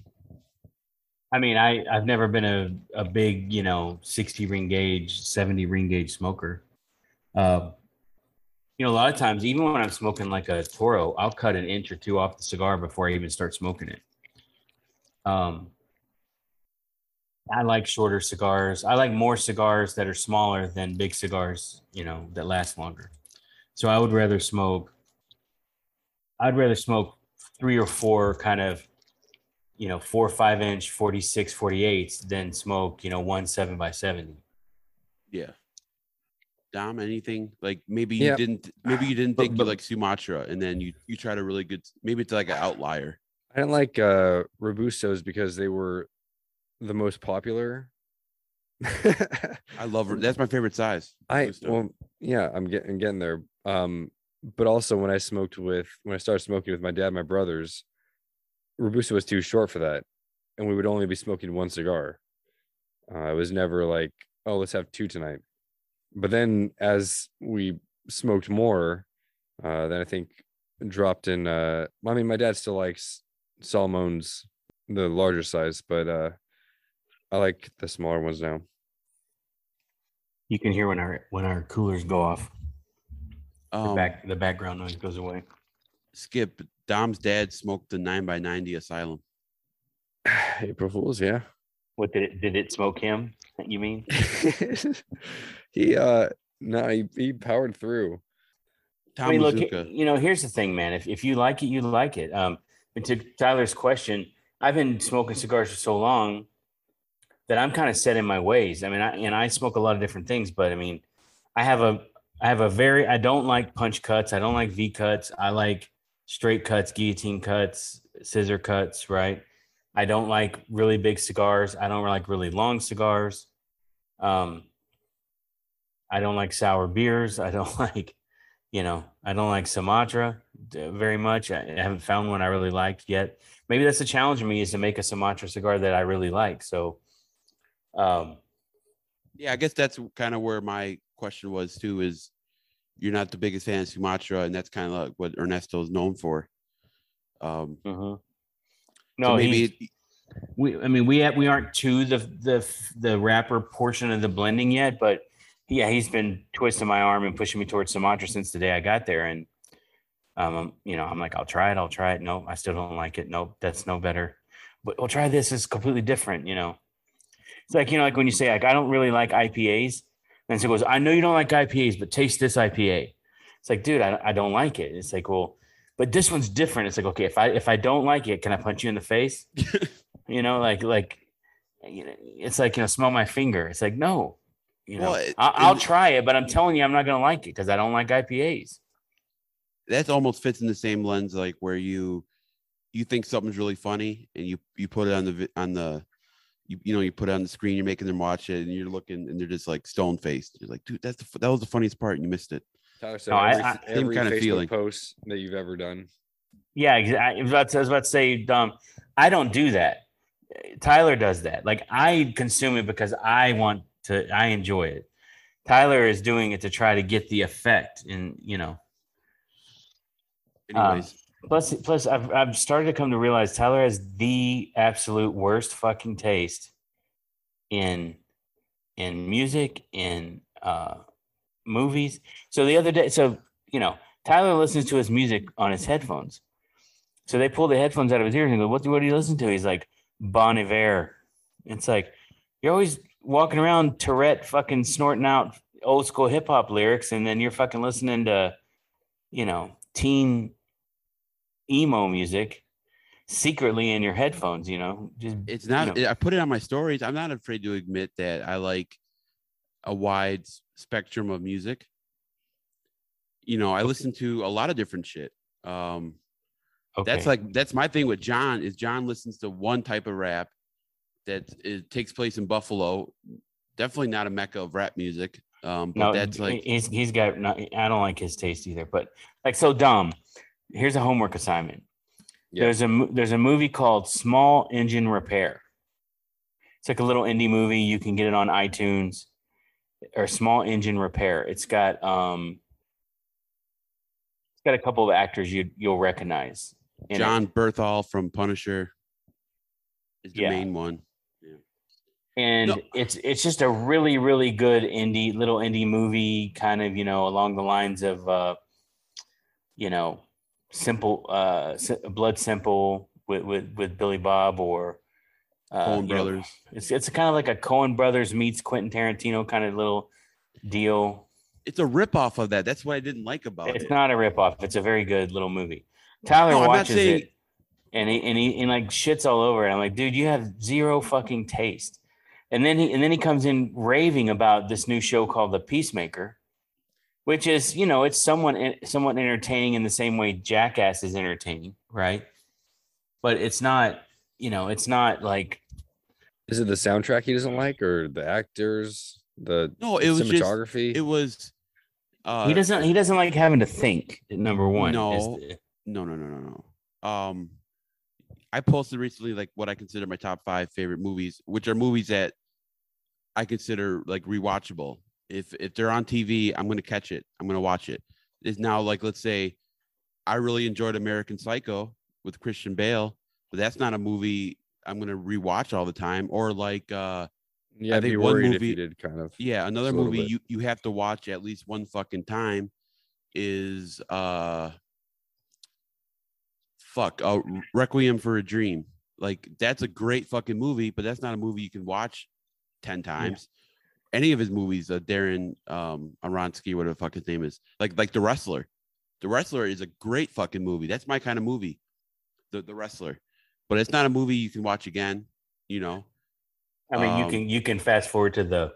[SPEAKER 3] I mean, I I've never been a a big you know sixty ring gauge, seventy ring gauge smoker. Uh, you know, a lot of times, even when I'm smoking like a Toro, I'll cut an inch or two off the cigar before I even start smoking it. Um, I like shorter cigars. I like more cigars that are smaller than big cigars, you know, that last longer. So I would rather smoke. I'd rather smoke three or four kind of you know, four five inch 46, 48 than smoke, you know, one seven by 70.
[SPEAKER 2] yeah dom anything like maybe you
[SPEAKER 1] Yeah.
[SPEAKER 2] didn't maybe you didn't think
[SPEAKER 3] but-
[SPEAKER 2] you like sumatra and then you you tried a really good maybe it's like an outlier
[SPEAKER 1] I didn't like uh Robustos because they were the most popular.
[SPEAKER 2] i love that's my favorite size
[SPEAKER 1] I
[SPEAKER 2] Robusto.
[SPEAKER 1] well, yeah, I'm getting I'm getting there. Um, but also when I smoked with when I started smoking with my dad, my brothers, Robusto was too short for that, and we would only be smoking one cigar. Uh, it was never like, oh, let's have two tonight. But then as we smoked more, uh, then I think dropped in. Uh, I mean, my dad still likes Salomon's, the larger size, but uh, I like the smaller ones now.
[SPEAKER 3] You can hear when our when our coolers go off. The
[SPEAKER 2] um,
[SPEAKER 3] back the background noise goes away.
[SPEAKER 2] skip dom's dad smoked the 9 by 90 asylum
[SPEAKER 1] April Fools, yeah.
[SPEAKER 3] What did it did it smoke him? You mean?
[SPEAKER 1] he uh no he, he powered through
[SPEAKER 2] tom
[SPEAKER 3] I mean, look,
[SPEAKER 2] Mazuka.
[SPEAKER 3] you know, here's the thing, man. If if you like it, you like it. Um, and to Tyler's question, I've been smoking cigars for so long that I'm kind of set in my ways. I mean, I, and I smoke a lot of different things, but I mean, I have a I have a very I don't like punch cuts. I don't like V cuts. I like straight cuts, guillotine cuts, scissor cuts. Right. I don't like really big cigars. I don't like really long cigars. Um, I don't like sour beers. I don't like, you know, I don't like Sumatra uh, very much. I haven't found one I really liked yet. Maybe that's the challenge for me is to make a Sumatra cigar that I really like. So, um,
[SPEAKER 2] Yeah, I guess that's kind of where my question was too. Is you're not the biggest fan of Sumatra, and that's kind of like what Ernesto is known for. Um,
[SPEAKER 3] no,
[SPEAKER 2] so maybe it,
[SPEAKER 3] we i mean we have, we aren't to the the the wrapper portion of the blending yet but yeah he's been twisting my arm and pushing me towards sumatra since the day i got there. And um you know i'm like i'll try it i'll try it. Nope. i still don't like it. Nope that's no better. But we'll try this it's completely different you know. It's like you know like when you say like i don't really like ipas and so goes i know you don't like ipas but taste this ipa it's like dude i, I don't like it. It's like well but this one's different. It's like okay if i if i don't like it can i punch you in the face? You know like like you know it's like you know smell my finger. It's like no you know
[SPEAKER 2] Well, it-
[SPEAKER 3] I'll, I'll try it but i'm telling you i'm not going to like it because i don't like ipas
[SPEAKER 2] that almost fits in the same lens, like where you you think something's really funny, and you you put it on the on the you, you know you put it on the screen, you're making them watch it, and you're looking, and they're just like stone faced. You're like, dude, that's the, that was the funniest part, and you missed it.
[SPEAKER 1] Tyler said
[SPEAKER 3] No, I-
[SPEAKER 1] every,
[SPEAKER 3] I-
[SPEAKER 1] every
[SPEAKER 2] Same kinda feeling.
[SPEAKER 1] post that you've ever done.
[SPEAKER 3] yeah exa- I was about to, I was about to say um i don't do that tyler does that like i consume it because i want to i enjoy it tyler is doing it to try to get the effect and you know Um,
[SPEAKER 2] Anyways,
[SPEAKER 3] Plus, plus, I've I've started to come to realize Tyler has the absolute worst fucking taste in in music, in uh, movies. So the other day, so you know, Tyler listens to his music on his headphones. So they pull the headphones out of his ears and go, "What? do What do you listen to?" He's like, "Bon Iver." It's like you're always walking around Tourette, fucking snorting out old school hip hop lyrics, and then you're fucking listening to, you know, teen emo music secretly in your headphones. You know, just
[SPEAKER 2] it's
[SPEAKER 3] you
[SPEAKER 2] not.
[SPEAKER 3] know.
[SPEAKER 2] I put it on my stories. I'm not afraid to admit that I like a wide spectrum of music. You know, I listen to a lot of different shit. Um,
[SPEAKER 3] Okay.
[SPEAKER 2] that's like that's my thing with John is John listens to one type of rap that it takes place in Buffalo. Definitely not a mecca of rap music. Um, but
[SPEAKER 3] no,
[SPEAKER 2] that's like
[SPEAKER 3] he's he's got. Not, I don't like his taste either. But like so dumb. Here's a homework assignment.
[SPEAKER 1] Yeah.
[SPEAKER 3] There's a there's a movie called Small Engine Repair. It's like a little indie movie. You can get it on iTunes or Small Engine Repair. It's got um it's got a couple of actors you you'll recognize. in it.
[SPEAKER 2] Jon Bernthal from Punisher is the
[SPEAKER 3] Yeah.
[SPEAKER 2] main one.
[SPEAKER 3] And
[SPEAKER 2] No.
[SPEAKER 3] it's it's just a really really good indie little indie movie kind of you know along the lines of uh you know simple uh blood simple with with with billy bob or uh,
[SPEAKER 2] Coen
[SPEAKER 3] you know,
[SPEAKER 2] Brothers.
[SPEAKER 3] it's it's kind of like a coen brothers meets quentin tarantino kind of little deal
[SPEAKER 2] It's a ripoff of that. That's what I didn't like about
[SPEAKER 3] it's
[SPEAKER 2] it.
[SPEAKER 3] It's not a ripoff it's a very good little movie tyler
[SPEAKER 2] No,
[SPEAKER 3] watches
[SPEAKER 2] saying-
[SPEAKER 3] it and he and he and like shits all over it. I'm like, dude, you have zero fucking taste. And then he and then he comes in raving about this new show called The Peacemaker, which is you know it's someone somewhat entertaining in the same way Jackass is entertaining, right? But it's not, you know, it's not like
[SPEAKER 1] Is it the soundtrack he doesn't like, or the actors, the
[SPEAKER 2] No, it was just
[SPEAKER 1] cinematography?
[SPEAKER 2] it was uh
[SPEAKER 3] he doesn't he doesn't like having to think. Number one, is
[SPEAKER 2] No.
[SPEAKER 3] the-
[SPEAKER 2] no no no no no. Um I posted recently like what I consider my top five favorite movies, which are movies that I consider like rewatchable. If if they're on TV, I'm gonna catch it. I'm gonna watch. It's now like let's say I really enjoyed American Psycho with Christian Bale, but that's not a movie I'm gonna rewatch all the time. Or like uh
[SPEAKER 1] yeah, I'd
[SPEAKER 2] think
[SPEAKER 1] be
[SPEAKER 2] one movie-
[SPEAKER 1] did kind of.
[SPEAKER 2] yeah, another
[SPEAKER 1] Just a little
[SPEAKER 2] movie you you have to watch at least one fucking time is uh fuck uh Requiem for a Dream. Like that's a great fucking movie, but that's not a movie you can watch 10 times. Any of his movies, uh, Darren um Aronsky, whatever the fuck his name is, like like The Wrestler. The Wrestler is a great fucking movie. That's my kind of movie. The The Wrestler. But it's not a movie you can watch again, you know.
[SPEAKER 3] I mean, you
[SPEAKER 2] Um,
[SPEAKER 3] can you can fast forward to the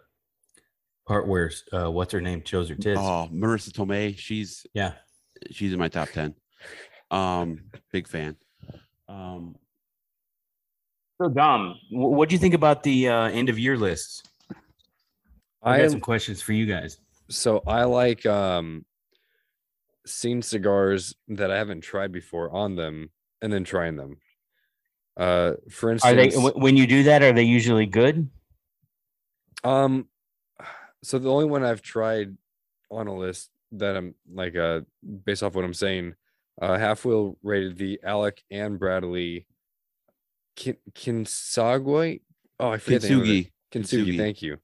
[SPEAKER 3] part where uh, what's her name shows her tits.
[SPEAKER 2] Oh, Marisa Tomei, she's
[SPEAKER 3] Yeah,
[SPEAKER 2] she's in my top 10 um big fan um
[SPEAKER 3] So Dom, what do you think about the uh, end of year lists? I
[SPEAKER 1] I
[SPEAKER 3] got some questions for you guys.
[SPEAKER 1] so I like um seen cigars that I haven't tried before on them and then trying them. Uh for
[SPEAKER 3] Are they
[SPEAKER 1] instance,
[SPEAKER 3] when you do that? Are they usually good?
[SPEAKER 1] um so the only one I've tried on a list that I'm like uh based off what I'm saying, uh halfwheel rated the Alec and Bradley Kin Kintsugi. Oh, I forget the name of it.
[SPEAKER 2] Kintsugi.
[SPEAKER 1] Kintsugi,
[SPEAKER 2] Kintsugi.
[SPEAKER 1] thank you.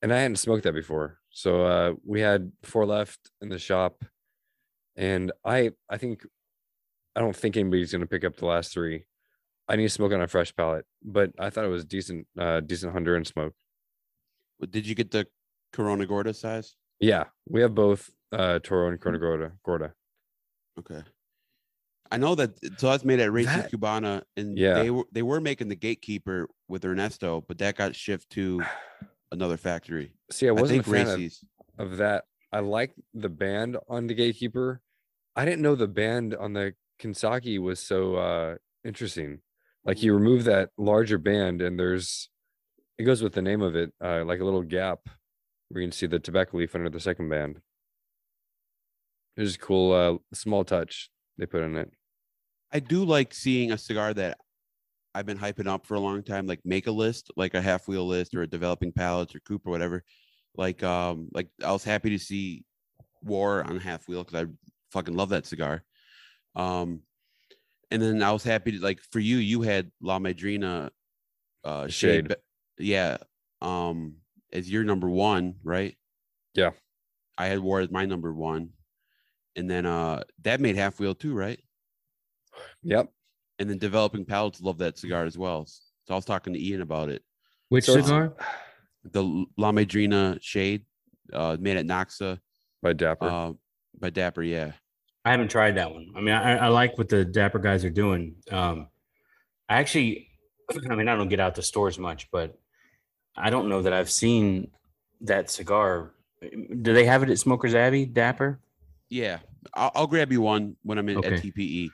[SPEAKER 1] And I hadn't smoked that before. So uh we had four left in the shop. And I I think I don't think anybody's gonna pick up the last three. I need to smoke on a fresh palate, but I thought it was decent, uh decent hunter and smoke.
[SPEAKER 2] Did you get the corona gorda size
[SPEAKER 1] Yeah, we have both uh Toro and Corona Gorda Gorda.
[SPEAKER 2] okay i know that so that's made at Raices
[SPEAKER 1] That-
[SPEAKER 2] cubana and
[SPEAKER 1] Yeah.
[SPEAKER 2] they were they were making the gatekeeper with ernesto but that got shifted to another factory
[SPEAKER 1] See, I
[SPEAKER 2] i,
[SPEAKER 1] wasn't
[SPEAKER 2] think
[SPEAKER 1] a fan of, of that. I like the band on the Gatekeeper. I didn't know the band on the Kintsugi was so uh interesting. Like you remove that larger band and there's it goes with the name of it, uh like a little gap where you can see the tobacco leaf under the second band. It was a cool uh small touch they put in it.
[SPEAKER 2] I do like seeing a cigar that i've been hyping up for a long time like make a list like a halfwheel list or a developing palates or coupe or whatever. Like um like i was happy to see war on halfwheel because i fucking love that cigar. Um and then i was happy to like for you you had la madrina uh shade,
[SPEAKER 1] Shade.
[SPEAKER 2] Yeah um as your number one right?
[SPEAKER 1] Yeah.
[SPEAKER 2] i had war as my number one. And then uh that made halfwheel too right
[SPEAKER 1] Yep.
[SPEAKER 2] and then developing palates love that cigar as well. So I was talking to Ian about it.
[SPEAKER 3] Which
[SPEAKER 1] So
[SPEAKER 3] cigar?
[SPEAKER 2] The La Madrina shade, uh, made at Noxa,
[SPEAKER 1] By Dapper.
[SPEAKER 2] uh, by Dapper. Yeah,
[SPEAKER 3] I haven't tried that one. I mean, I, I like what the Dapper guys are doing. Um, I actually, I mean, I don't get out to stores much, but I don't know that I've seen that cigar. Do they have it at Smokers Abbey, Dapper?
[SPEAKER 2] Yeah, I'll, I'll grab you one when I'm in
[SPEAKER 3] Okay.
[SPEAKER 2] at. TPE.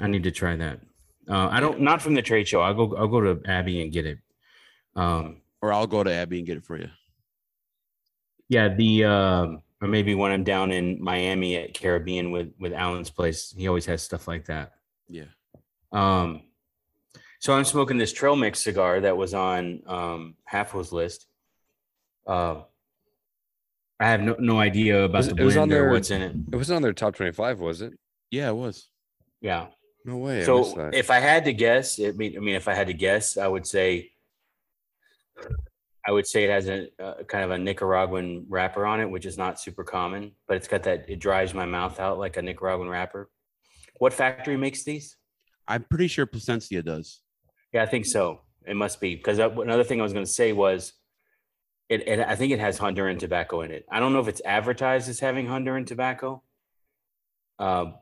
[SPEAKER 3] I need to try that. Uh, I don't not from the trade show. I'll go I'll go to Abbey and get it. Um
[SPEAKER 2] Or I'll go to Abby and get it for you.
[SPEAKER 3] yeah, the um or maybe when I'm down in Miami at Caribbean with with Alan's place, he always has stuff like that.
[SPEAKER 2] Yeah.
[SPEAKER 3] Um so I'm smoking this trail mix cigar that was on um halfwheel's list. Uh I have no, no idea about
[SPEAKER 1] Was-
[SPEAKER 3] the
[SPEAKER 1] it was on
[SPEAKER 3] or
[SPEAKER 1] their-
[SPEAKER 3] what's in it.
[SPEAKER 1] It wasn't on their top 25, was it?
[SPEAKER 2] Yeah, it was.
[SPEAKER 3] Yeah.
[SPEAKER 1] No way.
[SPEAKER 3] So
[SPEAKER 1] that.
[SPEAKER 3] if I had to guess, it mean I mean if I had to guess, I would say I would say it has a, uh kind of a Nicaraguan wrapper on it, which is not super common, but it's got that it dries my mouth out like a Nicaraguan wrapper. What factory makes these?
[SPEAKER 2] I'm pretty sure Plasencia does.
[SPEAKER 3] Yeah, I think so. It must be because another thing I was going to say was it, it. I think it has Honduran tobacco in it. I don't know if it's advertised as having Honduran tobacco, uh,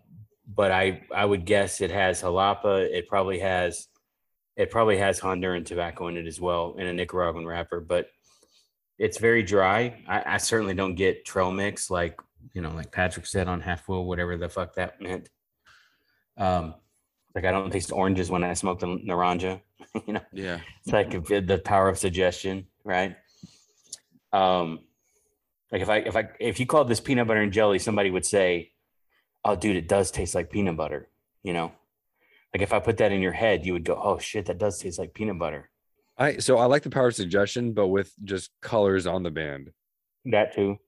[SPEAKER 3] but I I would guess it has jalapa. It probably has it probably has Honduran tobacco in it as well in a Nicaraguan wrapper. But it's very dry. I, I certainly don't get trail mix like you know like Patrick said on halfwheel whatever the fuck that meant. Um, like I don't taste oranges when I smoke the naranja. you know,
[SPEAKER 2] Yeah.
[SPEAKER 3] it's like the power of suggestion, right? Um, like if I if I if you called this peanut butter and jelly, somebody would say, "Oh, dude, it does taste like peanut butter." You know, like if I put that in your head, you would go, "Oh shit, that does taste like peanut butter."
[SPEAKER 1] I so I like the power of suggestion, but with just colors on the band.
[SPEAKER 3] That too.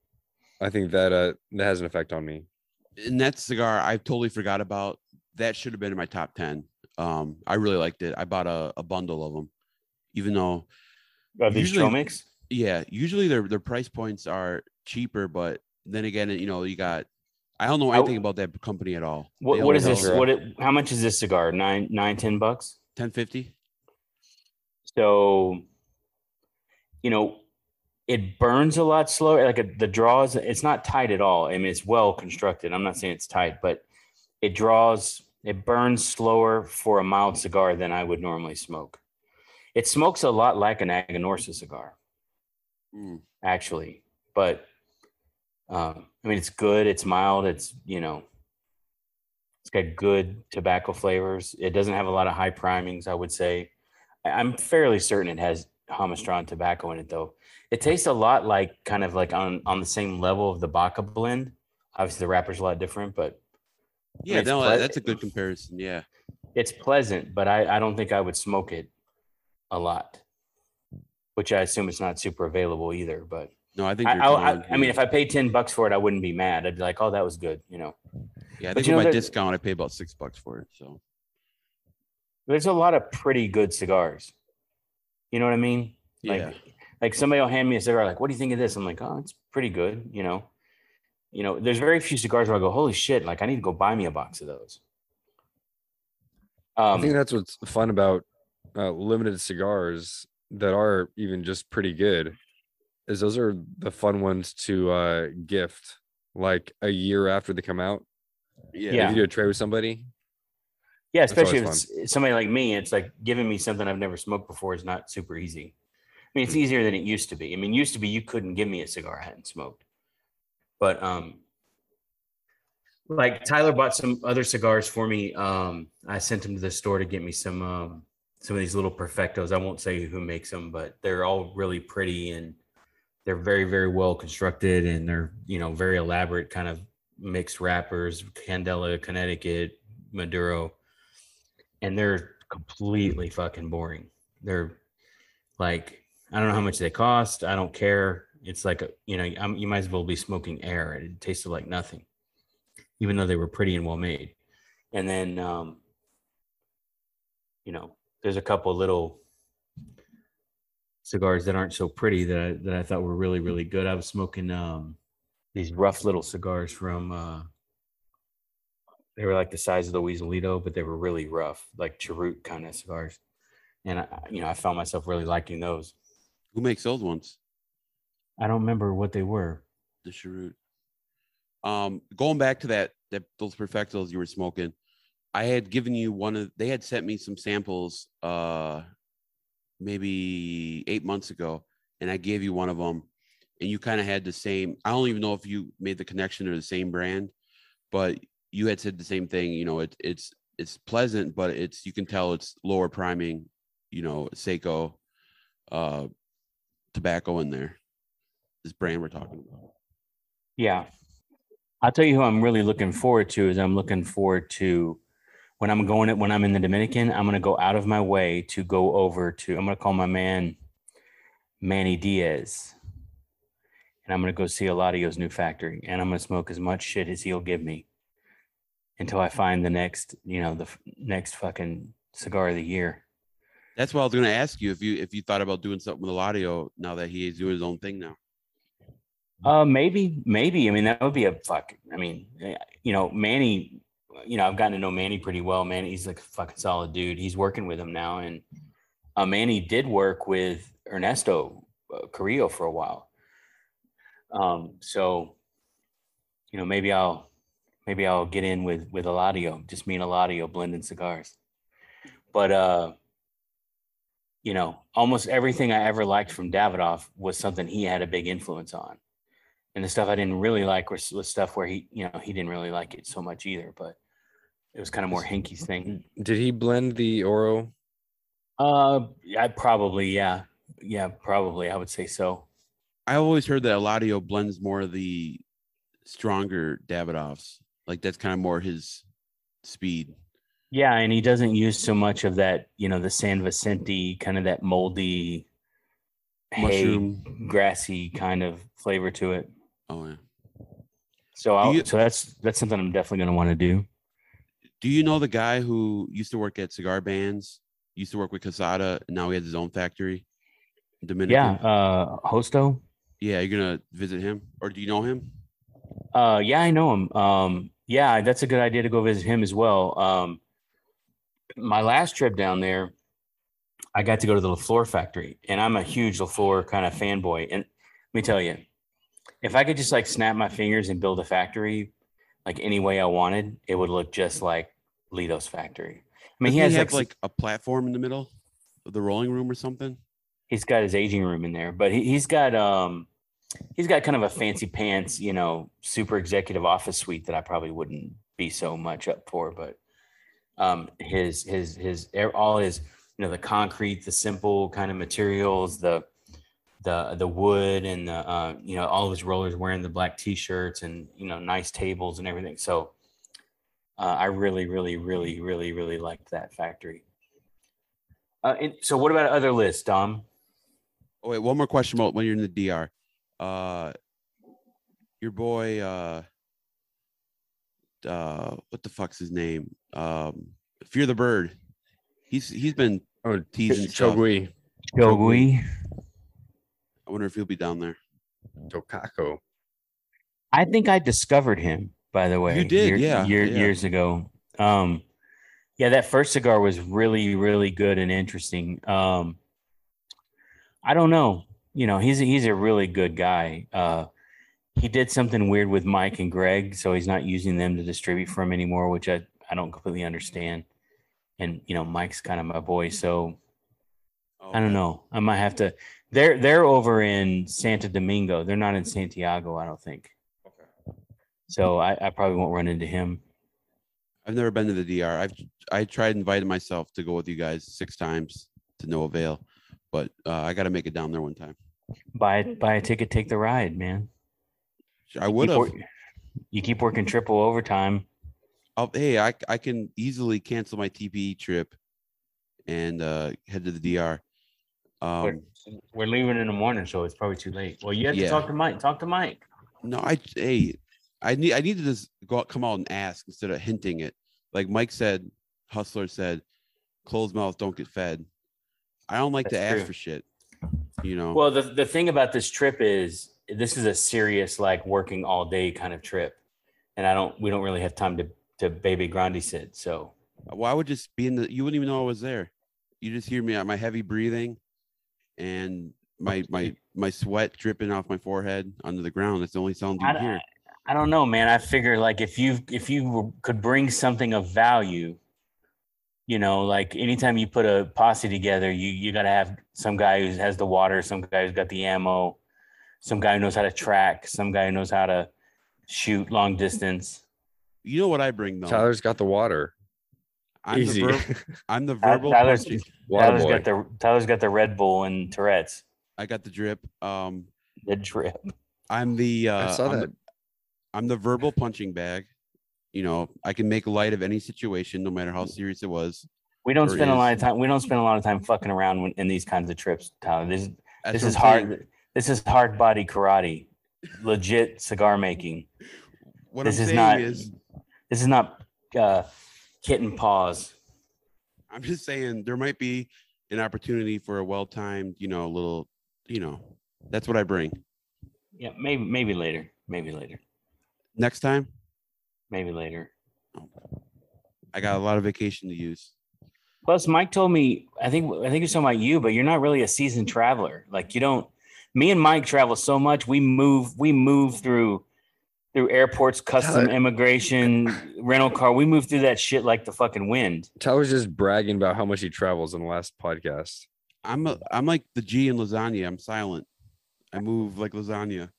[SPEAKER 1] I think that uh that has an effect on me.
[SPEAKER 2] And that cigar I totally forgot about. That should have been in my top 10. Um, I really liked it. I bought a, a bundle of them, even though
[SPEAKER 3] Of these
[SPEAKER 2] Usually-
[SPEAKER 3] trail
[SPEAKER 2] yeah, usually their their price points are cheaper, but then again, you know, you got I don't know
[SPEAKER 3] I-
[SPEAKER 2] anything about that company at all.
[SPEAKER 3] What, what is this? What? It, how much is this cigar? Nine, nine, ten bucks.
[SPEAKER 2] 1050?
[SPEAKER 3] So, you know, it burns a lot slower. Like a, the draws, it's not tight at all. I mean, it's well constructed. I'm not saying it's tight, but it draws, it burns slower for a mild cigar than I would normally smoke. It smokes a lot like an Aganorsa cigar,
[SPEAKER 2] Mm.
[SPEAKER 3] actually. But um, I mean, it's good. It's mild. It's you know, it's got good tobacco flavors. It doesn't have a lot of high primings. I would say. I- I'm fairly certain it has Jamastran tobacco in it, though. It tastes a lot like kind of like on on the same level of the Baka blend. Obviously, the wrapper's a lot different, but
[SPEAKER 2] Yeah,
[SPEAKER 3] it's
[SPEAKER 2] no,
[SPEAKER 3] ple-
[SPEAKER 2] that's a good comparison. Yeah.
[SPEAKER 3] it's pleasant. But I I don't think I would smoke it a lot, which I assume it's not super available either. But
[SPEAKER 2] No, I think
[SPEAKER 3] I,
[SPEAKER 2] you're
[SPEAKER 3] I, I, I mean, if I paid ten bucks for it, I wouldn't be mad. I'd be like, oh, that was good. You know,
[SPEAKER 2] yeah, I
[SPEAKER 3] but
[SPEAKER 2] think
[SPEAKER 3] you know
[SPEAKER 2] with my
[SPEAKER 3] that-
[SPEAKER 2] discount I pay about six bucks for it. So
[SPEAKER 3] there's a lot of pretty good cigars. You know what I mean? Like,
[SPEAKER 2] yeah.
[SPEAKER 3] like somebody will hand me a cigar, like, what do you think of this? I'm like, oh, it's pretty good. You know, you know, there's very few cigars where I go, holy shit, like I need to go buy me a box of those.
[SPEAKER 1] I
[SPEAKER 3] Um,
[SPEAKER 1] think that's what's fun about uh, limited cigars that are even just pretty good. Is those are the fun ones to uh, gift like a year after they come out.
[SPEAKER 2] yeah.
[SPEAKER 3] Yeah.
[SPEAKER 1] If you do a trade with somebody,
[SPEAKER 3] yeah, especially if it's it's somebody like me, it's like giving me something I've never smoked before is not super easy. I mean, it's easier than it used to be. I mean, used to be you couldn't give me a cigar I hadn't smoked. But um like Tyler bought some other cigars for me. Um I sent him to the store to get me some um some of these little perfectos. I won't say who makes them, but they're all really pretty and they're very very well constructed and they're, you know, very elaborate kind of mixed wrappers, Candela, Connecticut, Maduro. And they're completely fucking boring. They're like I don't know how much they cost. I don't care. It's like a, you know, I'm, you might as well be smoking air. It tasted like nothing, even though they were pretty and well made. And then, um, you know, there's a couple little cigars that aren't so pretty that I, that I thought were really really good. I was smoking um, these rough little cigars from. Uh, they were like the size of the Weaselito, but they were really rough, like cheroot kind of cigars. And I, you know, I found myself really liking those.
[SPEAKER 2] Who makes those ones?
[SPEAKER 3] I don't remember what they were.
[SPEAKER 2] The cheroot. Um, going back to that that those perfectos you were smoking, I had given you one of they had sent me some samples uh maybe eight months ago, and I gave you one of them, and you kind of had the same. I don't even know if you made the connection or the same brand, but you had said the same thing. You know, it, it's it's pleasant, but it's you can tell it's lower priming. You know, seco, uh, tobacco in there. This brand we're talking about.
[SPEAKER 3] Yeah. I'll tell you who I'm really looking forward to is I'm looking forward to when I'm going when I'm in the Dominican, I'm gonna go out of my way to go over to I'm gonna call my man Manny Diaz. And I'm gonna go see Eladio's new factory and I'm gonna smoke as much shit as he'll give me until I find the next, you know, the f- next fucking cigar of the year.
[SPEAKER 2] That's what I was going to ask you if you if you thought about doing something with Eladio now that he is doing his own thing now.
[SPEAKER 3] Uh, maybe, maybe. I mean, that would be a fuck. I mean, eh, you know, Manny. You know, I've gotten to know Manny pretty well. Man, he's like a fucking solid dude. He's working with him now, and uh, Manny did work with Ernesto uh, Carrillo for a while. Um, so, you know, maybe I'll maybe I'll get in with with Eladio, just me and Eladio blending cigars. But uh, you know, almost everything I ever liked from Davidoff was something he had a big influence on. And the stuff I didn't really like was, was stuff where he, you know, he didn't really like it so much either, but it was kind of more Henke's thing.
[SPEAKER 1] Did he blend the Oro?
[SPEAKER 3] Uh, I probably, yeah. Yeah, probably. I would say so.
[SPEAKER 2] I always heard that Eladio blends more of the stronger Davidoffs. Like that's kind of more his speed.
[SPEAKER 3] Yeah. And he doesn't use so much of that, you know, the San Vicente kind of that moldy, hay, grassy kind of flavor to it.
[SPEAKER 2] Oh yeah.
[SPEAKER 3] So I'll,
[SPEAKER 2] you-
[SPEAKER 3] so that's, that's something I'm definitely going to want to do.
[SPEAKER 2] Do you know the guy who used to work at Cigar Bands? Used to work with Quesada, and now he has his own factory. in Dominican.
[SPEAKER 3] Yeah. Uh, Hosto.
[SPEAKER 2] Yeah, you're gonna visit him, or do you know him?
[SPEAKER 3] Uh, yeah, I know him. Um, yeah, that's a good idea to go visit him as well. Um, my last trip down there, I got to go to the La Flor factory, and I'm a huge La Flor kind of fanboy. And let me tell you, if I could just like snap my fingers and build a factory like any way I wanted, it would look just like Litto's factory. I mean,
[SPEAKER 2] Doesn't
[SPEAKER 3] he has
[SPEAKER 2] have
[SPEAKER 3] like,
[SPEAKER 2] like a platform in the middle of the rolling room or something.
[SPEAKER 3] he's got his aging room in there, but he, he's got um he's got kind of a fancy pants, you know, super executive office suite that I probably wouldn't be so much up for, but um his his his all his you know the concrete, the simple kind of materials, the the the wood and the uh, you know all of his rollers wearing the black t-shirts and you know nice tables and everything. So uh, I really, really, really, really, really liked that factory. Uh, and so, what about other lists, Dom?
[SPEAKER 2] Oh wait, one more question about when you're in the DR. Uh, your boy, uh, uh, what the fuck's his name? Um, Fear the Bird. He's he's been
[SPEAKER 1] Oh,
[SPEAKER 2] teasing stuff.
[SPEAKER 1] Chogui.
[SPEAKER 2] I wonder if he'll be down there.
[SPEAKER 1] Tokako.
[SPEAKER 3] I think I discovered him, by the way.
[SPEAKER 2] You did, yeah,
[SPEAKER 3] year-
[SPEAKER 2] yeah.
[SPEAKER 3] years ago. Um, yeah, that first cigar was really, really good and interesting. Um, I don't know. You know, he's a, he's a really good guy. Uh, he did something weird with Mike and Greg, so he's not using them to distribute for him anymore, which I I don't completely understand. And you know, Mike's kind of my boy, so I don't know. I might have to. They're they're over in Santo Domingo. They're not in Santiago, I don't think. So I, I probably won't run into him.
[SPEAKER 2] I've never been to the DR. I've I tried inviting myself to go with you guys six times to no avail, but uh, I got to make it down there one time.
[SPEAKER 3] Buy buy a ticket, take the ride, man.
[SPEAKER 2] I would have.
[SPEAKER 3] You keep working triple overtime.
[SPEAKER 2] I'll, hey, I I can easily cancel my TPE trip and uh, head to the DR.
[SPEAKER 3] We're,
[SPEAKER 2] Um,
[SPEAKER 3] we're leaving in the morning, so it's probably too late. Well, you have
[SPEAKER 2] Yeah.
[SPEAKER 3] to talk to Mike. Talk to Mike.
[SPEAKER 2] no, I hey, I need I need to just go out, come out and ask instead of hinting it. Like Mike said, Hustler said, closed mouth don't get fed. I don't like to
[SPEAKER 3] That's
[SPEAKER 2] ask
[SPEAKER 3] true.
[SPEAKER 2] for shit. You know.
[SPEAKER 3] Well, the the thing about this trip is this is a serious like working all day kind of trip, and I don't we don't really have time to to baby grande sit. So
[SPEAKER 2] Well, I would just be in the. You wouldn't even know I was there. You just hear me my heavy breathing, and my my my sweat dripping off my forehead onto the ground. That's the only sound you
[SPEAKER 3] I,
[SPEAKER 2] hear.
[SPEAKER 3] I don't know, man. I figure like if you if you were- could bring something of value, you know, like anytime you put a posse together, you you got to have some guy who has the water, some guy who's got the ammo, some guy who knows how to track, some guy who knows how to shoot long distance.
[SPEAKER 2] You know what I bring though?
[SPEAKER 1] Tyler's got the water.
[SPEAKER 2] I'm
[SPEAKER 1] Easy.
[SPEAKER 2] the ver- I'm the
[SPEAKER 3] Tyler-
[SPEAKER 2] verbal.
[SPEAKER 3] Tyler's-
[SPEAKER 2] punching-
[SPEAKER 1] water
[SPEAKER 3] Tyler's
[SPEAKER 1] boy.
[SPEAKER 3] got the Tyler's got the Red Bull and Tourette's.
[SPEAKER 2] I got the drip. Um,
[SPEAKER 3] The drip.
[SPEAKER 2] I'm the. Uh,
[SPEAKER 1] I saw
[SPEAKER 2] I'm
[SPEAKER 1] that.
[SPEAKER 2] The, I'm the verbal punching bag. You know, I can make light of any situation, no matter how serious it was.
[SPEAKER 3] We don't spend a lot of time. We don't spend a lot of time fucking around when, in these kinds of trips, Tyler. This
[SPEAKER 2] That's
[SPEAKER 3] this is hard.
[SPEAKER 2] saying.
[SPEAKER 3] This is hard body karate, legit cigar making.
[SPEAKER 2] What
[SPEAKER 3] this
[SPEAKER 2] I'm
[SPEAKER 3] is
[SPEAKER 2] saying
[SPEAKER 3] not.
[SPEAKER 2] is,
[SPEAKER 3] This is not uh, kitten paws.
[SPEAKER 2] I'm just saying there might be an opportunity for a well-timed, you know, little, you know, that's what I bring.
[SPEAKER 3] Yeah, maybe maybe later. Maybe later.
[SPEAKER 2] Next time,
[SPEAKER 3] Maybe later.
[SPEAKER 2] I got a lot of vacation to use.
[SPEAKER 3] Plus, Mike told me, I think I think it's talking about you, but you're not really a seasoned traveler. Like you don't. Me and Mike travel so much. We move. We move through through airports, custom,
[SPEAKER 1] Tyler-
[SPEAKER 3] immigration, rental car. We move through that shit like the fucking wind.
[SPEAKER 1] Tyler's just bragging about how much he travels in the last podcast.
[SPEAKER 2] I'm a, I'm like the G in lasagna. I'm silent. I move like lasagna.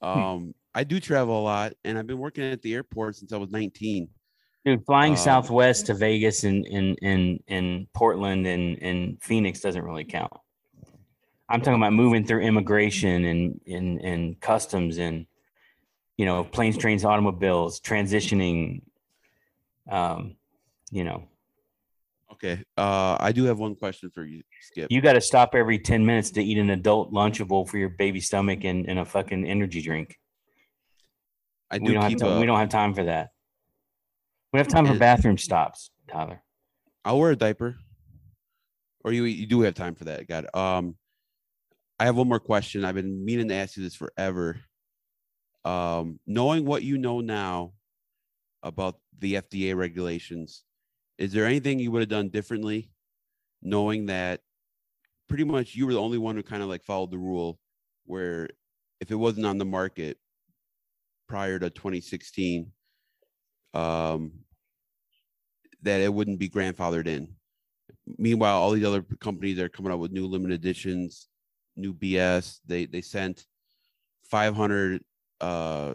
[SPEAKER 2] Um, I do travel a lot, and I've been working at the airport since I was 19.
[SPEAKER 3] Dude, flying
[SPEAKER 2] Um,
[SPEAKER 3] Southwest to Vegas and and and and Portland and and Phoenix doesn't really count. I'm talking about moving through immigration and and and customs and you know planes, trains, automobiles, transitioning. Um, you know,
[SPEAKER 2] Okay. Uh, I do have one question for you, Skip.
[SPEAKER 3] you got to stop every ten minutes to eat an adult Lunchable for your baby stomach and, and a fucking energy drink.
[SPEAKER 2] I
[SPEAKER 3] We
[SPEAKER 2] do
[SPEAKER 3] don't have
[SPEAKER 2] keep.
[SPEAKER 3] to,
[SPEAKER 2] A,
[SPEAKER 3] we don't have time for that. We have time for bathroom stops, Tyler.
[SPEAKER 2] I'll wear a diaper. Or you you do have time for that. Got it. Um, I have one more question. I've been meaning to ask you this forever. Um, knowing what you know now about the FDA regulations, is there anything you would have done differently, knowing that pretty much you were the only one who kind of like followed the rule, where if it wasn't on the market prior to 2016, um, that it wouldn't be grandfathered in. Meanwhile, all these other companies are coming out with new limited editions, new BS. They they sent 500 uh,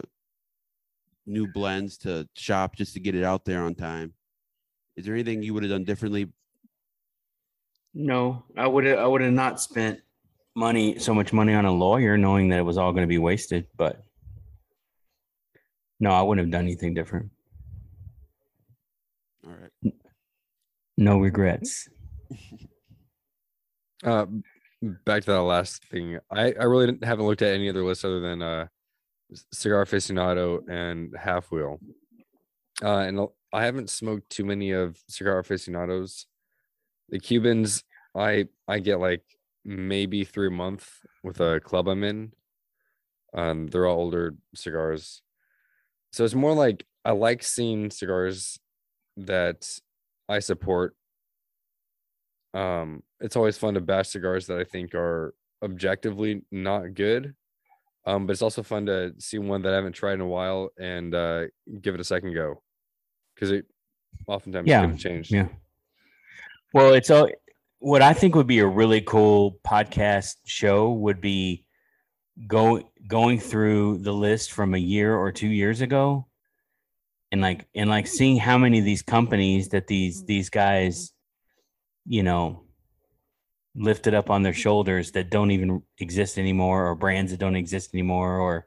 [SPEAKER 2] new blends to shop just to get it out there on time. Is there anything you would have done differently?
[SPEAKER 3] No, I would I would have not spent money so much money on a lawyer knowing that it was all going to be wasted, but no, I wouldn't have done anything different.
[SPEAKER 2] All right.
[SPEAKER 3] No regrets.
[SPEAKER 1] Uh, back to that last thing. I, I really didn't- haven't looked at any other lists other than uh, Cigar Aficionado and halfwheel. Uh, and I haven't smoked too many of Cigar Aficionados. The Cubans, I I get like maybe three month with a club I'm in. Um, they're all older cigars, so it's more like I like seeing cigars that I support. Um it's always fun to bash cigars that i think are objectively not good. Um but it's also fun to see one that i haven't tried in a while and uh give it a second go. Because it oftentimes
[SPEAKER 3] Yeah,
[SPEAKER 1] could changed.
[SPEAKER 3] Yeah. Well, it's all what I think would be a really cool podcast show would be go going through the list from a year or two years ago and like and like seeing how many of these companies that these mm. these guys you know lifted up on their shoulders that don't even exist anymore or brands that don't exist anymore or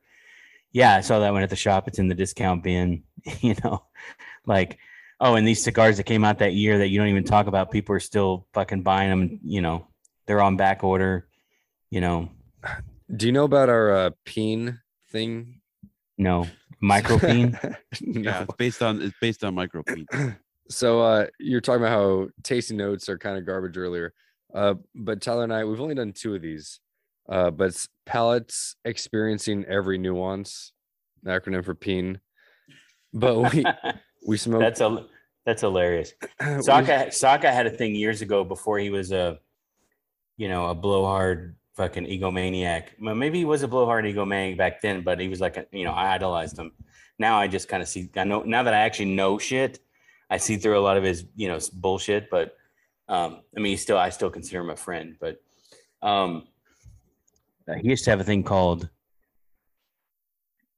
[SPEAKER 3] yeah i saw that one at the shop. It's in the discount bin you know like oh and these cigars that came out that year that you don't even talk about people are still fucking buying them you know they're on back order you know
[SPEAKER 1] do you know about our uh peen thing
[SPEAKER 3] no micropene
[SPEAKER 1] no.
[SPEAKER 2] Yeah, it's based on it's based on micropene.
[SPEAKER 1] so uh you're talking about how tasty notes are kind of garbage earlier uh but tyler and i we've only done two of these uh but it's palates experiencing every nuance an acronym for peen but we we smoke.
[SPEAKER 3] that's a that's hilarious
[SPEAKER 1] we-
[SPEAKER 3] Saka Saka had a thing years ago before he was a, you know, a blowhard fucking egomaniac. Maybe he was a blowhard egomaniac back then, but he was like, a, you know, I idolized him. Now I just kind of see. I know now that I actually know shit, I see through a lot of his, you know, bullshit. But um, I mean, still I still consider him a friend. But um, uh, he used to have a thing called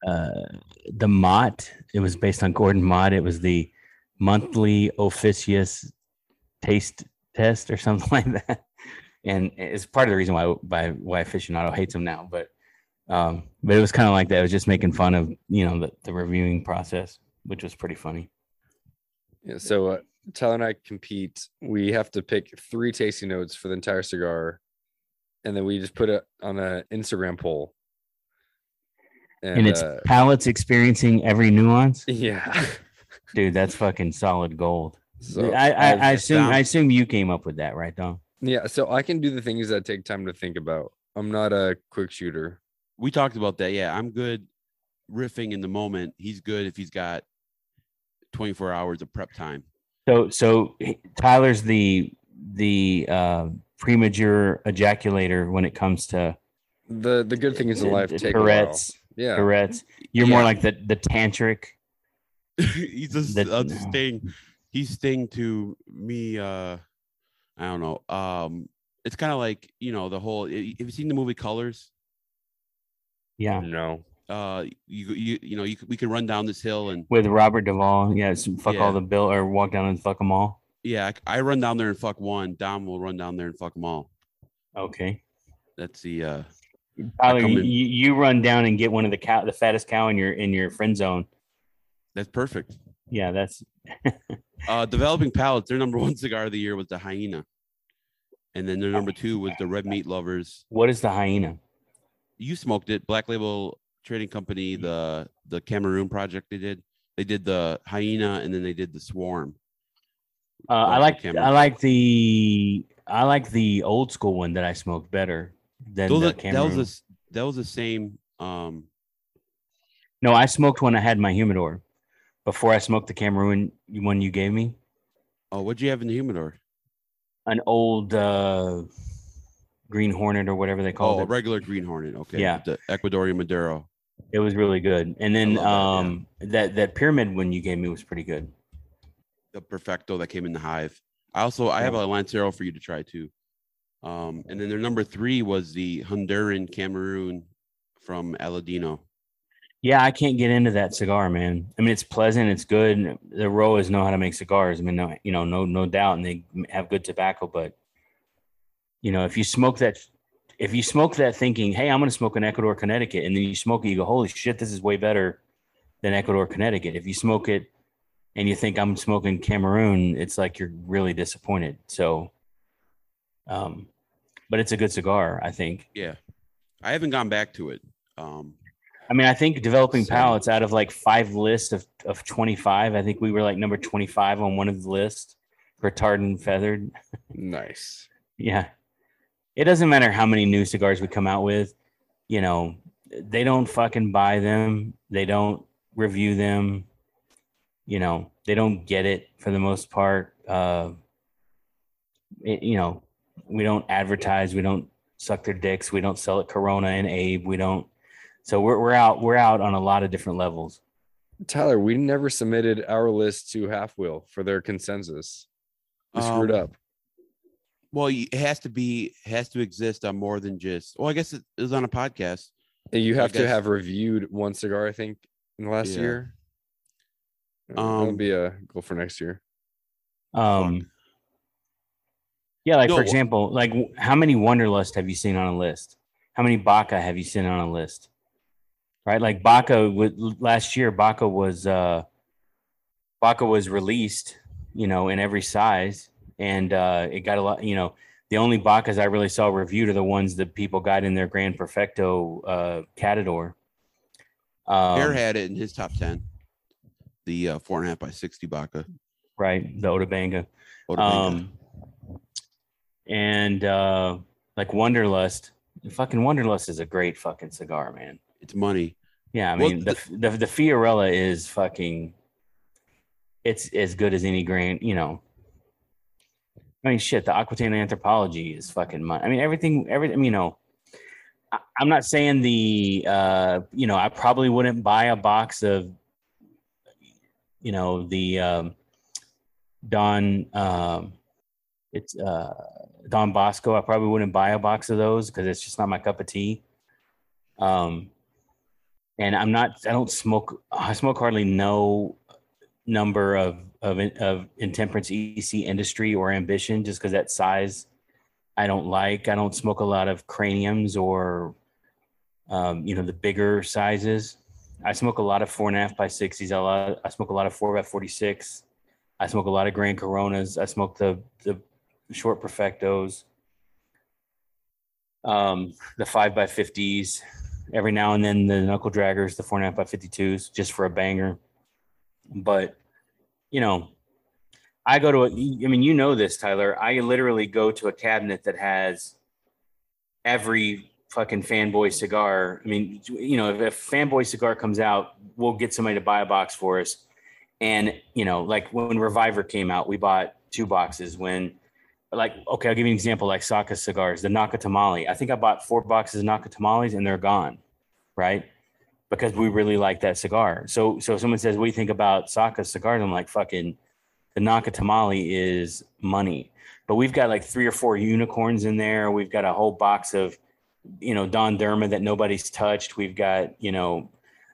[SPEAKER 3] uh, the Mott. It was based on Gordon Mott. It was the monthly officious taste test or something like that. And it's part of the reason why why why aficionado hates him now. But um, but it was kind of like that. It was just making fun of you know the, the reviewing process, which was pretty funny.
[SPEAKER 1] Yeah, so uh, Tyler and I compete. We have to pick three tasting notes for the entire cigar, and then we just put it on an Instagram poll.
[SPEAKER 3] And, it's
[SPEAKER 1] uh,
[SPEAKER 3] palates experiencing every nuance.
[SPEAKER 1] yeah.
[SPEAKER 3] Dude, that's fucking solid gold.
[SPEAKER 1] So
[SPEAKER 3] I, I, I
[SPEAKER 1] I've-
[SPEAKER 3] assume I assume you came up with that, right, Dom?
[SPEAKER 1] Yeah, so I can do the things that take time to think about. I'm not a quick shooter.
[SPEAKER 2] We talked about that. Yeah, I'm good riffing in the moment. He's good if he's got 24 hours of prep time.
[SPEAKER 3] So so Tyler's the the uh, premature ejaculator when it comes to
[SPEAKER 1] The the good things in
[SPEAKER 3] uh,
[SPEAKER 1] life take.
[SPEAKER 3] Tourette's.
[SPEAKER 1] Yeah.
[SPEAKER 3] Tourette's. You're more like the the tantric.
[SPEAKER 2] he's a,
[SPEAKER 3] That-
[SPEAKER 2] a sting. He's sting to me. Uh, I don't know. Um, it's kind of like you know the whole. Have you seen the movie Colors?
[SPEAKER 3] Yeah.
[SPEAKER 1] No.
[SPEAKER 2] Uh, you you you know you could, we could run down this hill and
[SPEAKER 3] With Robert Duvall. Yeah, fuck
[SPEAKER 2] Yeah.
[SPEAKER 3] all the bill or walk down and fuck them all.
[SPEAKER 2] yeah, I, I run down there and fuck one. Dom will run down there and fuck them all.
[SPEAKER 3] Okay.
[SPEAKER 2] That's the uh.
[SPEAKER 3] Tyler,
[SPEAKER 2] come
[SPEAKER 3] you,
[SPEAKER 2] in-
[SPEAKER 3] you you run down and get one of the cow the fattest cow in your in your friend zone.
[SPEAKER 2] That's perfect.
[SPEAKER 3] Yeah, that's
[SPEAKER 2] Uh, developing palates. Their number one cigar of the year was the hyena, and then their number two was the red meat lovers.
[SPEAKER 3] what is the hyena?
[SPEAKER 2] You smoked it. Black Label Trading Company. The the Cameroon project they did. They did the hyena, and then they did the swarm.
[SPEAKER 3] Uh, I like
[SPEAKER 2] Cameroon.
[SPEAKER 3] I like the I like the old school one that I smoked better than
[SPEAKER 2] Those
[SPEAKER 3] the
[SPEAKER 2] are, that was
[SPEAKER 3] Cameroon.
[SPEAKER 2] that was the same. Um,
[SPEAKER 3] No, I smoked when I had my humidor. Before I smoked the Cameroon one you gave me,
[SPEAKER 2] oh, what'd you have in the humidor?
[SPEAKER 3] an old uh, Green Hornet or whatever they called
[SPEAKER 2] Oh, a
[SPEAKER 3] it.
[SPEAKER 2] regular Green Hornet. Okay.
[SPEAKER 3] Yeah.
[SPEAKER 2] The Ecuadorian Maduro.
[SPEAKER 3] It was really good. And then
[SPEAKER 2] love that, yeah.
[SPEAKER 3] um, that, that pyramid one you gave me was pretty good.
[SPEAKER 2] The Perfecto that came in the hive. I also I have a Lancero for you to try too. Um, and then their number three was the Honduran Cameroon from Aladino.
[SPEAKER 3] Yeah, I can't get into that cigar, man. I mean, it's pleasant, it's good. The Eiroas know how to make cigars. I mean, no, you know, no, no doubt, and they have good tobacco. But you know, if you smoke that, if you smoke that thinking, "Hey, I'm going to smoke an Ecuador, Connecticut," and then you smoke it, you go, "Holy shit, this is way better than Ecuador, Connecticut." If you smoke it and you think I'm smoking Cameroon, it's like you're really disappointed. So, um, but it's a good cigar, I think.
[SPEAKER 2] Yeah. I haven't gone back to it. Um,
[SPEAKER 3] I mean, I think developing
[SPEAKER 2] Same.
[SPEAKER 3] palates out of like five lists of, of 25, I think we were like number 25 on one of the lists for tarred and feathered.
[SPEAKER 1] Nice.
[SPEAKER 3] Yeah. It doesn't matter how many new cigars we come out with, you know, they don't fucking buy them. They don't review them. You know, they don't get it for the most part. Uh, it, you know, we don't advertise. We don't suck their dicks. We don't sell it Corona and Abe. We don't. So we're, we're out. We're out on a lot of different levels.
[SPEAKER 1] Tyler, we never submitted our list to halfwheel for their consensus. We screwed
[SPEAKER 2] Um,
[SPEAKER 1] up.
[SPEAKER 2] well, it has to be has to exist on more than just. Well, I guess it is on a podcast.
[SPEAKER 1] And You
[SPEAKER 2] I
[SPEAKER 1] have to
[SPEAKER 2] guess-
[SPEAKER 1] have reviewed one cigar, I think, in the last
[SPEAKER 2] Yeah.
[SPEAKER 1] year. Uh, That'll
[SPEAKER 2] Um,
[SPEAKER 1] be a goal for next year.
[SPEAKER 3] Um, yeah, like
[SPEAKER 2] No,
[SPEAKER 3] for example, like how many Wunderlust have you seen on a list? How many Baka have you seen on a list? Right, like Baka with last year, Baka was uh Baka was released, you know, in every size, and uh it got a lot. You know, the only Bakas I really saw reviewed are the ones that people got in their Grand Perfecto uh Catador. Um,
[SPEAKER 2] Bear had it in his top ten. The uh, four and a half by sixty Baka.
[SPEAKER 3] right, the Otabanga.
[SPEAKER 2] Otabanga.
[SPEAKER 3] Um, and uh, like Wunderlust, fucking Wunderlust is a great fucking cigar, man.
[SPEAKER 2] it's money.
[SPEAKER 3] Yeah, I
[SPEAKER 2] Well,
[SPEAKER 3] mean the, the the Fiorella is fucking. It's as good as any grain, you know. I mean, shit. The Aquitaine anthropology is fucking. Mon- I mean, everything. Everything. You know. I, I'm not saying the. uh You know, I probably wouldn't buy a box of. You know the. um Don. Um, it's uh Don Bosco. I probably wouldn't buy a box of those because it's just not my cup of tea. Um, and I'm not. I don't smoke. I smoke hardly no number of of of intemperance EC industry or ambition, just because that size I don't like. I don't smoke a lot of craniums or um, you know the bigger sizes. I smoke a lot of four and a half by sixties. A lot. I smoke a lot of four by forty six. I smoke a lot of Grand Coronas. I smoke the the short Perfectos, um, the five by fifties. Every now and then the knuckle draggers, the four and a half by fifty twos, just for a banger. But you know, I go to a. I mean, you know this, Tyler. I literally go to a cabinet that has every fucking fanboy cigar. I mean, you know, if a fanboy cigar comes out, we'll get somebody to buy a box for us. And you know, like when Reviver came out, we bought two boxes. When, like, okay, I'll give you an example. Like Saka cigars, the Nacatamale. I think I bought four boxes of Nacatamales, and they're gone, right? Because we really like that cigar. So, so if someone says, "What do you think about Saka cigars?" I'm like, "Fucking, the Nacatamale is money." But we've got like three or four unicorns in there. We've got a whole box of you know Don Derma that nobody's touched. We've got you know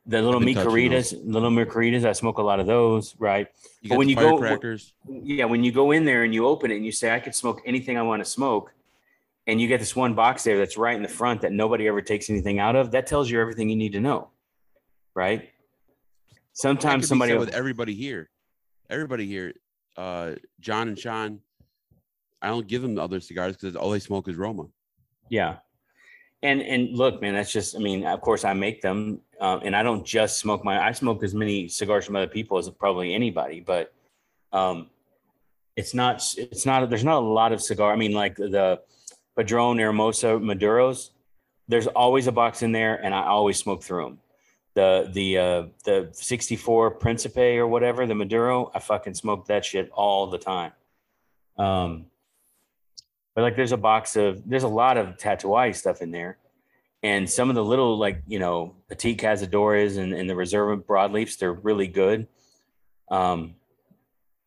[SPEAKER 3] the little Micaritas, little Micaritas. I smoke a lot of those, right?
[SPEAKER 2] You
[SPEAKER 3] But when you go-
[SPEAKER 2] firecrackers.
[SPEAKER 3] Yeah, when you go in there and you open it and you say I could smoke anything I want to smoke, and you get this one box there that's right in the front that nobody ever takes anything out of, that tells you everything you need to know, right? Sometimes somebody
[SPEAKER 2] with everybody here. Everybody here, uh, John and Sean. I don't give them the other cigars because all they smoke is Roma.
[SPEAKER 3] Yeah. And and look, man, that's just I mean, of course I make them, um, and I don't just smoke my. I smoke as many cigars from other people as probably anybody, but um, it's not. It's not. There's not a lot of cigar. I mean, like the Padron Hermosa Maduros. There's always a box in there, and I always smoke through them. The the uh, the 64 Principe or whatever the Maduro, I fucking smoke that shit all the time. Um, but like there's a box of there's a lot of Tatuaje stuff in there. And some of the little like, you know, petite cazadores and, and the reserve broadleafs, they're really good. Um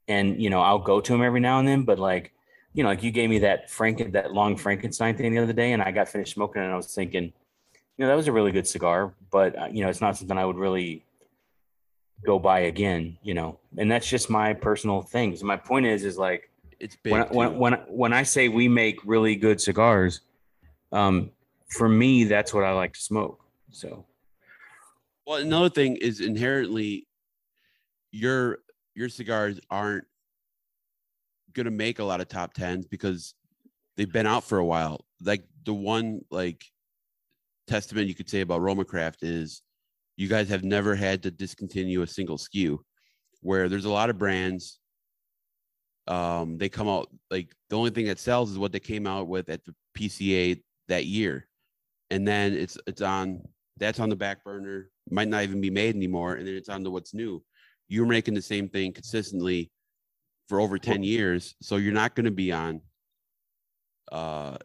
[SPEAKER 3] and you know, I'll go to them every now and then, but like, you know, like you gave me that Franken that long Frankenstein thing the other day, and I got finished smoking it and I was thinking, you know, that was a really good cigar, but uh, you know, it's not something I would really go buy again, you know. And that's just my personal things. My point is is like
[SPEAKER 2] It's big.
[SPEAKER 3] when, when, when, when I say we make really good cigars, um, for me, that's what I like to smoke. So,
[SPEAKER 2] Well, another thing is inherently your your cigars aren't gonna make a lot of top tens because they've been out for a while. Like the one like testament you could say about Roma Craft is you guys have never had to discontinue a single SKU. where there's a lot of brands um they come out like the only thing that sells is what they came out with at the PCA that year and then it's it's on that's on the back burner might not even be made anymore and then it's on to what's new you're making the same thing consistently for over 10 years so you're not going to be on uh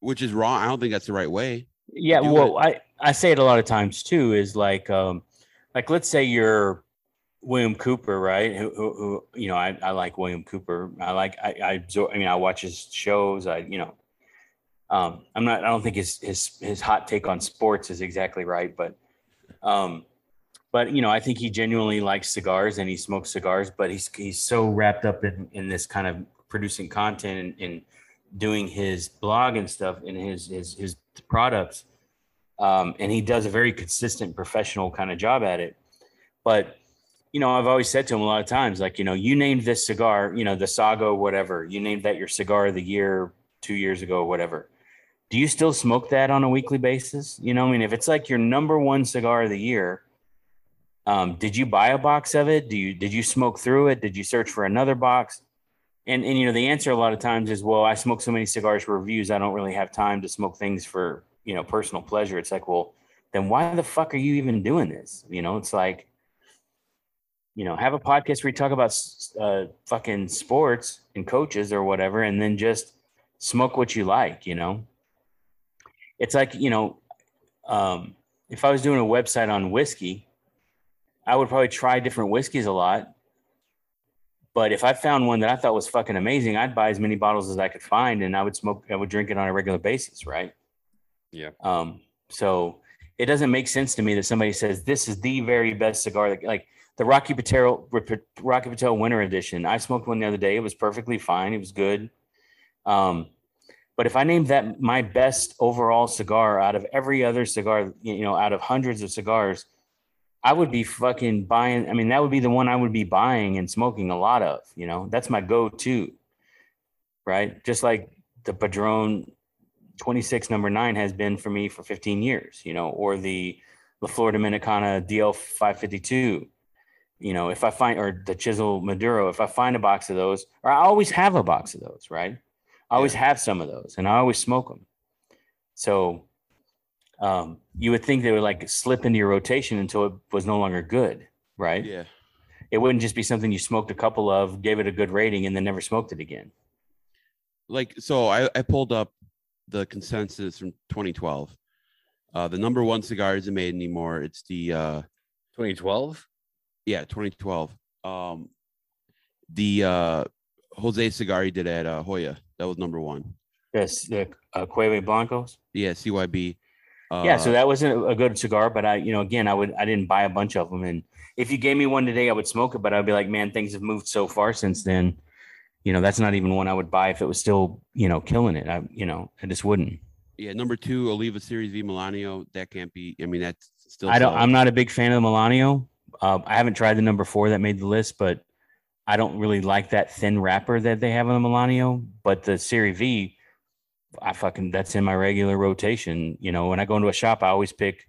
[SPEAKER 2] which is wrong i don't think that's the right way
[SPEAKER 3] yeah, well, I, I say it a lot of times too, is like, um, like, let's say you're William Cooper, right? Who, who, who you know, I, I like William Cooper. I like, I, I, absor- I mean, I watch his shows. I, you know, um, I'm not, I don't think his, his, his hot take on sports is exactly right, but, um, but you know, I think he genuinely likes cigars and he smokes cigars, but he's, he's so wrapped up in, in this kind of producing content and, and doing his blog and stuff and his, his, his products. Um, and he does a very consistent professional kind of job at it. But, you know, I've always said to him a lot of times, like, you know, you named this cigar, you know, the Sago, whatever, you named that your cigar of the year two years ago, whatever. Do you still smoke that on a weekly basis? You know, I mean, if it's like your number one cigar of the year, um, did you buy a box of it? Do you did you smoke through it? Did you search for another box? And and you know, the answer a lot of times is, well, I smoke so many cigars for reviews, I don't really have time to smoke things for you know personal pleasure. It's like, well, then why the fuck are you even doing this? You know, it's like, you know, have a podcast where you talk about uh, fucking sports and coaches or whatever, and then just smoke what you like. You know, it's like you know, um, if I was doing a website on whiskey, I would probably try different whiskeys a lot. But if I found one that I thought was fucking amazing, I'd buy as many bottles as I could find, and I would smoke. I would drink it on a regular basis, right?
[SPEAKER 1] Yeah.
[SPEAKER 3] Um. So it doesn't make sense to me that somebody says this is the very best cigar. Like, like the Rocky Patel Rocky Patel Winter Edition. I smoked one the other day. It was perfectly fine. It was good. Um, but if I named that my best overall cigar out of every other cigar, you know, out of hundreds of cigars, I would be fucking buying. I mean, that would be the one I would be buying and smoking a lot of. You know, that's my go-to, right? Just like the Padron 26 number nine has been for me for 15 years. You know, or the La Flor Dominicana DL 552. You know, if I find or the Chisel Maduro, if I find a box of those, or I always have a box of those, right? I always yeah. have some of those, and I always smoke them. So um, you would think they would like slip into your rotation until it was no longer good, right?
[SPEAKER 2] Yeah.
[SPEAKER 3] It wouldn't just be something you smoked a couple of, gave it a good rating, and then never smoked it again.
[SPEAKER 2] Like so, I, I pulled up the consensus from 2012. Uh, the number one cigar isn't made anymore. It's the uh,
[SPEAKER 1] 2012.
[SPEAKER 2] Yeah, 2012. Um, the uh, Jose cigar he did at uh, Joya. That was number one.
[SPEAKER 3] Yes, the uh, Cuenca y Blancos.
[SPEAKER 2] Yeah, CYB.
[SPEAKER 3] Uh, yeah, so that wasn't a good cigar, but I, you know, again, I would, I didn't buy a bunch of them, and if you gave me one today, I would smoke it, but I'd be like, man, things have moved so far since then. You know, that's not even one I would buy if it was still, you know, killing it. I, you know, I just wouldn't.
[SPEAKER 2] Yeah, number two, Oliva Series V Melanio. That can't be. I mean, that's still.
[SPEAKER 3] I don't. Solid. I'm not a big fan of the Melanio. Uh, I haven't tried the number four that made the list, but I don't really like that thin wrapper that they have on the Melanio. But the Series V, I fucking that's in my regular rotation. You know, when I go into a shop, I always pick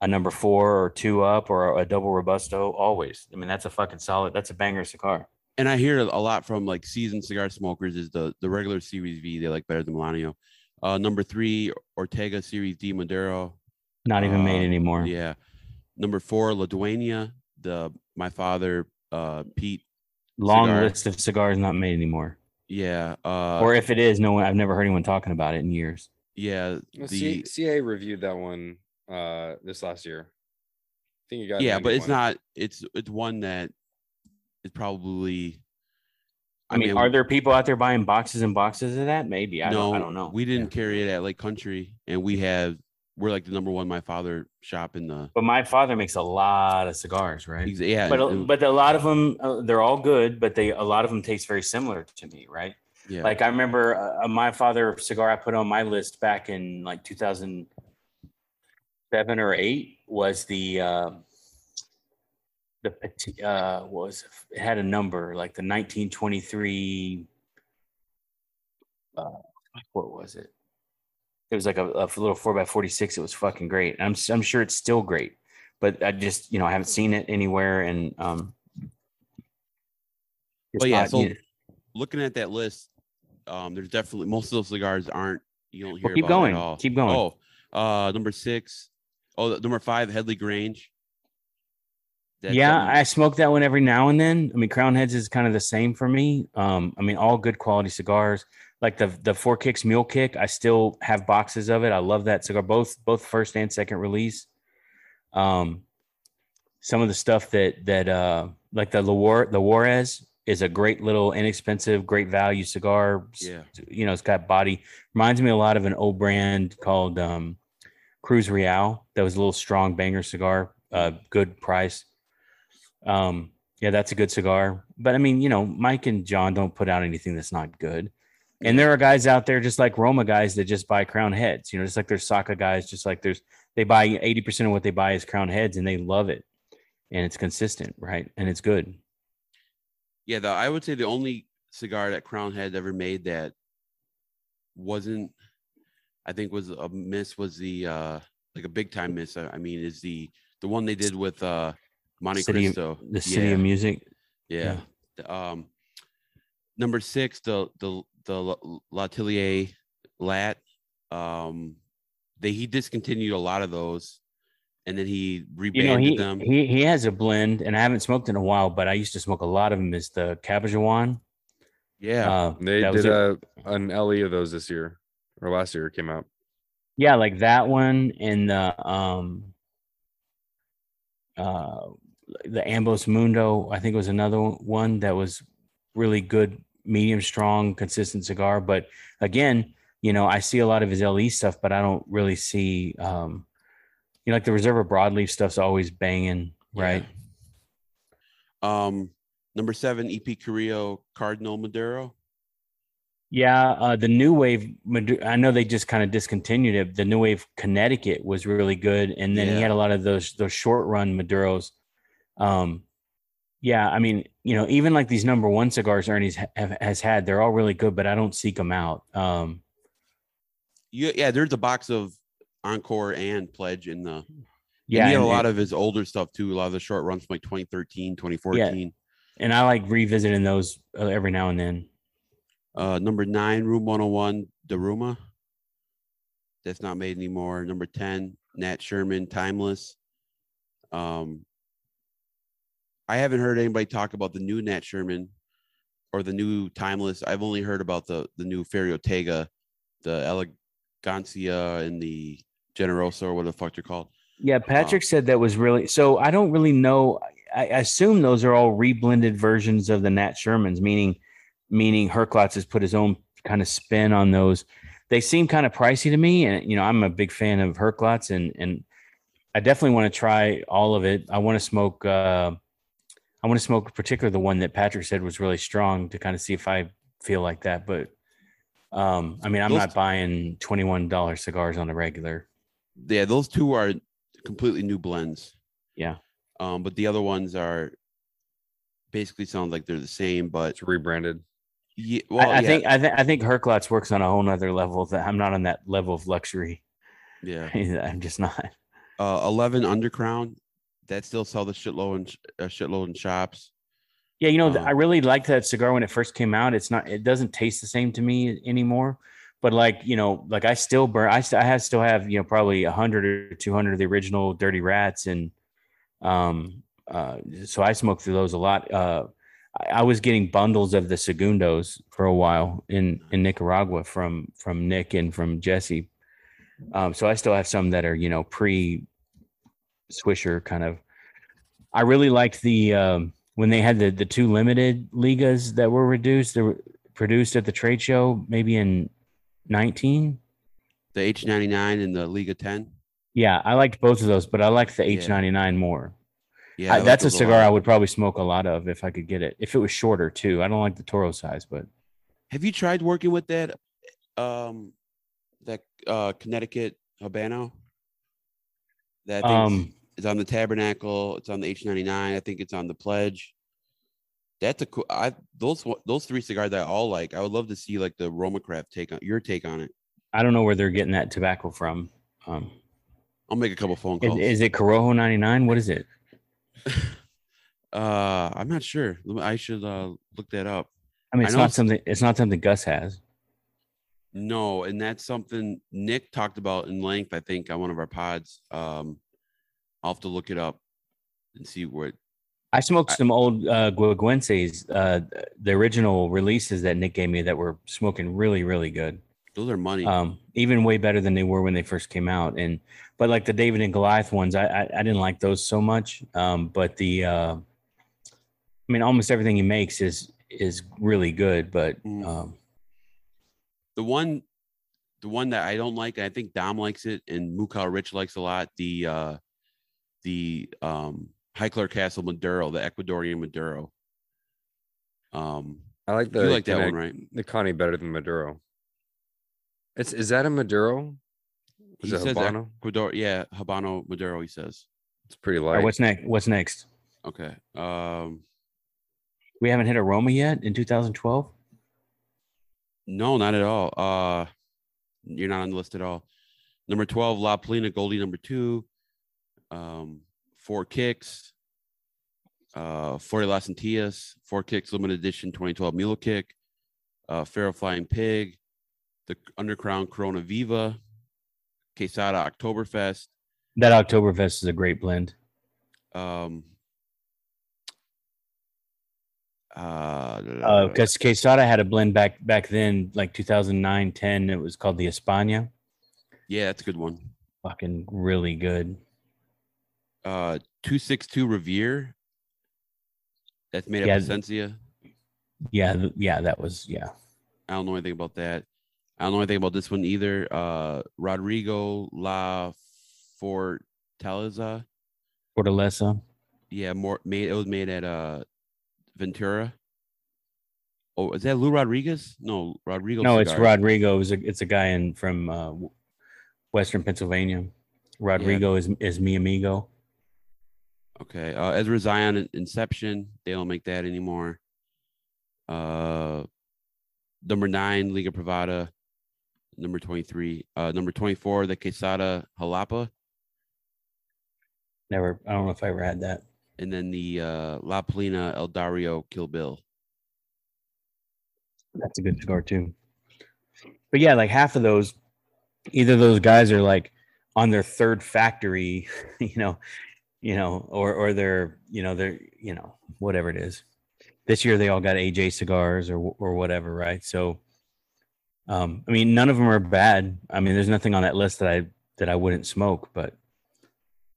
[SPEAKER 3] a number four or two up or a double robusto. Always. I mean, that's a fucking solid. That's a banger cigar.
[SPEAKER 2] And I hear a lot from like seasoned cigar smokers is the the regular Series V they like better than Melanio. Uh, number three, Ortega Series D Maduro.
[SPEAKER 3] Not even uh, made anymore.
[SPEAKER 2] Yeah. Number four, La Dueña. The my father, uh, Pete.
[SPEAKER 3] Long cigar. list of cigars not made anymore.
[SPEAKER 2] Yeah. Uh,
[SPEAKER 3] or if it is, no one. I've never heard anyone talking about it in years.
[SPEAKER 2] Yeah.
[SPEAKER 1] The CA reviewed that one uh this last year. I think you got.
[SPEAKER 2] Yeah, but it's not. It's it's one that is probably.
[SPEAKER 3] I, I mean, mean, are there people out there buying boxes and boxes of that? Maybe. I no, don't, I don't know.
[SPEAKER 2] We didn't yeah. carry it at Lake Country, and we have we're like the number one my father shop in the
[SPEAKER 3] but my father makes a lot of cigars right?
[SPEAKER 2] Yeah
[SPEAKER 3] but but a lot of them uh, they're all good but they a lot of them taste very similar to me right? Yeah. Like i remember uh, my father cigar i put on my list back in like 2007 or 8 was the uh the uh was it? Had a number like the 1923 uh what was it it was like a, a little four by 46. It was fucking great. I'm, I'm sure it's still great, but I just, you know, I haven't seen it anywhere. And, um,
[SPEAKER 2] but yeah, so looking at that list, um, there's definitely most of those cigars aren't, you don't hear well,
[SPEAKER 3] keep going, keep going.
[SPEAKER 2] Oh, uh, number six. Oh, number five, Headley Grange.
[SPEAKER 3] That's yeah, I smoke that one every now and then. I mean, Crowned Heads is kind of the same for me. Um, I mean, all good quality cigars like the the four kicks mule kick i still have boxes of it. I love that. Cigar both both first and second release. Um some of the stuff that that uh like the La War the Juarez is a great little inexpensive great value cigar.
[SPEAKER 2] Yeah.
[SPEAKER 3] you know it's got body. Reminds me a lot of an old brand called um cruz real. That was a little strong banger cigar uh good price. Um yeah that's a good cigar. But i mean you know mike and john don't put out anything that's not good and there are guys out there just like Roma guys that just buy Crowned Heads, you know, just like there's Saka guys, just like there's they buy 80% of what they buy is Crowned Heads and they love it. And it's consistent, right? And it's good.
[SPEAKER 2] Yeah, the, I would say the only cigar that Crowned Head ever made that wasn't I think was a miss was the uh like a big time miss. I mean, is the the one they did with uh Monte
[SPEAKER 3] city,
[SPEAKER 2] Cristo.
[SPEAKER 3] The City yeah. of Music.
[SPEAKER 2] Yeah. yeah. Um number six, the the the L'Atelier Lat. Um, they he discontinued a lot of those, and then he rebanded you know,
[SPEAKER 3] he,
[SPEAKER 2] them.
[SPEAKER 3] He he has a blend, and I haven't smoked in a while, but I used to smoke a lot of them. Is the Cabaiguan?
[SPEAKER 2] Yeah,
[SPEAKER 1] uh, they did a, an LE of those this year or last year. It came out.
[SPEAKER 3] Yeah, like that one and the um uh the Ambos Mundo. I think was another one that was really good medium strong, consistent cigar. But again, you know, I see a lot of his LE stuff, but I don't really see um, you know, like the Reserva broadleaf stuff's always banging, right?
[SPEAKER 2] Um, number seven, EP Carrillo Cardinal Maduro.
[SPEAKER 3] Yeah, uh, the new wave. I know they just kind of discontinued it. The new wave Connecticut was really good, and then he had a lot of those those short run Maduros. Um, yeah, I mean, you know, even like these number one cigars Ernie's have, has had, they're all really good, but I don't seek them out. Um,
[SPEAKER 2] Yeah, yeah. There's a box of Encore and Pledge in the.
[SPEAKER 3] yeah,
[SPEAKER 2] Yeah, he had a lot of his older stuff too. A lot of the short runs from like 2013, 2014.
[SPEAKER 3] and I like revisiting those uh, every now and then.
[SPEAKER 2] Uh, number nine, Room 101, Daruma. That's not made anymore. Number 10, Nat Sherman, Timeless. Um, I haven't heard anybody talk about the new Nat Sherman or the new Timeless. I've only heard about the the new Ferry Ortega, the Elegancia and the Generosa or what the fuck they're called.
[SPEAKER 3] Yeah, Patrick said that was really so. I don't really know. I, I assume those are all reblended versions of the Nat Shermans, meaning meaning Herklots has put his own kind of spin on those. They seem kind of pricey to me, and you know I'm a big fan of Herklots, and and I definitely want to try all of it. I want to smoke. Uh, I want to smoke, particularly the one that Patrick said was really strong, to kind of see if I feel like that. But um, I mean, I'm
[SPEAKER 2] Those-
[SPEAKER 3] not buying twenty one dollar cigars on a regular.
[SPEAKER 2] Yeah, those two are completely new blends.
[SPEAKER 3] Yeah.
[SPEAKER 2] Um, but the other ones are basically sound like they're the same, but
[SPEAKER 1] It's rebranded.
[SPEAKER 2] yeah,
[SPEAKER 3] I,
[SPEAKER 2] well,
[SPEAKER 3] I
[SPEAKER 2] yeah,
[SPEAKER 3] think I, th- I think Herklots works on a whole nother level that I'm not on that level of luxury.
[SPEAKER 2] yeah.
[SPEAKER 3] I'm just not.
[SPEAKER 2] Uh, eleven Undercrown that still sell the shitload in sh- a shitload in shops.
[SPEAKER 3] Yeah, you know,
[SPEAKER 2] Um,
[SPEAKER 3] I really liked that cigar when it first came out. It's not, it doesn't taste the same to me anymore. But like, you know, like I still burn, I, st- I have still have, you know, probably a hundred or 200 of the original dirty rats. And, um, uh, so I smoked through those a lot. Uh, I, I was getting bundles of the segundos for a while in, in Nicaragua from, from Nick and from Jesse. Um, so I still have some that are, you know, pre Swisher kind of. I really liked the, um, when they had the the two limited ligas that were reduced, they were produced at the trade show, maybe in nineteen.
[SPEAKER 2] The H ninety nine and the Liga ten.
[SPEAKER 3] Yeah, I liked both of those, but I liked the H ninety nine more.
[SPEAKER 2] Yeah,
[SPEAKER 3] I-
[SPEAKER 2] I
[SPEAKER 3] that's a cigar
[SPEAKER 2] lot.
[SPEAKER 3] I would probably smoke a lot of if I could get it. If it was shorter too, I don't like the Toro size, but
[SPEAKER 2] Have you tried working with that? Um, that uh Connecticut Habano. That
[SPEAKER 3] um,
[SPEAKER 2] is on the Tabernacle. It's on the H ninety nine. I think it's on the Pledge. That's a cool. I those those three cigars I all like. I would love to see like the Roma Craft take on your take on it.
[SPEAKER 3] I don't know where they're getting that tobacco from. Um,
[SPEAKER 2] I'll make a couple phone calls.
[SPEAKER 3] is it Corojo ninety nine? What is it?
[SPEAKER 2] uh, I'm not sure. I should uh look that up.
[SPEAKER 3] I mean, it's
[SPEAKER 2] know
[SPEAKER 3] not
[SPEAKER 2] it's-
[SPEAKER 3] something. It's not something Gus has.
[SPEAKER 2] No, and that's something Nick talked about in length, I think, on one of our pods. Um, I'll have to look it up and see what.
[SPEAKER 3] I smoked
[SPEAKER 2] I-
[SPEAKER 3] some old uh, uh, the original releases that Nick gave me that were smoking really, really good.
[SPEAKER 2] Those are money.
[SPEAKER 3] Um, even way better than they were when they first came out. And but like the David and Goliath ones, I I, I didn't like those so much. Um, but the uh, I mean, almost everything he makes is is really good. But
[SPEAKER 2] Mm.
[SPEAKER 3] um,
[SPEAKER 2] the one, the one that I don't like, I think Dom likes it, and Mukau Rich likes a lot. The uh, the um, Highclere Castle Maduro, the Ecuadorian Maduro. Um,
[SPEAKER 1] I like the
[SPEAKER 2] you like that one, right?
[SPEAKER 1] the Connie better than Maduro. It's is that a Maduro? Is
[SPEAKER 2] He
[SPEAKER 1] it
[SPEAKER 2] says
[SPEAKER 1] Habano?
[SPEAKER 2] Ecuador, yeah, Habano Maduro. He says.
[SPEAKER 1] It's pretty light.
[SPEAKER 3] right, what's next? What's next?
[SPEAKER 2] Okay. Um,
[SPEAKER 3] We haven't hit Aroma yet in 2012.
[SPEAKER 2] No, not at all. Uh you're not on the list at all. Number 12, La Palina Goldie number two. Um, four kicks. Uh Flor de las Antillas, four kicks, limited edition 2012 Mule Kick, uh Feral Flying Pig, the Undercrown Corona Viva, Quesada Oktoberfest,
[SPEAKER 3] That Oktoberfest is a great blend.
[SPEAKER 2] um uh,
[SPEAKER 3] Because Quesada had a blend back back then, like 2009, 10. It was called the España.
[SPEAKER 2] yeah, that's a good one.
[SPEAKER 3] Fucking really good.
[SPEAKER 2] Uh 262 Revere. That's made
[SPEAKER 3] Yeah.
[SPEAKER 2] up of Essencia.
[SPEAKER 3] Yeah, yeah, that was yeah.
[SPEAKER 2] I don't know anything about that. I don't know anything about this one either. Uh, Rodrigo La Forteza Taliza.
[SPEAKER 3] Fortaleza.
[SPEAKER 2] Yeah, more made. It was made at uh Ventura. Oh, is that Lou Rodriguez? No, Rodrigo.
[SPEAKER 3] No, it's. Rodrigo. It's a, it's a guy in from uh, Western Pennsylvania. Rodrigo is is mi amigo.
[SPEAKER 2] Okay. Uh, Ezra Zion Inception. They don't make that anymore. Uh, number nine, Liga Privada. Number 23. Uh, number 24, the Quesada Jalapa.
[SPEAKER 3] Never. I don't know if I ever had that.
[SPEAKER 2] And then the uh, La Palina El Diario Kill Bill.
[SPEAKER 3] That's a good cigar too. But yeah, like half of those, either those guys are like on their third factory, you know, you know, or or they're you know they're you know whatever it is. This year they all got AJ cigars or or whatever, right? So, um, I mean, none of them are bad. I mean, there's nothing on that list that I that I wouldn't smoke, but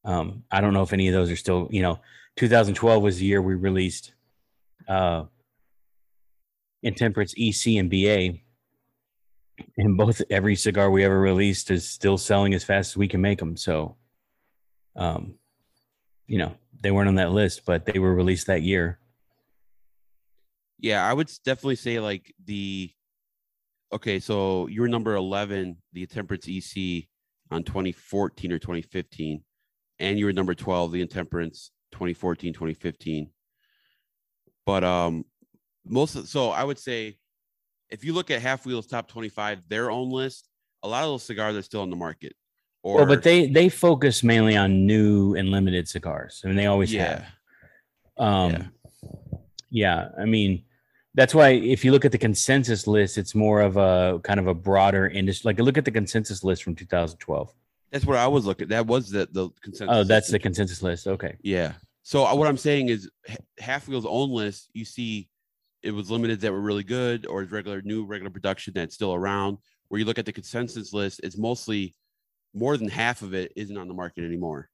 [SPEAKER 3] um, I don't know if any of those are still. You know, 2012 was the year we released. Uh, Intemperance EC and BA. And both every cigar we ever released is still selling as fast as we can make them. So, um, you know, they weren't on that list, but they were released that year.
[SPEAKER 2] Yeah, I would definitely say like the okay, so you were number 11, the Intemperance EC on 2014 or 2015, and you were number 12, the Intemperance 2014, 2015. But um most of, so I would say if you look at halfwheel's top 25, their own list, a lot of those cigars are still on the market. Or
[SPEAKER 3] well, but they they focus mainly on new and limited cigars. I mean, they always
[SPEAKER 2] yeah,
[SPEAKER 3] have. Um,
[SPEAKER 2] Yeah.
[SPEAKER 3] yeah. I mean, that's why if you look at the consensus list, it's more of a kind of a broader industry. Like, look at the consensus list from 2012.
[SPEAKER 2] that's what I was looking. That was the the consensus.
[SPEAKER 3] Oh, that's the consensus list. Okay.
[SPEAKER 2] Yeah. So uh, what I'm saying is halfwheel's own list, you see it was limited that were really good or regular new regular production that's still around. Where you look at the consensus list, it's mostly more than half of it isn't on the market anymore.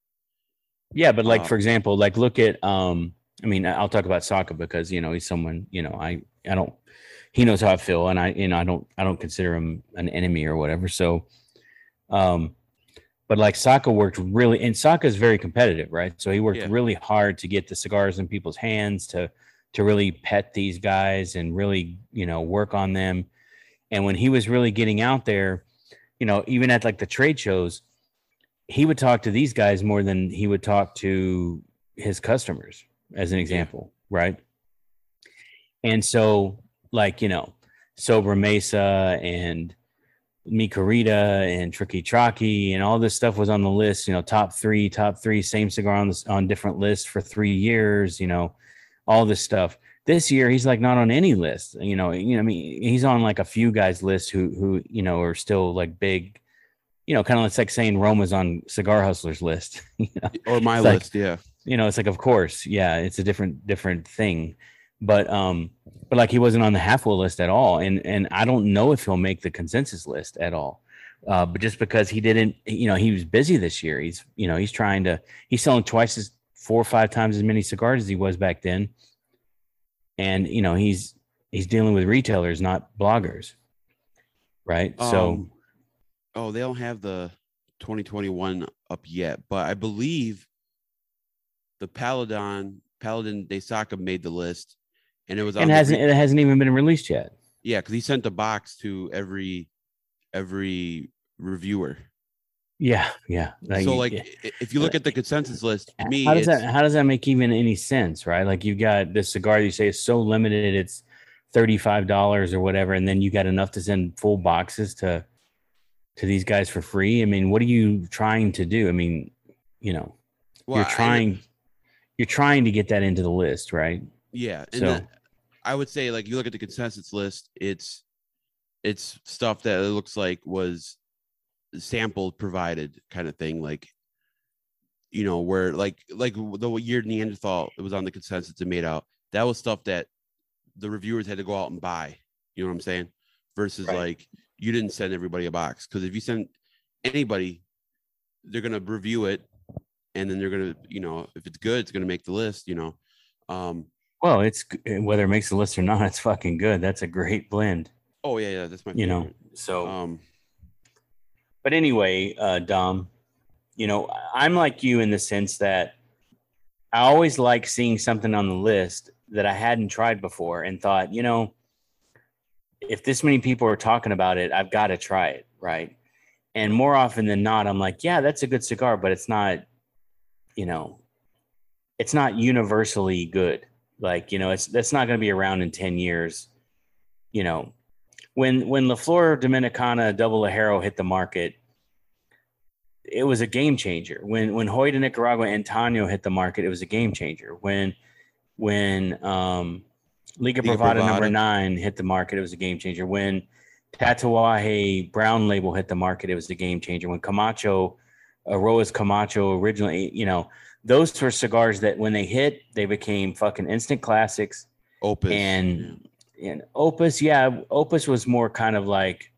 [SPEAKER 3] Yeah, but like
[SPEAKER 2] Uh,
[SPEAKER 3] for example, like look at um I mean I'll talk about Saka because you know he's someone, you know, I I don't he knows how I feel and I you know I don't I don't consider him an enemy or whatever. So um but like Saka worked really and Saka is very competitive, right? So he worked
[SPEAKER 2] Yeah.
[SPEAKER 3] really hard to get the cigars in people's hands to to really pet these guys and really, you know, work on them. And when he was really getting out there, you know, even at like the trade shows, he would talk to these guys more than he would talk to his customers, as an example, right? And so, like, you know, Sobremesa and Mi Querida and Triqui Traca and all this stuff was on the list, you know, top three, top three, same cigar on this on different lists for three years, you know, all this stuff. This year he's like not on any list, you know, you know, I mean, he's on like a few guys list who who, you know, are still like big, you know, kind of it's like saying Roma's on cigar hustlers list. you know?
[SPEAKER 2] Or my
[SPEAKER 3] It's like-
[SPEAKER 2] list, yeah.
[SPEAKER 3] you know, it's like, of course, yeah, it's a different, different thing. But, um, but like he wasn't on the halfwheel list at all. And, and I don't know if he'll make the consensus list at all. Uh, but just because he didn't, you know, he was busy this year. He's, you know, he's trying to, he's selling twice as four or five times as many cigars as he was back then. And, you know, he's, he's dealing with retailers, not bloggers. Right. so,
[SPEAKER 2] Um, oh, they don't have the 2021 up yet, but I believe the Paladin Paladin de Saka made the list, and it was
[SPEAKER 3] and hasn't,
[SPEAKER 2] re-
[SPEAKER 3] it hasn't even been released yet.
[SPEAKER 2] yeah, because he sent a box to every every reviewer.
[SPEAKER 3] Yeah. Yeah.
[SPEAKER 2] so like
[SPEAKER 3] yeah.
[SPEAKER 2] if you look at the consensus list, me,
[SPEAKER 3] how does that how does that make even any sense right like you've got this cigar you say is so limited it's $35 or whatever and then you got enough to send full boxes to to these guys for free i mean what are you trying to do i mean you know
[SPEAKER 2] well,
[SPEAKER 3] you're trying you're trying to get that into the list right
[SPEAKER 2] yeah,
[SPEAKER 3] so-
[SPEAKER 2] I would say like you look at the consensus list, it's it's stuff that it looks like was sampled provided kind of thing like you know where like like the year neanderthal it was on the consensus and made out that was stuff that the reviewers had to go out and buy you know what i'm saying? Versus
[SPEAKER 3] Right.
[SPEAKER 2] like you didn't send everybody a box because if you send anybody they're gonna review it and then they're gonna you know if it's good it's gonna make the list you know? Um
[SPEAKER 3] well it's whether it makes the list or not it's fucking good that's a great blend.
[SPEAKER 2] Oh yeah yeah that's my
[SPEAKER 3] you know so
[SPEAKER 2] um
[SPEAKER 3] but anyway uh dom you know, I'm like you in the sense that I always like seeing something on the list that I hadn't tried before and thought, you know, if this many people are talking about it, I've got to try it, right? And more often than not, I'm like, yeah, that's a good cigar, but it's not, you know, it's not universally good. Like, you know, it's that's not going to be around in 10 years. You know, when when La Flor Dominicana Double Ligero hit the market, it was a game changer. When when Joya de Nicaragua Antaño hit the market, it was a game changer. When when um, Liga,
[SPEAKER 2] Liga
[SPEAKER 3] Privada number nine hit the market, it was a game changer. When Tatuaje Brown label hit the market, it was a game changer. When Camacho, Aroa's Camacho originally, you know, those were cigars that when they hit, they became fucking instant classics
[SPEAKER 2] Opus.
[SPEAKER 3] and and opus yeah opus was more kind of like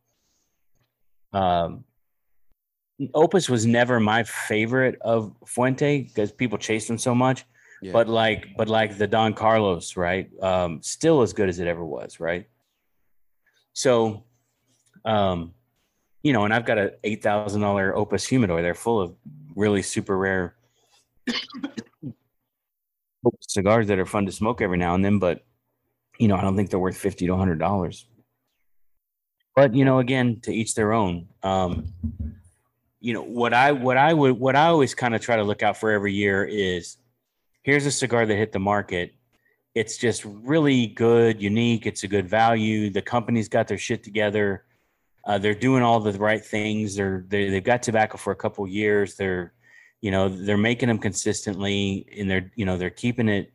[SPEAKER 3] um opus was never my favorite of fuente because people chased him so much.
[SPEAKER 2] Yeah.
[SPEAKER 3] but like but like the don carlos right um still as good as it ever was right? So um you know and i've got a eight thousand dollar opus humidor they're full of really super rare cigars that are fun to smoke every now and then but you know, I don't think they're worth fifty to hundred dollars. But you know, again, to each their own. Um, you know, what I what I would what I always kind of try to look out for every year is here's a cigar that hit the market. It's just really good, unique. It's a good value. The company's got their shit together. Uh, they're doing all the right things. They're they, they've got tobacco for a couple years. They're you know they're making them consistently, and they're you know they're keeping it.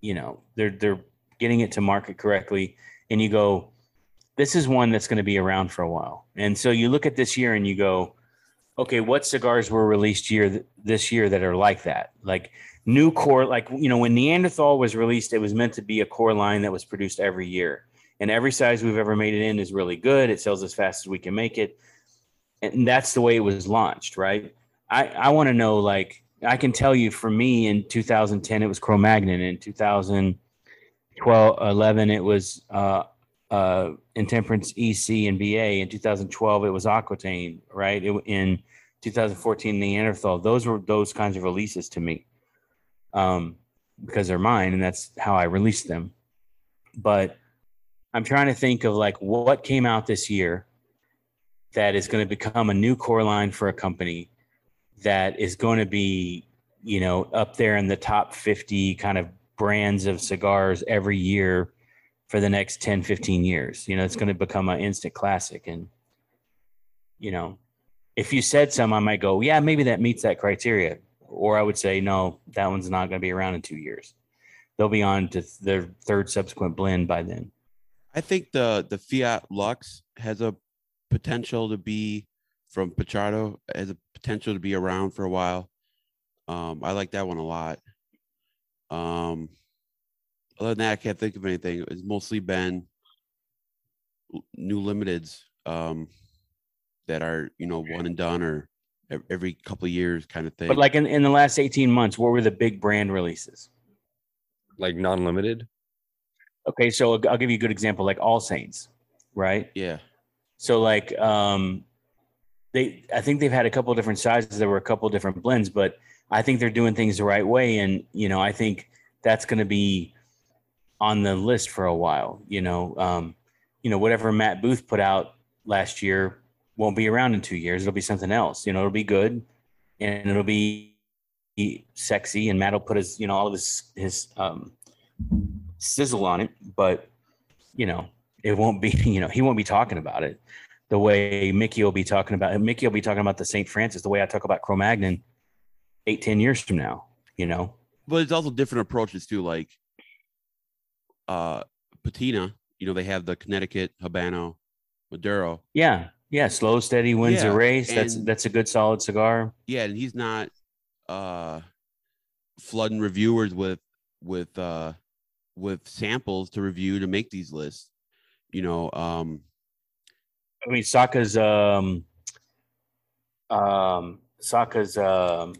[SPEAKER 3] You know they're they're getting it to market correctly and you go this is one that's going to be around for a while. And so you look at this year and you go okay what cigars were released year th- this year that are like that? Like new core like you know when neanderthal was released it was meant to be a core line that was produced every year. And every size we've ever made it in is really good. It sells as fast as we can make it. And that's the way it was launched right? I i want to know like i can tell you for me in 2010 it was cro-magnon. In 2000 12 11 it was uh uh intemperance ec and ba in 2012 it was aquitaine right? It, in 2014 neanderthal. Those were those kinds of releases to me um because they're mine and that's how i released them. But i'm trying to think of like what came out this year that is going to become a new core line for a company that is going to be you know up there in the top 50 kind of brands of cigars every year for the next 10 15 years. You know it's going to become an instant classic. And you know if you said some i might go yeah maybe that meets that criteria. Or i would say no that one's not going to be around in two years. They'll be on to their third subsequent blend by then.
[SPEAKER 2] I think the the Fiat Lux has a potential to be from Pichardo has a potential to be around for a while. Um, I like that one a lot. Um, other than that, I can't think of anything. It's mostly been new limiteds um, that are you know one and done or every couple of years kind of thing.
[SPEAKER 3] but like in, in the last 18 months what were the big brand releases
[SPEAKER 1] Like non-limited.
[SPEAKER 3] okay so i'll I'll give you a good example like all saints right
[SPEAKER 2] yeah,
[SPEAKER 3] So like um they I think they've had a couple of different sizes. There were a couple of different blends, but I think they're doing things the right way. And you know, I think that's gonna be on the list for a while. You know, um, you know, whatever Matt Booth put out last year won't be around in two years. It'll be something else. You know, it'll be good and it'll be sexy and Matt will put his, you know, all of his his um sizzle on it, but you know, it won't be, you know, he won't be talking about it the way Mickey will be talking about it. Mickey will be talking about the St. Francis the way I talk about Cro-Magnon eight, ten years from now, you know?
[SPEAKER 2] but it's also different approaches too. Like uh, Patina, you know, they have the Connecticut Habano Maduro.
[SPEAKER 3] Yeah. Yeah. Slow, steady wins
[SPEAKER 2] Yeah,
[SPEAKER 3] a race. That's, that's a good solid cigar.
[SPEAKER 2] yeah and he's not uh flooding reviewers with with uh with samples to review to make these lists you know um
[SPEAKER 3] I mean, Saka's, um, um, Saka's, um,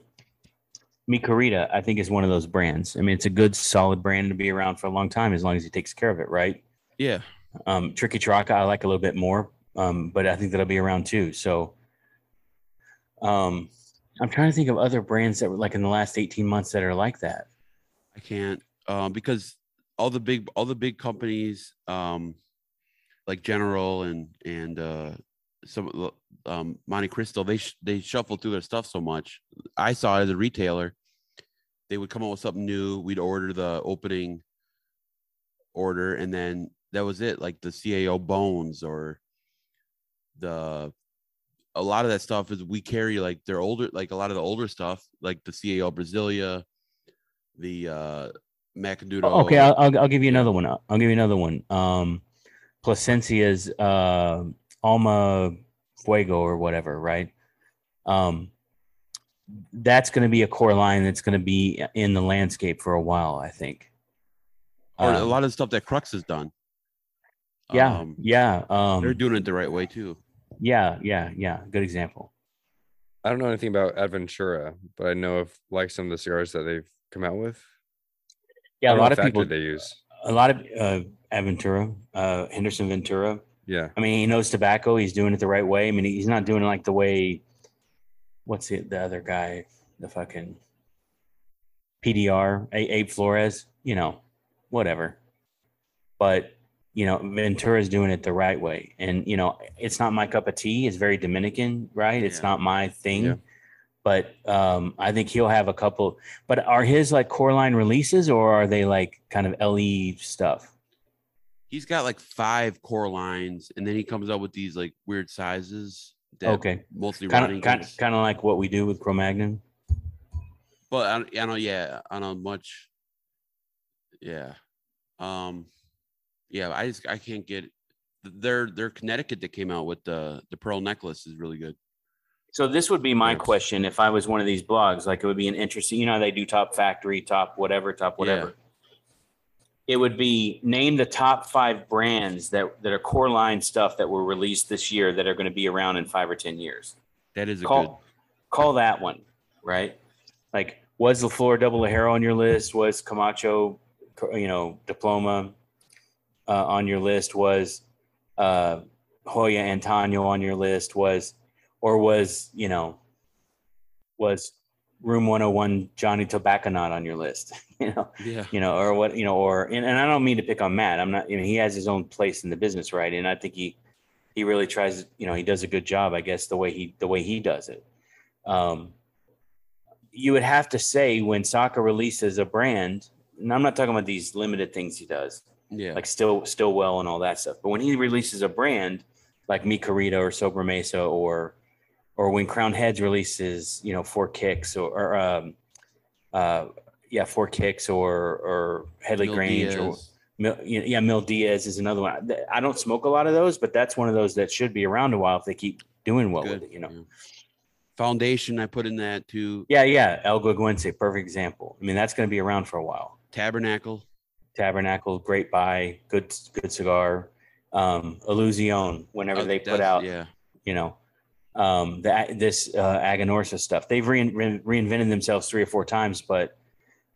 [SPEAKER 3] Mi Querida, I think is one of those brands. I mean, it's a good, solid brand to be around for a long time as long as he takes care of it, right?
[SPEAKER 2] yeah
[SPEAKER 3] Um, Triqui Traca, I like a little bit more, um, but I think that'll be around too. So, um, I'm trying to think of other brands that were like in the last 18 months that are like that.
[SPEAKER 2] I can't um, because all the big all the big companies um, like General and and uh, some um, Montecristo they sh- they shuffle through their stuff so much. I saw it as a retailer. They would come up with something new. We'd order the opening order, and then that was it. Like the CAO bones or the a lot of that stuff is we carry like their older like a lot of the older stuff like the CAO Brazilia, the uh Macanudo.
[SPEAKER 3] Oh, okay, I'll, I'll, I'll give you another one. I'll give you another one. Um, Plasencia's uh, Alma Fuego or whatever, right? Um, that's going to be a core line that's going to be in the landscape for a while, I think.
[SPEAKER 2] or a
[SPEAKER 3] Um,
[SPEAKER 2] lot of the stuff that Crux has done.
[SPEAKER 3] yeah,
[SPEAKER 2] Um,
[SPEAKER 3] yeah, um,
[SPEAKER 2] they're doing it the right way too.
[SPEAKER 3] yeah, yeah, yeah. Good example.
[SPEAKER 1] I don't know anything about Aventura, but I know of like some of the cigars that they've come out with.
[SPEAKER 3] Yeah,
[SPEAKER 1] I
[SPEAKER 3] a lot of
[SPEAKER 1] factory
[SPEAKER 3] people,
[SPEAKER 1] they use.
[SPEAKER 3] a lot of uh, Aventura, uh, Henderson Ventura.
[SPEAKER 1] Yeah,
[SPEAKER 3] I mean, he knows tobacco. He's doing it the right way. I mean, he's not doing it like the way. What's the the other guy? The fucking PDR, A- Abe Flores. You know, whatever. But you know, Ventura's doing it the right way, and you know, it's not my cup of tea. It's very Dominican, right? It's
[SPEAKER 2] Yeah.
[SPEAKER 3] not my thing.
[SPEAKER 1] Yeah.
[SPEAKER 3] But um, I think he'll have a couple. But are his like core line releases, or are they like kind of LE stuff?
[SPEAKER 2] He's got like five core lines, and then he comes up with these like weird sizes. That
[SPEAKER 3] Okay.
[SPEAKER 2] mostly
[SPEAKER 3] Kind of, kind of, kind of like what we do with Cro-Magnon.
[SPEAKER 2] but I, don't- yeah, I know, much, yeah, um, yeah. I just I can't get their their Connecticut that came out with the the pearl necklace is really good.
[SPEAKER 3] So this would be my
[SPEAKER 2] Yes.
[SPEAKER 3] question if I was one of these blogs. Like it would be an interesting, you know, they do top factory, top whatever, top whatever. It would be name the top five brands that that are core line stuff that were released this year that are going to be around in five or ten years.
[SPEAKER 2] That is a good.
[SPEAKER 3] Call call that one right. Like was the Flor Double Ligero on your list? Was Camacho, you know, diploma uh, on your list? Was uh, Joya Antaño on your list? Was or was you know was Room 101 Johnny Tobacconaut on your list? you know,
[SPEAKER 2] Yeah,
[SPEAKER 3] you know, or what, you know, or and, and I don't mean to pick on Matt. I'm not, you know, he has his own place in the business, right? And I think he he really tries, you know, he does a good job, I guess, the way he the way he does it. Um, you would have to say when Saka releases a brand, and I'm not talking about these limited things he does,
[SPEAKER 2] yeah,
[SPEAKER 3] like still Stillwell and all that stuff. But when he releases a brand like Mi Querida or Sobremesa or or when Crowned Heads releases, you know, four kicks or, or um, uh, yeah, four kicks or or Headley
[SPEAKER 2] Mil
[SPEAKER 3] Grange or
[SPEAKER 2] Diaz.
[SPEAKER 3] Mil, yeah, Mil Diaz is another one. I don't smoke a lot of those, but that's one of those that should be around a while if they keep doing well
[SPEAKER 2] Good,
[SPEAKER 3] with it. You know.
[SPEAKER 2] yeah. Foundation, I put in that too.
[SPEAKER 3] Yeah, yeah. El Guaguense, perfect example. I mean, that's going to be around for a while.
[SPEAKER 2] Tabernacle.
[SPEAKER 3] Tabernacle, great buy, good good cigar. Um, Illusione, whenever
[SPEAKER 2] Uh,
[SPEAKER 3] they put out,
[SPEAKER 2] Yeah,
[SPEAKER 3] you know, um, the, this uh, Aganorsa stuff. They've rein, re- reinvented themselves three or four times, but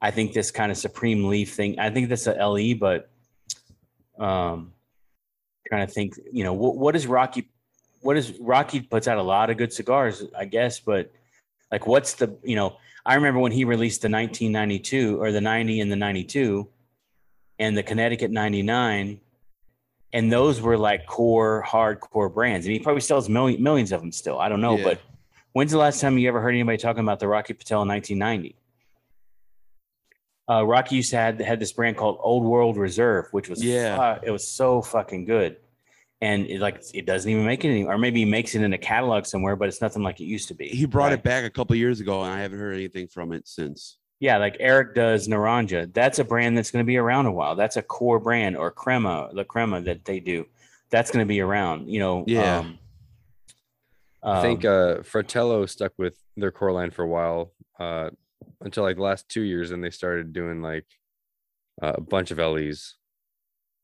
[SPEAKER 3] I think this kind of Supreme Leaf thing. I think that's a LE, but um, trying to think, you know, what, what is Rocky? What is Rocky puts out a lot of good cigars, I guess, but like, what's the, you know, I remember when he released the 1992 or the 90 and the 92 and the Connecticut 99 and those were like core hardcore brands and he probably sells million, millions of them still i don't know
[SPEAKER 2] Yeah.
[SPEAKER 3] but when's the last time you ever heard anybody talking about the rocky patel in 1990 uh, rocky used to had had this brand called old world reserve which was
[SPEAKER 2] Yeah.
[SPEAKER 3] it was so fucking good and it like it doesn't even make it anymore or maybe he makes it in a catalog somewhere but it's nothing like it used to be
[SPEAKER 2] he brought
[SPEAKER 3] right?
[SPEAKER 2] it back a couple years ago, and I haven't heard anything from it since.
[SPEAKER 3] Yeah, like Eric does Naranja. That's a brand that's going to be around a while. That's a core brand or crema, the crema that they do. That's going to be around, you know.
[SPEAKER 2] Yeah.
[SPEAKER 3] Um,
[SPEAKER 1] I think
[SPEAKER 3] um,
[SPEAKER 1] uh Fratello stuck with their core line for a while, uh until like the last two years, and they started doing like uh, a bunch of LEs.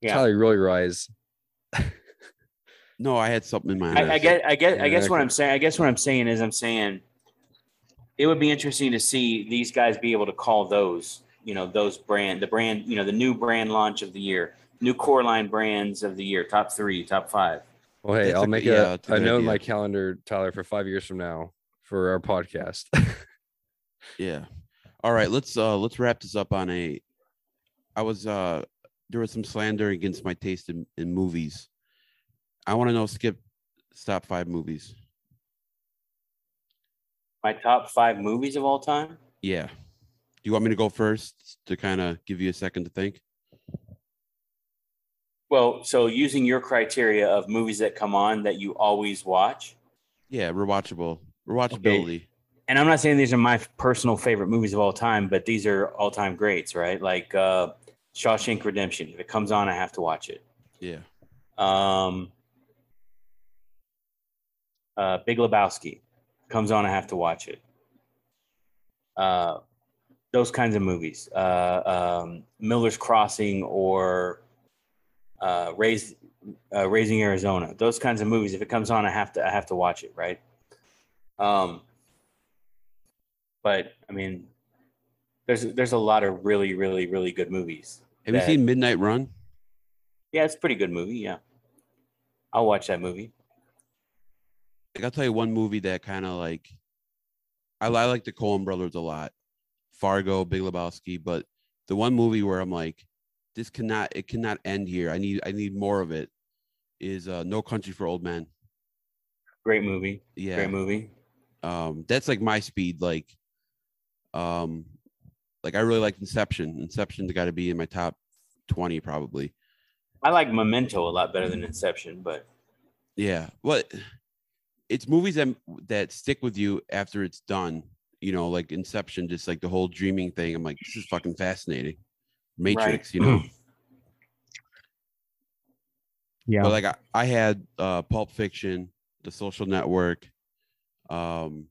[SPEAKER 3] Yeah.
[SPEAKER 1] Tyler, you roll your.
[SPEAKER 2] No, I had something in my
[SPEAKER 3] I, I
[SPEAKER 2] eyes.
[SPEAKER 3] get, I get, I
[SPEAKER 1] Yeah,
[SPEAKER 3] guess what. I'm saying. I guess what I'm saying is, I'm saying it would be interesting to see these guys be able to call those, you know, those brand, the brand, you know, the new brand launch of the year, new core line brands of the year, top three, top five.
[SPEAKER 1] Well, hey,
[SPEAKER 2] That's
[SPEAKER 1] I'll
[SPEAKER 2] a
[SPEAKER 1] make
[SPEAKER 2] good- yeah,
[SPEAKER 1] a,
[SPEAKER 2] that's a
[SPEAKER 1] a note in my calendar, Tyler, for five years from now. for our podcast.
[SPEAKER 2] Yeah. All right, let's uh let's wrap this up on a I was uh there was some slander against my taste in, in movies. I want to know skip top five movies.
[SPEAKER 3] My top five movies of all time.
[SPEAKER 2] Yeah. Do you want me to go first to kind of give you a second to think?
[SPEAKER 3] Well, so using your criteria of movies that come on that you always watch,
[SPEAKER 2] Yeah, rewatchable. Rewatchability.
[SPEAKER 3] and I'm not saying these are my personal favorite movies of all time, but these are all time greats, right? Like uh, Shawshank Redemption. If it comes on, I have to watch it.
[SPEAKER 2] Yeah.
[SPEAKER 3] Um, uh, Big Lebowski comes on, I have to watch it. Uh, those kinds of movies, uh, um, Miller's Crossing or uh, Raise, uh, Raising Arizona. Those kinds of movies. If it comes on, I have to I have to watch it, right? Um, but I mean, there's there's a lot of really really really good movies.
[SPEAKER 2] Have you seen Midnight Run?
[SPEAKER 3] Yeah, it's a pretty good movie. Yeah, I'll watch that movie.
[SPEAKER 2] Like I'll tell you one movie that kind of like I, I like the Coen brothers a lot. Fargo, Big Lebowski, but the one movie where I'm like, this cannot it cannot end here. I need I need more of it. Is uh No Country for Old Men.
[SPEAKER 3] Great movie.
[SPEAKER 2] Yeah.
[SPEAKER 3] Great movie.
[SPEAKER 2] Um that's like my speed. Like um like I really like Inception. Inception's gotta be in my top 20 probably.
[SPEAKER 3] I like Memento a lot better than Inception, but
[SPEAKER 2] Yeah. What it's movies that that stick with you after it's done. You know, like Inception, just like the whole dreaming thing. I'm like, this is fucking fascinating. Matrix, you know.
[SPEAKER 3] yeah.
[SPEAKER 2] But like I, I had uh Pulp Fiction, The Social Network, um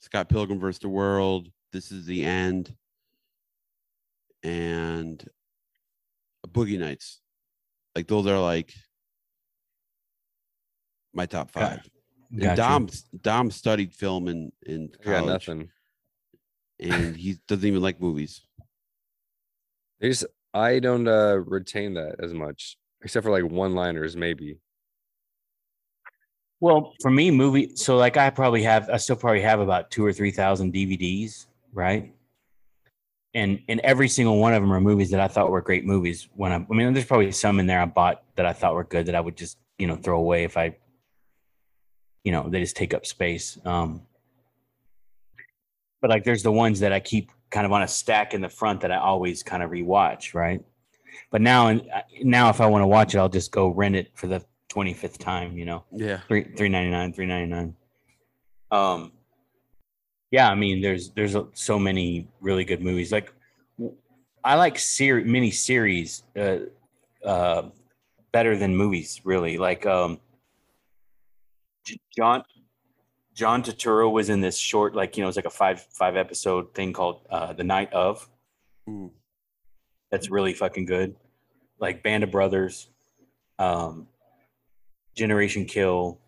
[SPEAKER 2] Scott Pilgrim versus the World, This is the End, and Boogie Nights. Like those are like my top five. And
[SPEAKER 3] Gotcha.
[SPEAKER 2] Dom Dom studied film in in
[SPEAKER 1] I got
[SPEAKER 2] college,
[SPEAKER 1] nothing.
[SPEAKER 2] and he doesn't even like movies.
[SPEAKER 1] They just I don't uh retain that as much, except for like one liners, maybe.
[SPEAKER 3] Well, for me, movie. So like, I probably have, I still probably have about two or three thousand DVDs, right? And and every single one of them are movies that I thought were great movies. When I, I mean, there's probably some in there I bought that I thought were good that I would just you know throw away if I, you know, they just take up space. Um, but like, there's the ones that I keep kind of on a stack in the front that I always kind of rewatch, right? But now and now, if I want to watch it, I'll just go rent it for the 25th time, you know
[SPEAKER 2] Yeah,
[SPEAKER 3] three three ninety nine, three ninety nine. Um, yeah, I mean, there's there's so many really good movies. Like, i like series, mini series, uh, uh, better than movies. Really, like um, John John Turturro was in this short, like you know, it's like a five five episode thing called uh, The Night of. That's really fucking good. Like Band of Brothers, um, Generation Kill,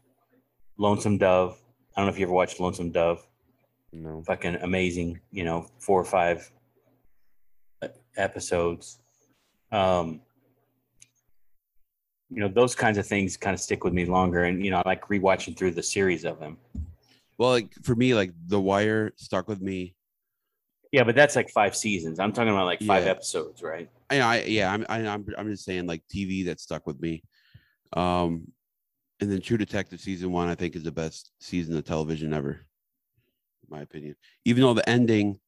[SPEAKER 3] Lonesome Dove. I don't know if you ever watched Lonesome Dove.
[SPEAKER 1] No.
[SPEAKER 3] Fucking amazing. You know, four or five uh, episodes. Um, you know, those kinds of things kind of stick with me longer, and you know, I like rewatching through the series of them.
[SPEAKER 2] well, like for me, like The Wire stuck with me.
[SPEAKER 3] Yeah, but that's like five seasons. I'm talking about like five
[SPEAKER 2] Yeah.
[SPEAKER 3] episodes, right?
[SPEAKER 2] I, I yeah, I'm I, I'm I'm just saying like TV that stuck with me. Um, and then True Detective season one, I think, is the best season of television ever, in my opinion. Even though the ending,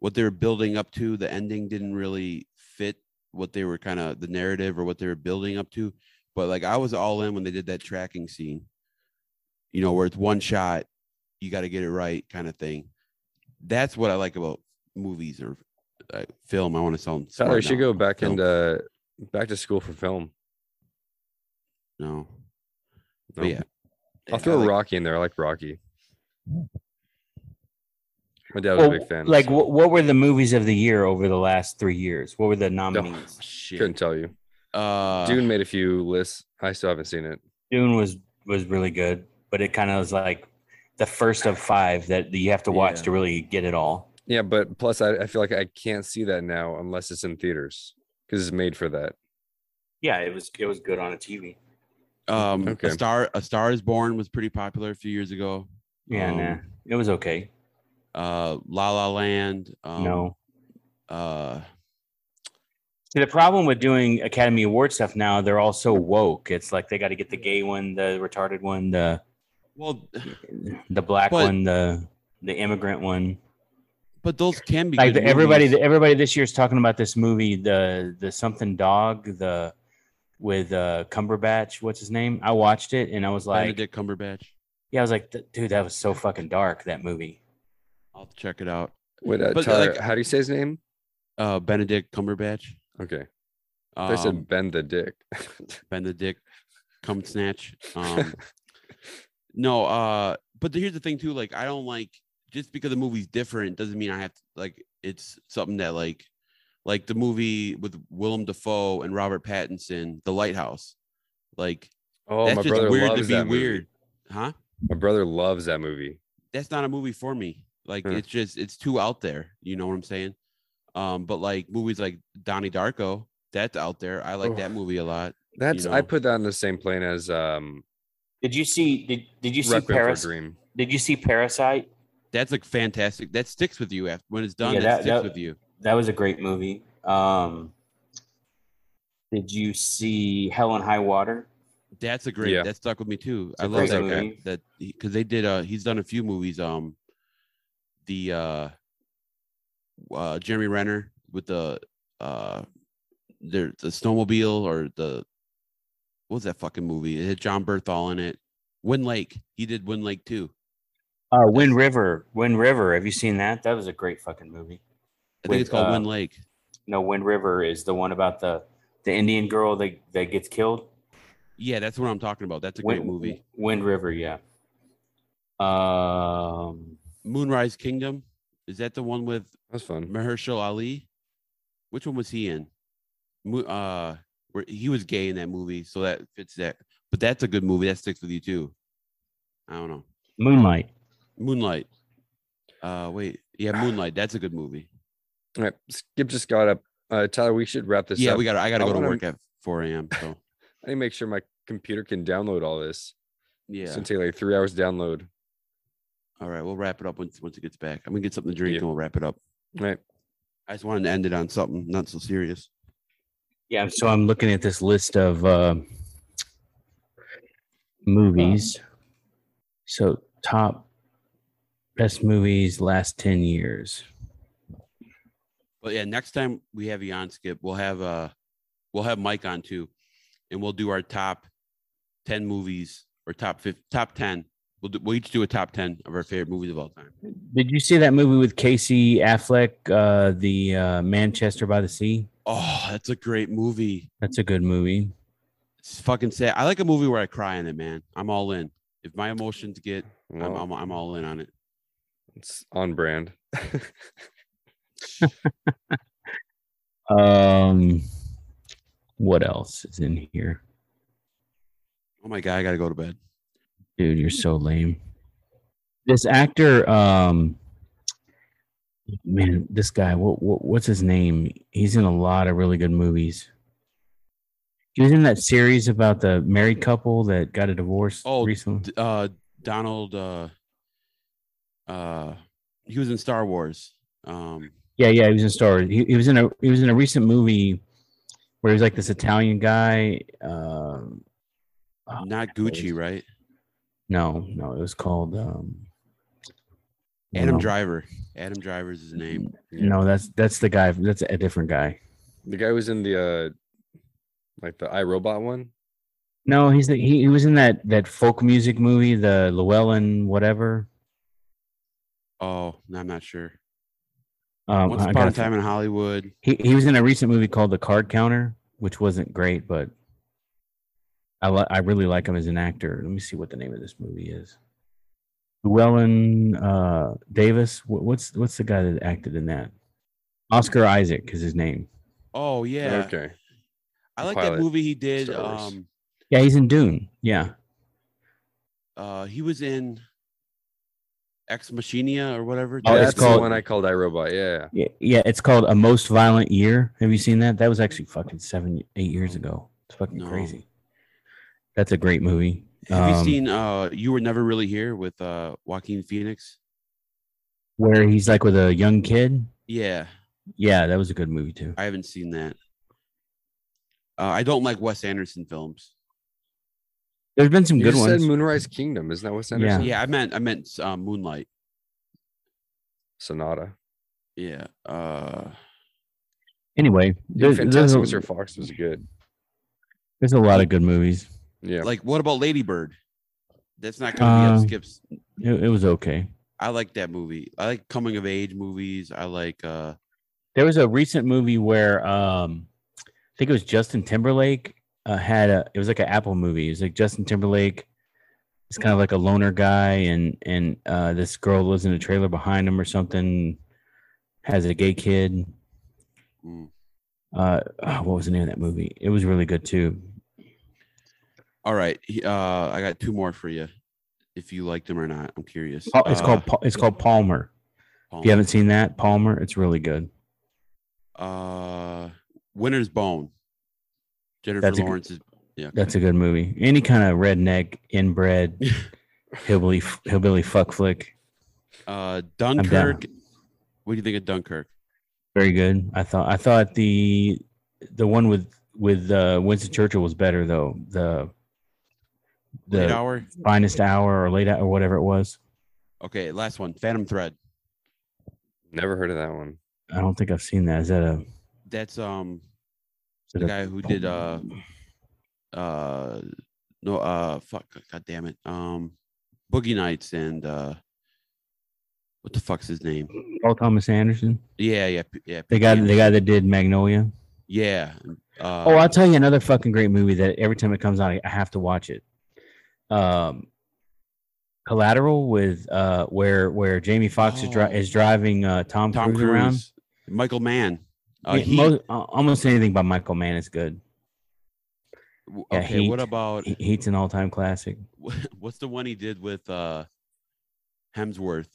[SPEAKER 2] what they were building up to, the ending didn't really fit what they were kind of the narrative or what they were building up to. But like I was all in when they did that tracking scene, you know, where it's one shot, you got to get it right, kind of thing. That's what I like about movies or uh, film. I want to sound
[SPEAKER 1] Tyler
[SPEAKER 2] smart
[SPEAKER 1] should go back
[SPEAKER 2] Film.
[SPEAKER 1] into back to school for film.
[SPEAKER 2] No. Yeah.
[SPEAKER 1] I'll
[SPEAKER 2] I
[SPEAKER 1] throw
[SPEAKER 2] like-
[SPEAKER 1] Rocky in there. I like Rocky. My dad was a big fan.
[SPEAKER 3] like,
[SPEAKER 1] so
[SPEAKER 3] what, what were the movies of the year over the last three years? What were the
[SPEAKER 1] Oh,
[SPEAKER 3] nominees?
[SPEAKER 2] Shit.
[SPEAKER 1] couldn't tell you.
[SPEAKER 2] Uh,
[SPEAKER 1] Dune made a few lists. I still haven't seen it.
[SPEAKER 3] Dune was was really good, but it kind of was like the first of five that you have to watch
[SPEAKER 2] Yeah.
[SPEAKER 3] to really get it all.
[SPEAKER 1] Yeah, but plus I, I feel like I can't see that now unless it's in theaters because it's made for that.
[SPEAKER 3] Yeah, it was it was good on a TV.
[SPEAKER 2] um,
[SPEAKER 1] Okay.
[SPEAKER 2] a star, a Star is Born was pretty popular a few years ago.
[SPEAKER 3] Yeah,
[SPEAKER 2] Um,
[SPEAKER 3] nah, it was okay.
[SPEAKER 2] Uh, La La Land. Um,
[SPEAKER 3] no.
[SPEAKER 2] Uh,
[SPEAKER 3] See, the problem with doing Academy Award stuff now, they're all so woke. It's like they got to get the gay one, the retarded one, the
[SPEAKER 2] well,
[SPEAKER 3] the black
[SPEAKER 2] But-
[SPEAKER 3] one, the the immigrant one.
[SPEAKER 2] but those can be
[SPEAKER 3] Like the, everybody,
[SPEAKER 2] movies.
[SPEAKER 3] everybody this year is talking about this movie, the the something dog, the with uh Cumberbatch. What's his name? I watched it and I was like,
[SPEAKER 2] Benedict Cumberbatch.
[SPEAKER 3] yeah, I was like, dude, that was so fucking dark. That movie.
[SPEAKER 2] I'll check it out.
[SPEAKER 1] Wait, uh,
[SPEAKER 2] But,
[SPEAKER 1] Tyler,
[SPEAKER 2] like-
[SPEAKER 1] how do you say his name?
[SPEAKER 2] Uh, Benedict Cumberbatch.
[SPEAKER 1] Okay,
[SPEAKER 2] Um,
[SPEAKER 1] they said Ben the Dick.
[SPEAKER 2] Benedict cum snatch. Um, no, uh, but here's the thing too. Like, I don't like just because the movie's different doesn't mean I have to like it's something that like like the movie with Willem Dafoe and Robert Pattinson, The Lighthouse. Like
[SPEAKER 1] oh,
[SPEAKER 2] that's
[SPEAKER 1] my
[SPEAKER 2] just
[SPEAKER 1] brother
[SPEAKER 2] weird to
[SPEAKER 1] loves
[SPEAKER 2] be
[SPEAKER 1] that movie.
[SPEAKER 2] weird, huh?
[SPEAKER 1] My brother loves that movie.
[SPEAKER 2] That's not a movie for me. Like
[SPEAKER 1] Huh.
[SPEAKER 2] it's just it's too out there. You know what I'm saying? Um, but like movies like Donnie Darko, that's out there. I like that
[SPEAKER 1] Oh.
[SPEAKER 2] movie a lot.
[SPEAKER 1] That's I
[SPEAKER 2] know.
[SPEAKER 1] put that in the same plane as um
[SPEAKER 3] Did you see? Did Did you see
[SPEAKER 1] Requiem
[SPEAKER 3] Paris?
[SPEAKER 1] Dream.
[SPEAKER 3] Did you see Parasite?
[SPEAKER 2] That's like fantastic. That sticks with you after when it's done.
[SPEAKER 3] Yeah,
[SPEAKER 2] that,
[SPEAKER 3] that-
[SPEAKER 2] sticks
[SPEAKER 3] that-
[SPEAKER 2] with you.
[SPEAKER 3] That was a great movie. Um, did you see Hell and High Water?
[SPEAKER 2] That's a great.
[SPEAKER 1] Yeah.
[SPEAKER 2] That stuck with me too. I love that
[SPEAKER 3] movie.
[SPEAKER 2] guy. That because they did. Uh, he's done a few movies. Um, the uh, uh, Jeremy Renner with the uh, the the snowmobile or the what was that fucking movie? It had Jon Bernthal in it. Wind Lake. He did Wind Lake too.
[SPEAKER 3] Uh, Wind River. Wind River. Have you seen that? That was a great fucking movie.
[SPEAKER 2] I think
[SPEAKER 3] With,
[SPEAKER 2] it's called
[SPEAKER 3] uh,
[SPEAKER 2] Wind Lake.
[SPEAKER 3] No, Wind River is the one about the the Indian girl that that gets killed.
[SPEAKER 2] Yeah, that's what I'm talking about. That's a great movie.
[SPEAKER 3] Wind River. Yeah. Um.
[SPEAKER 2] Moonrise Kingdom. Is that the one with
[SPEAKER 1] That's fun.
[SPEAKER 2] Mahershala Ali. Which one was he in? Uh, where he was gay in that movie, so that fits that. But that's a good movie. That sticks with you too. I don't know.
[SPEAKER 3] Moonlight.
[SPEAKER 2] Moonlight. Uh, wait, yeah, Moonlight. That's a good movie.
[SPEAKER 1] All right, Skip just got up. Uh, Tyler, we should wrap this
[SPEAKER 2] yeah,
[SPEAKER 1] up.
[SPEAKER 2] we got. I got to
[SPEAKER 1] I
[SPEAKER 2] go to
[SPEAKER 1] wanna-
[SPEAKER 2] work at 4 a.m. So
[SPEAKER 1] I need to make sure my computer can download all this.
[SPEAKER 2] yeah.
[SPEAKER 1] It's gonna take like three hours to download.
[SPEAKER 2] All right, we'll wrap it up once once it gets back. I'm gonna get something to drink
[SPEAKER 1] Yeah.
[SPEAKER 2] and we'll wrap it up.
[SPEAKER 1] All right.
[SPEAKER 2] I just wanted to end it on something not so serious.
[SPEAKER 3] Yeah. So I'm looking at this list of uh, movies. So top best movies last ten years.
[SPEAKER 2] But yeah, next time we have you on, Skip, we'll have uh we'll have Mike on too, and we'll do our top ten movies or top fifth, top ten. We'll do, we'll each do a top ten of our favorite movies of all time.
[SPEAKER 3] Did you see that movie with Casey Affleck, uh, the uh, Manchester by the Sea?
[SPEAKER 2] Oh, that's a great movie.
[SPEAKER 3] That's a good movie.
[SPEAKER 2] It's fucking sad. I like a movie where I cry in it, man. I'm all in. If my emotions get, I'm, I'm I'm all in on it.
[SPEAKER 1] it's on brand.
[SPEAKER 3] Um, what else is in here,
[SPEAKER 2] Oh my god, I gotta go to bed.
[SPEAKER 3] Dude? You're so lame. This actor, um, man, this guy, what, what what's his name? He's in a lot of really good movies. He was in that series about the married couple that got a divorce
[SPEAKER 2] Oh,
[SPEAKER 3] recently.
[SPEAKER 2] Uh, Donald. Uh, uh, he was in Star Wars. Um,
[SPEAKER 3] Yeah, yeah, he was in Star. Wars. He, he was in a he was in a recent movie where he was like this Italian guy. Um, oh,
[SPEAKER 2] not Gucci, right?
[SPEAKER 3] No, no, it was called um,
[SPEAKER 2] Adam
[SPEAKER 3] no,
[SPEAKER 2] Driver. Adam Driver is his name.
[SPEAKER 3] No, that's that's the guy. That's a different guy.
[SPEAKER 1] The guy was in the uh like the iRobot one.
[SPEAKER 3] No, he's the he, he was in that that folk music movie, the Llewellyn whatever.
[SPEAKER 2] Oh, I'm not sure.
[SPEAKER 3] Um,
[SPEAKER 2] Once
[SPEAKER 3] I
[SPEAKER 2] upon a time in Hollywood.
[SPEAKER 3] he he was in a recent movie called The Card Counter, which wasn't great, but I li- I really like him as an actor. Let me see what the name of this movie is. Llewellyn uh, Davis. Wh- What's what's the guy that acted in that? Oscar Isaac is his name.
[SPEAKER 2] Oh yeah.
[SPEAKER 1] Okay.
[SPEAKER 2] I like
[SPEAKER 1] Pilot,
[SPEAKER 2] that movie he did.
[SPEAKER 1] Star
[SPEAKER 2] Um,
[SPEAKER 3] Yeah, he's in Dune. Yeah.
[SPEAKER 2] uh, he was in Ex Machina or whatever.
[SPEAKER 3] Oh,
[SPEAKER 1] Yeah,
[SPEAKER 3] it's
[SPEAKER 1] that's
[SPEAKER 3] called-
[SPEAKER 1] the one I called iRobot. Yeah.
[SPEAKER 3] Yeah, yeah, it's called A Most Violent Year. Have you seen that? That was actually fucking seven, eight years ago. It's fucking
[SPEAKER 2] No.
[SPEAKER 3] crazy. That's a great movie.
[SPEAKER 2] Have you
[SPEAKER 3] Um,
[SPEAKER 2] seen uh You Were Never Really Here with uh Joaquin Phoenix?
[SPEAKER 3] where he's like with a young kid.
[SPEAKER 2] Yeah,
[SPEAKER 3] Yeah, that was a good movie too.
[SPEAKER 2] I haven't seen that. Uh, I don't like Wes Anderson films.
[SPEAKER 3] There's been some
[SPEAKER 1] You
[SPEAKER 3] good
[SPEAKER 1] just
[SPEAKER 3] ones.
[SPEAKER 1] said Moonrise Kingdom. Isn't that Wes
[SPEAKER 3] Yeah.
[SPEAKER 1] Anderson?
[SPEAKER 2] Yeah, I meant I meant uh, Moonlight.
[SPEAKER 1] Sonata.
[SPEAKER 2] Yeah. Uh
[SPEAKER 3] Anyway,
[SPEAKER 1] Dude,
[SPEAKER 3] there-
[SPEAKER 1] Fantastic
[SPEAKER 3] a,
[SPEAKER 1] Mr. Fox was good.
[SPEAKER 3] there's a lot of good movies.
[SPEAKER 1] Yeah.
[SPEAKER 2] like what about Ladybird? That's not gonna be
[SPEAKER 3] Uh,
[SPEAKER 2] up Skip's.
[SPEAKER 3] It, it was okay.
[SPEAKER 2] I like that movie. I like coming of age movies. I like uh
[SPEAKER 3] There was a recent movie where um, I think it was Justin Timberlake uh, had a. It was like an Apple movie. It was like Justin Timberlake. It's kind of like a loner guy, and and uh, this girl lives in a trailer behind him or something. Has a gay kid.
[SPEAKER 2] mm.
[SPEAKER 3] Uh, oh, what was the name of that movie? It was really good too.
[SPEAKER 2] All right. Uh I got two more for you. If you liked them or not, I'm curious.
[SPEAKER 3] It's
[SPEAKER 2] Uh,
[SPEAKER 3] called it's called Palmer. If you haven't seen that, Palmer, it's really good.
[SPEAKER 2] uh Winter's Bone. Jennifer
[SPEAKER 3] That's a
[SPEAKER 2] Lawrence is yeah.
[SPEAKER 3] That's a good movie. Any kind of redneck, inbred, hillbilly, hillbilly fuck flick,
[SPEAKER 2] Uh. Dunkirk. What do you think of Dunkirk?
[SPEAKER 3] very good. I thought I thought the the one with with uh, Winston Churchill was better though. The
[SPEAKER 2] Late
[SPEAKER 3] the
[SPEAKER 2] hour?
[SPEAKER 3] finest hour or late hour or whatever it was.
[SPEAKER 2] Okay, last one. Phantom Thread.
[SPEAKER 1] Never heard of that one.
[SPEAKER 3] I don't think I've seen that. Is that a,
[SPEAKER 2] That's um the
[SPEAKER 3] a-
[SPEAKER 2] guy who did uh uh no uh fuck god damn it. Um Boogie Nights and uh what the fuck's his name?
[SPEAKER 3] Paul Thomas Anderson?
[SPEAKER 2] Yeah, yeah, yeah.
[SPEAKER 3] The guy the guy that did Magnolia.
[SPEAKER 2] Yeah. Uh,
[SPEAKER 3] Oh, I'll tell you another fucking great movie that every time it comes out, I I have to watch it. Um, Collateral with uh, where where Jamie Foxx is, dri-
[SPEAKER 2] Oh.
[SPEAKER 3] is driving uh, Tom,
[SPEAKER 2] Tom
[SPEAKER 3] Cruise, around.
[SPEAKER 2] Michael Mann. Uh,
[SPEAKER 3] Yeah,
[SPEAKER 2] Heat.
[SPEAKER 3] mo- uh, almost anything by Michael Mann is good.
[SPEAKER 2] W-
[SPEAKER 3] yeah,
[SPEAKER 2] okay, what about
[SPEAKER 3] He- Heat's an all time classic.
[SPEAKER 2] what's the one he did with uh Hemsworth?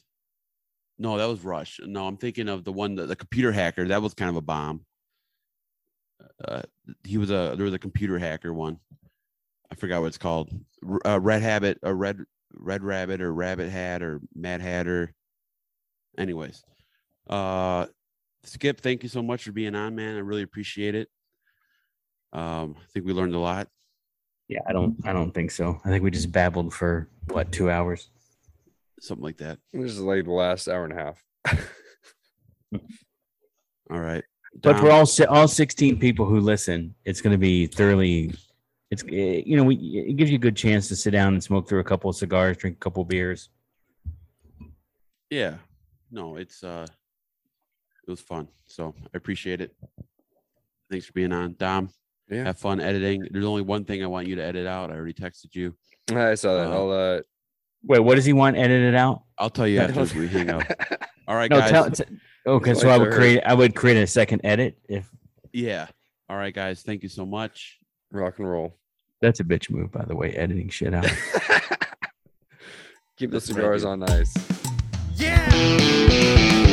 [SPEAKER 2] No, that was Rush. No, I'm thinking of the one the, the computer hacker. That was kind of a bomb. Uh, he was a there was a computer hacker one. I forgot what it's called. R- Uh, Red Habit, a red Red Rabbit, or Rabbit Hat, or Mad Hatter. Anyways, uh, Skip, thank you so much for being on, man. I really appreciate it. Um, I think we learned a lot.
[SPEAKER 3] Yeah, I don't I don't think so. I think we just babbled for what two hours.
[SPEAKER 2] Something like that.
[SPEAKER 1] This is like the last hour and a half.
[SPEAKER 2] All right.
[SPEAKER 3] But for all all sixteen people who listen, it's going to be thoroughly. It's eh, you know we it gives you a good chance to sit down and smoke through a couple of cigars, drink a couple of beers.
[SPEAKER 2] yeah. No, it's uh it was fun. So I appreciate it. Thanks for being on. Dom,
[SPEAKER 1] Yeah.
[SPEAKER 2] have fun editing. There's only one thing I want you to edit out. I already texted you.
[SPEAKER 1] I saw that.
[SPEAKER 2] Uh,
[SPEAKER 1] I'll uh
[SPEAKER 3] Wait, what does he want edited out?
[SPEAKER 2] I'll tell you after we hang out. All right,
[SPEAKER 3] No,
[SPEAKER 2] guys.
[SPEAKER 3] tell. T- okay, so I
[SPEAKER 1] I
[SPEAKER 3] would create. I would create a second edit if
[SPEAKER 2] yeah. All right, guys. Thank you so much.
[SPEAKER 1] Rock and roll.
[SPEAKER 3] That's a bitch move, by the way, editing shit out.
[SPEAKER 1] Keep the cigars on ice. Yeah.